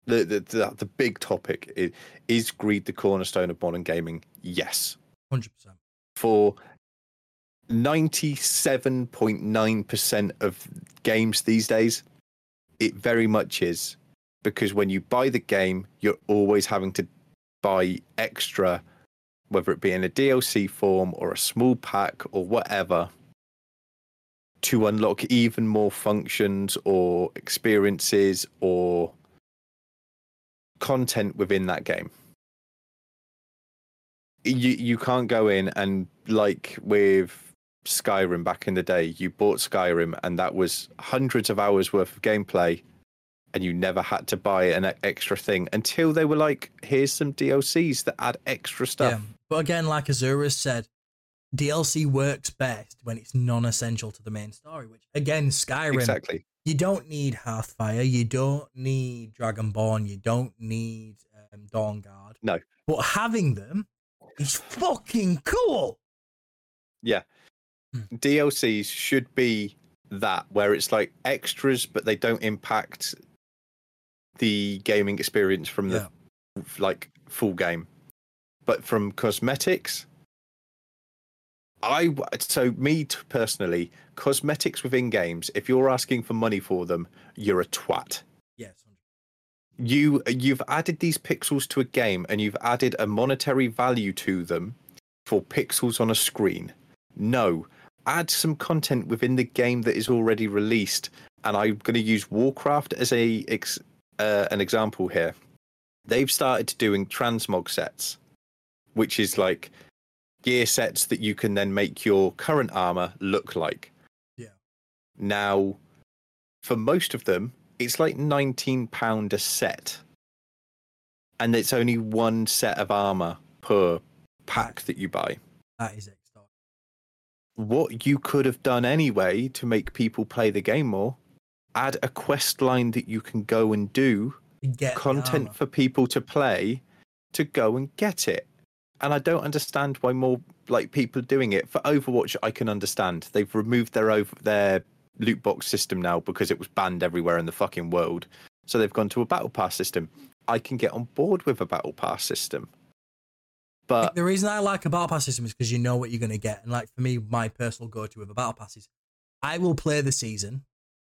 the the the, the big topic is, is greed the cornerstone of modern gaming? Yes. 100%. For 97.9% of games these days, it very much is. Because when you buy the game, you're always having to buy extra, whether it be in a DLC form or a small pack or whatever, to unlock even more functions or experiences or content within that game. You you can't go in and like with Skyrim back in the day, you bought Skyrim and that was hundreds of hours worth of gameplay and you never had to buy an extra thing until they were like, here's some DLCs that add extra stuff. Yeah. But again, like Azura said, DLC works best when it's non-essential to the main story. Which again, Skyrim, Exactly. you don't need Hearthfire, you don't need Dragonborn, you don't need um, Dawnguard. No. But having them is fucking cool. Yeah. Hmm. DLCs should be that where it's like extras but they don't impact the gaming experience from the like full game. But from cosmetics, I so me personally, cosmetics within games, if you're asking for money for them, you're a twat. Yes. You you've added these pixels to a game and you've added a monetary value to them for pixels on a screen. No, add some content within the game that is already released. And I'm going to use Warcraft as a ex, uh, an example here. They've started doing transmog sets, which is like gear sets that you can then make your current armor look like. Yeah. Now, for most of them, it's like nineteen pound a set, and it's only one set of armor per pack that you buy. That is extra. What you could have done anyway to make people play the game more, add a quest line that you can go and do get content for people to play to go and get it. And I don't understand why more like people are doing it. For Overwatch, I can understand. They've removed their over their loot box system now because it was banned everywhere in the fucking world. So they've gone to a battle pass system. I can get on board with a battle pass system. But the reason I like a battle pass system is because you know what you're going to get. And like for me, my personal go-to with a battle pass is I will play the season.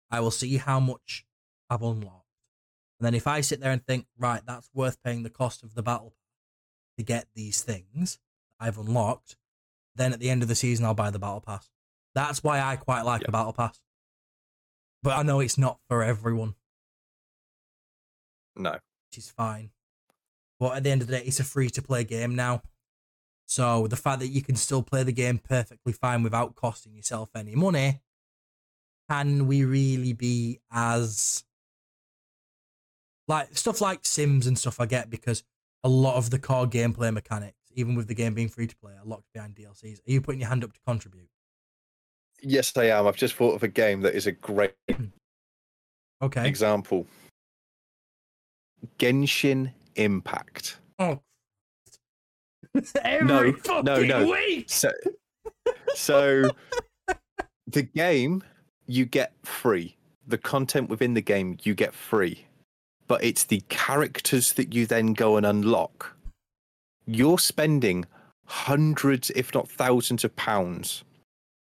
I will see how much I've unlocked. And then if I sit there and think, right, that's worth paying the cost of the battle to get these things I've unlocked, then at the end of the season, I'll buy the battle pass. That's why I quite like Yeah. a battle pass. But I know it's not for everyone, no. which is fine. But at the end of the day, it's a free to play game now. So the fact that you can still play the game perfectly fine without costing yourself any money, can we really be as like stuff like Sims and stuff I get because a lot of the core gameplay mechanics, even with the game being free to play, are locked behind DLCs. Are you putting your hand up to contribute? Yes, I am. I've just thought of a game that is a great hmm. Okay. example. Genshin Impact. Oh. Every No, fucking no, no. week. So, so the game you get free. The content within the game you get free, but it's the characters that you then go and unlock. You're spending hundreds, if not thousands, of pounds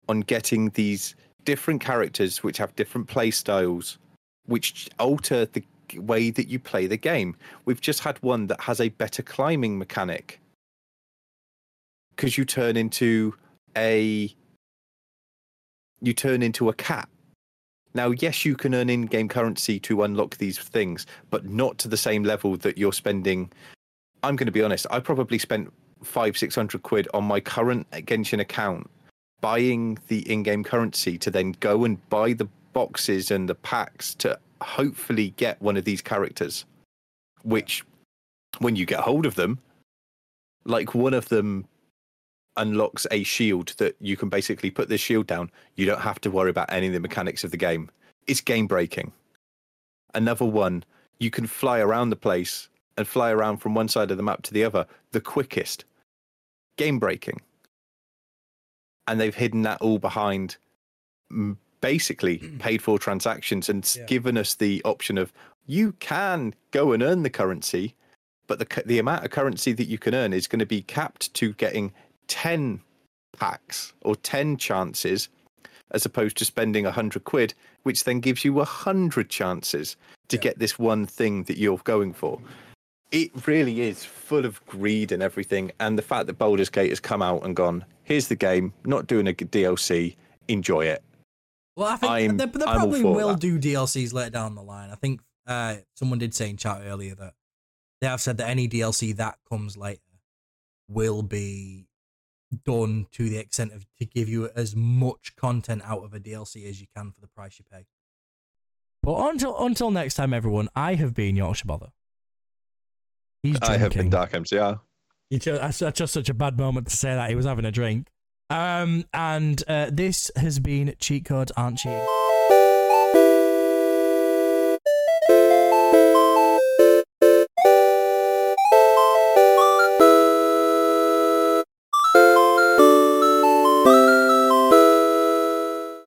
on getting these different characters which have different play styles, which alter the way that you play the game. We've just had one that has a better climbing mechanic because you turn into a you turn into a cat. Now, yes, you can earn in-game currency to unlock these things, but not to the same level that you're spending. I'm going to be honest. I probably spent five, six hundred quid on my current Genshin account buying the in-game currency to then go and buy the boxes and the packs to hopefully get one of these characters. Which, when you get hold of them, like one of them unlocks a shield that you can basically put this shield down. You don't have to worry about any of the mechanics of the game. It's game breaking. Another one, you can fly around the place and fly around from one side of the map to the other the quickest. Game breaking. And they've hidden that all behind basically paid for transactions and Yeah. given us the option of you can go and earn the currency, but the the amount of currency that you can earn is going to be capped to getting 10 packs or 10 chances as opposed to spending 100 quid which then gives you 100 chances to Yeah. get this one thing that you're going for it really is full of greed and everything and the fact that Baldur's Gate has come out and gone here's the game not doing a DLC enjoy it Well, I think I'm- they, they probably will that. do DLCs later down the line. I think uh, someone did say in chat earlier that they have said that any DLC that comes later will be done to the extent of to give you as much content out of a DLC as you can for the price you pay. But until until next time, everyone, I have been Yorkshire Bother. He's drinking. I have been Dark MCR You chose, that's that's just such a bad moment to say that he was having a drink. Um, and uh, this has been cheat codes, aren't you?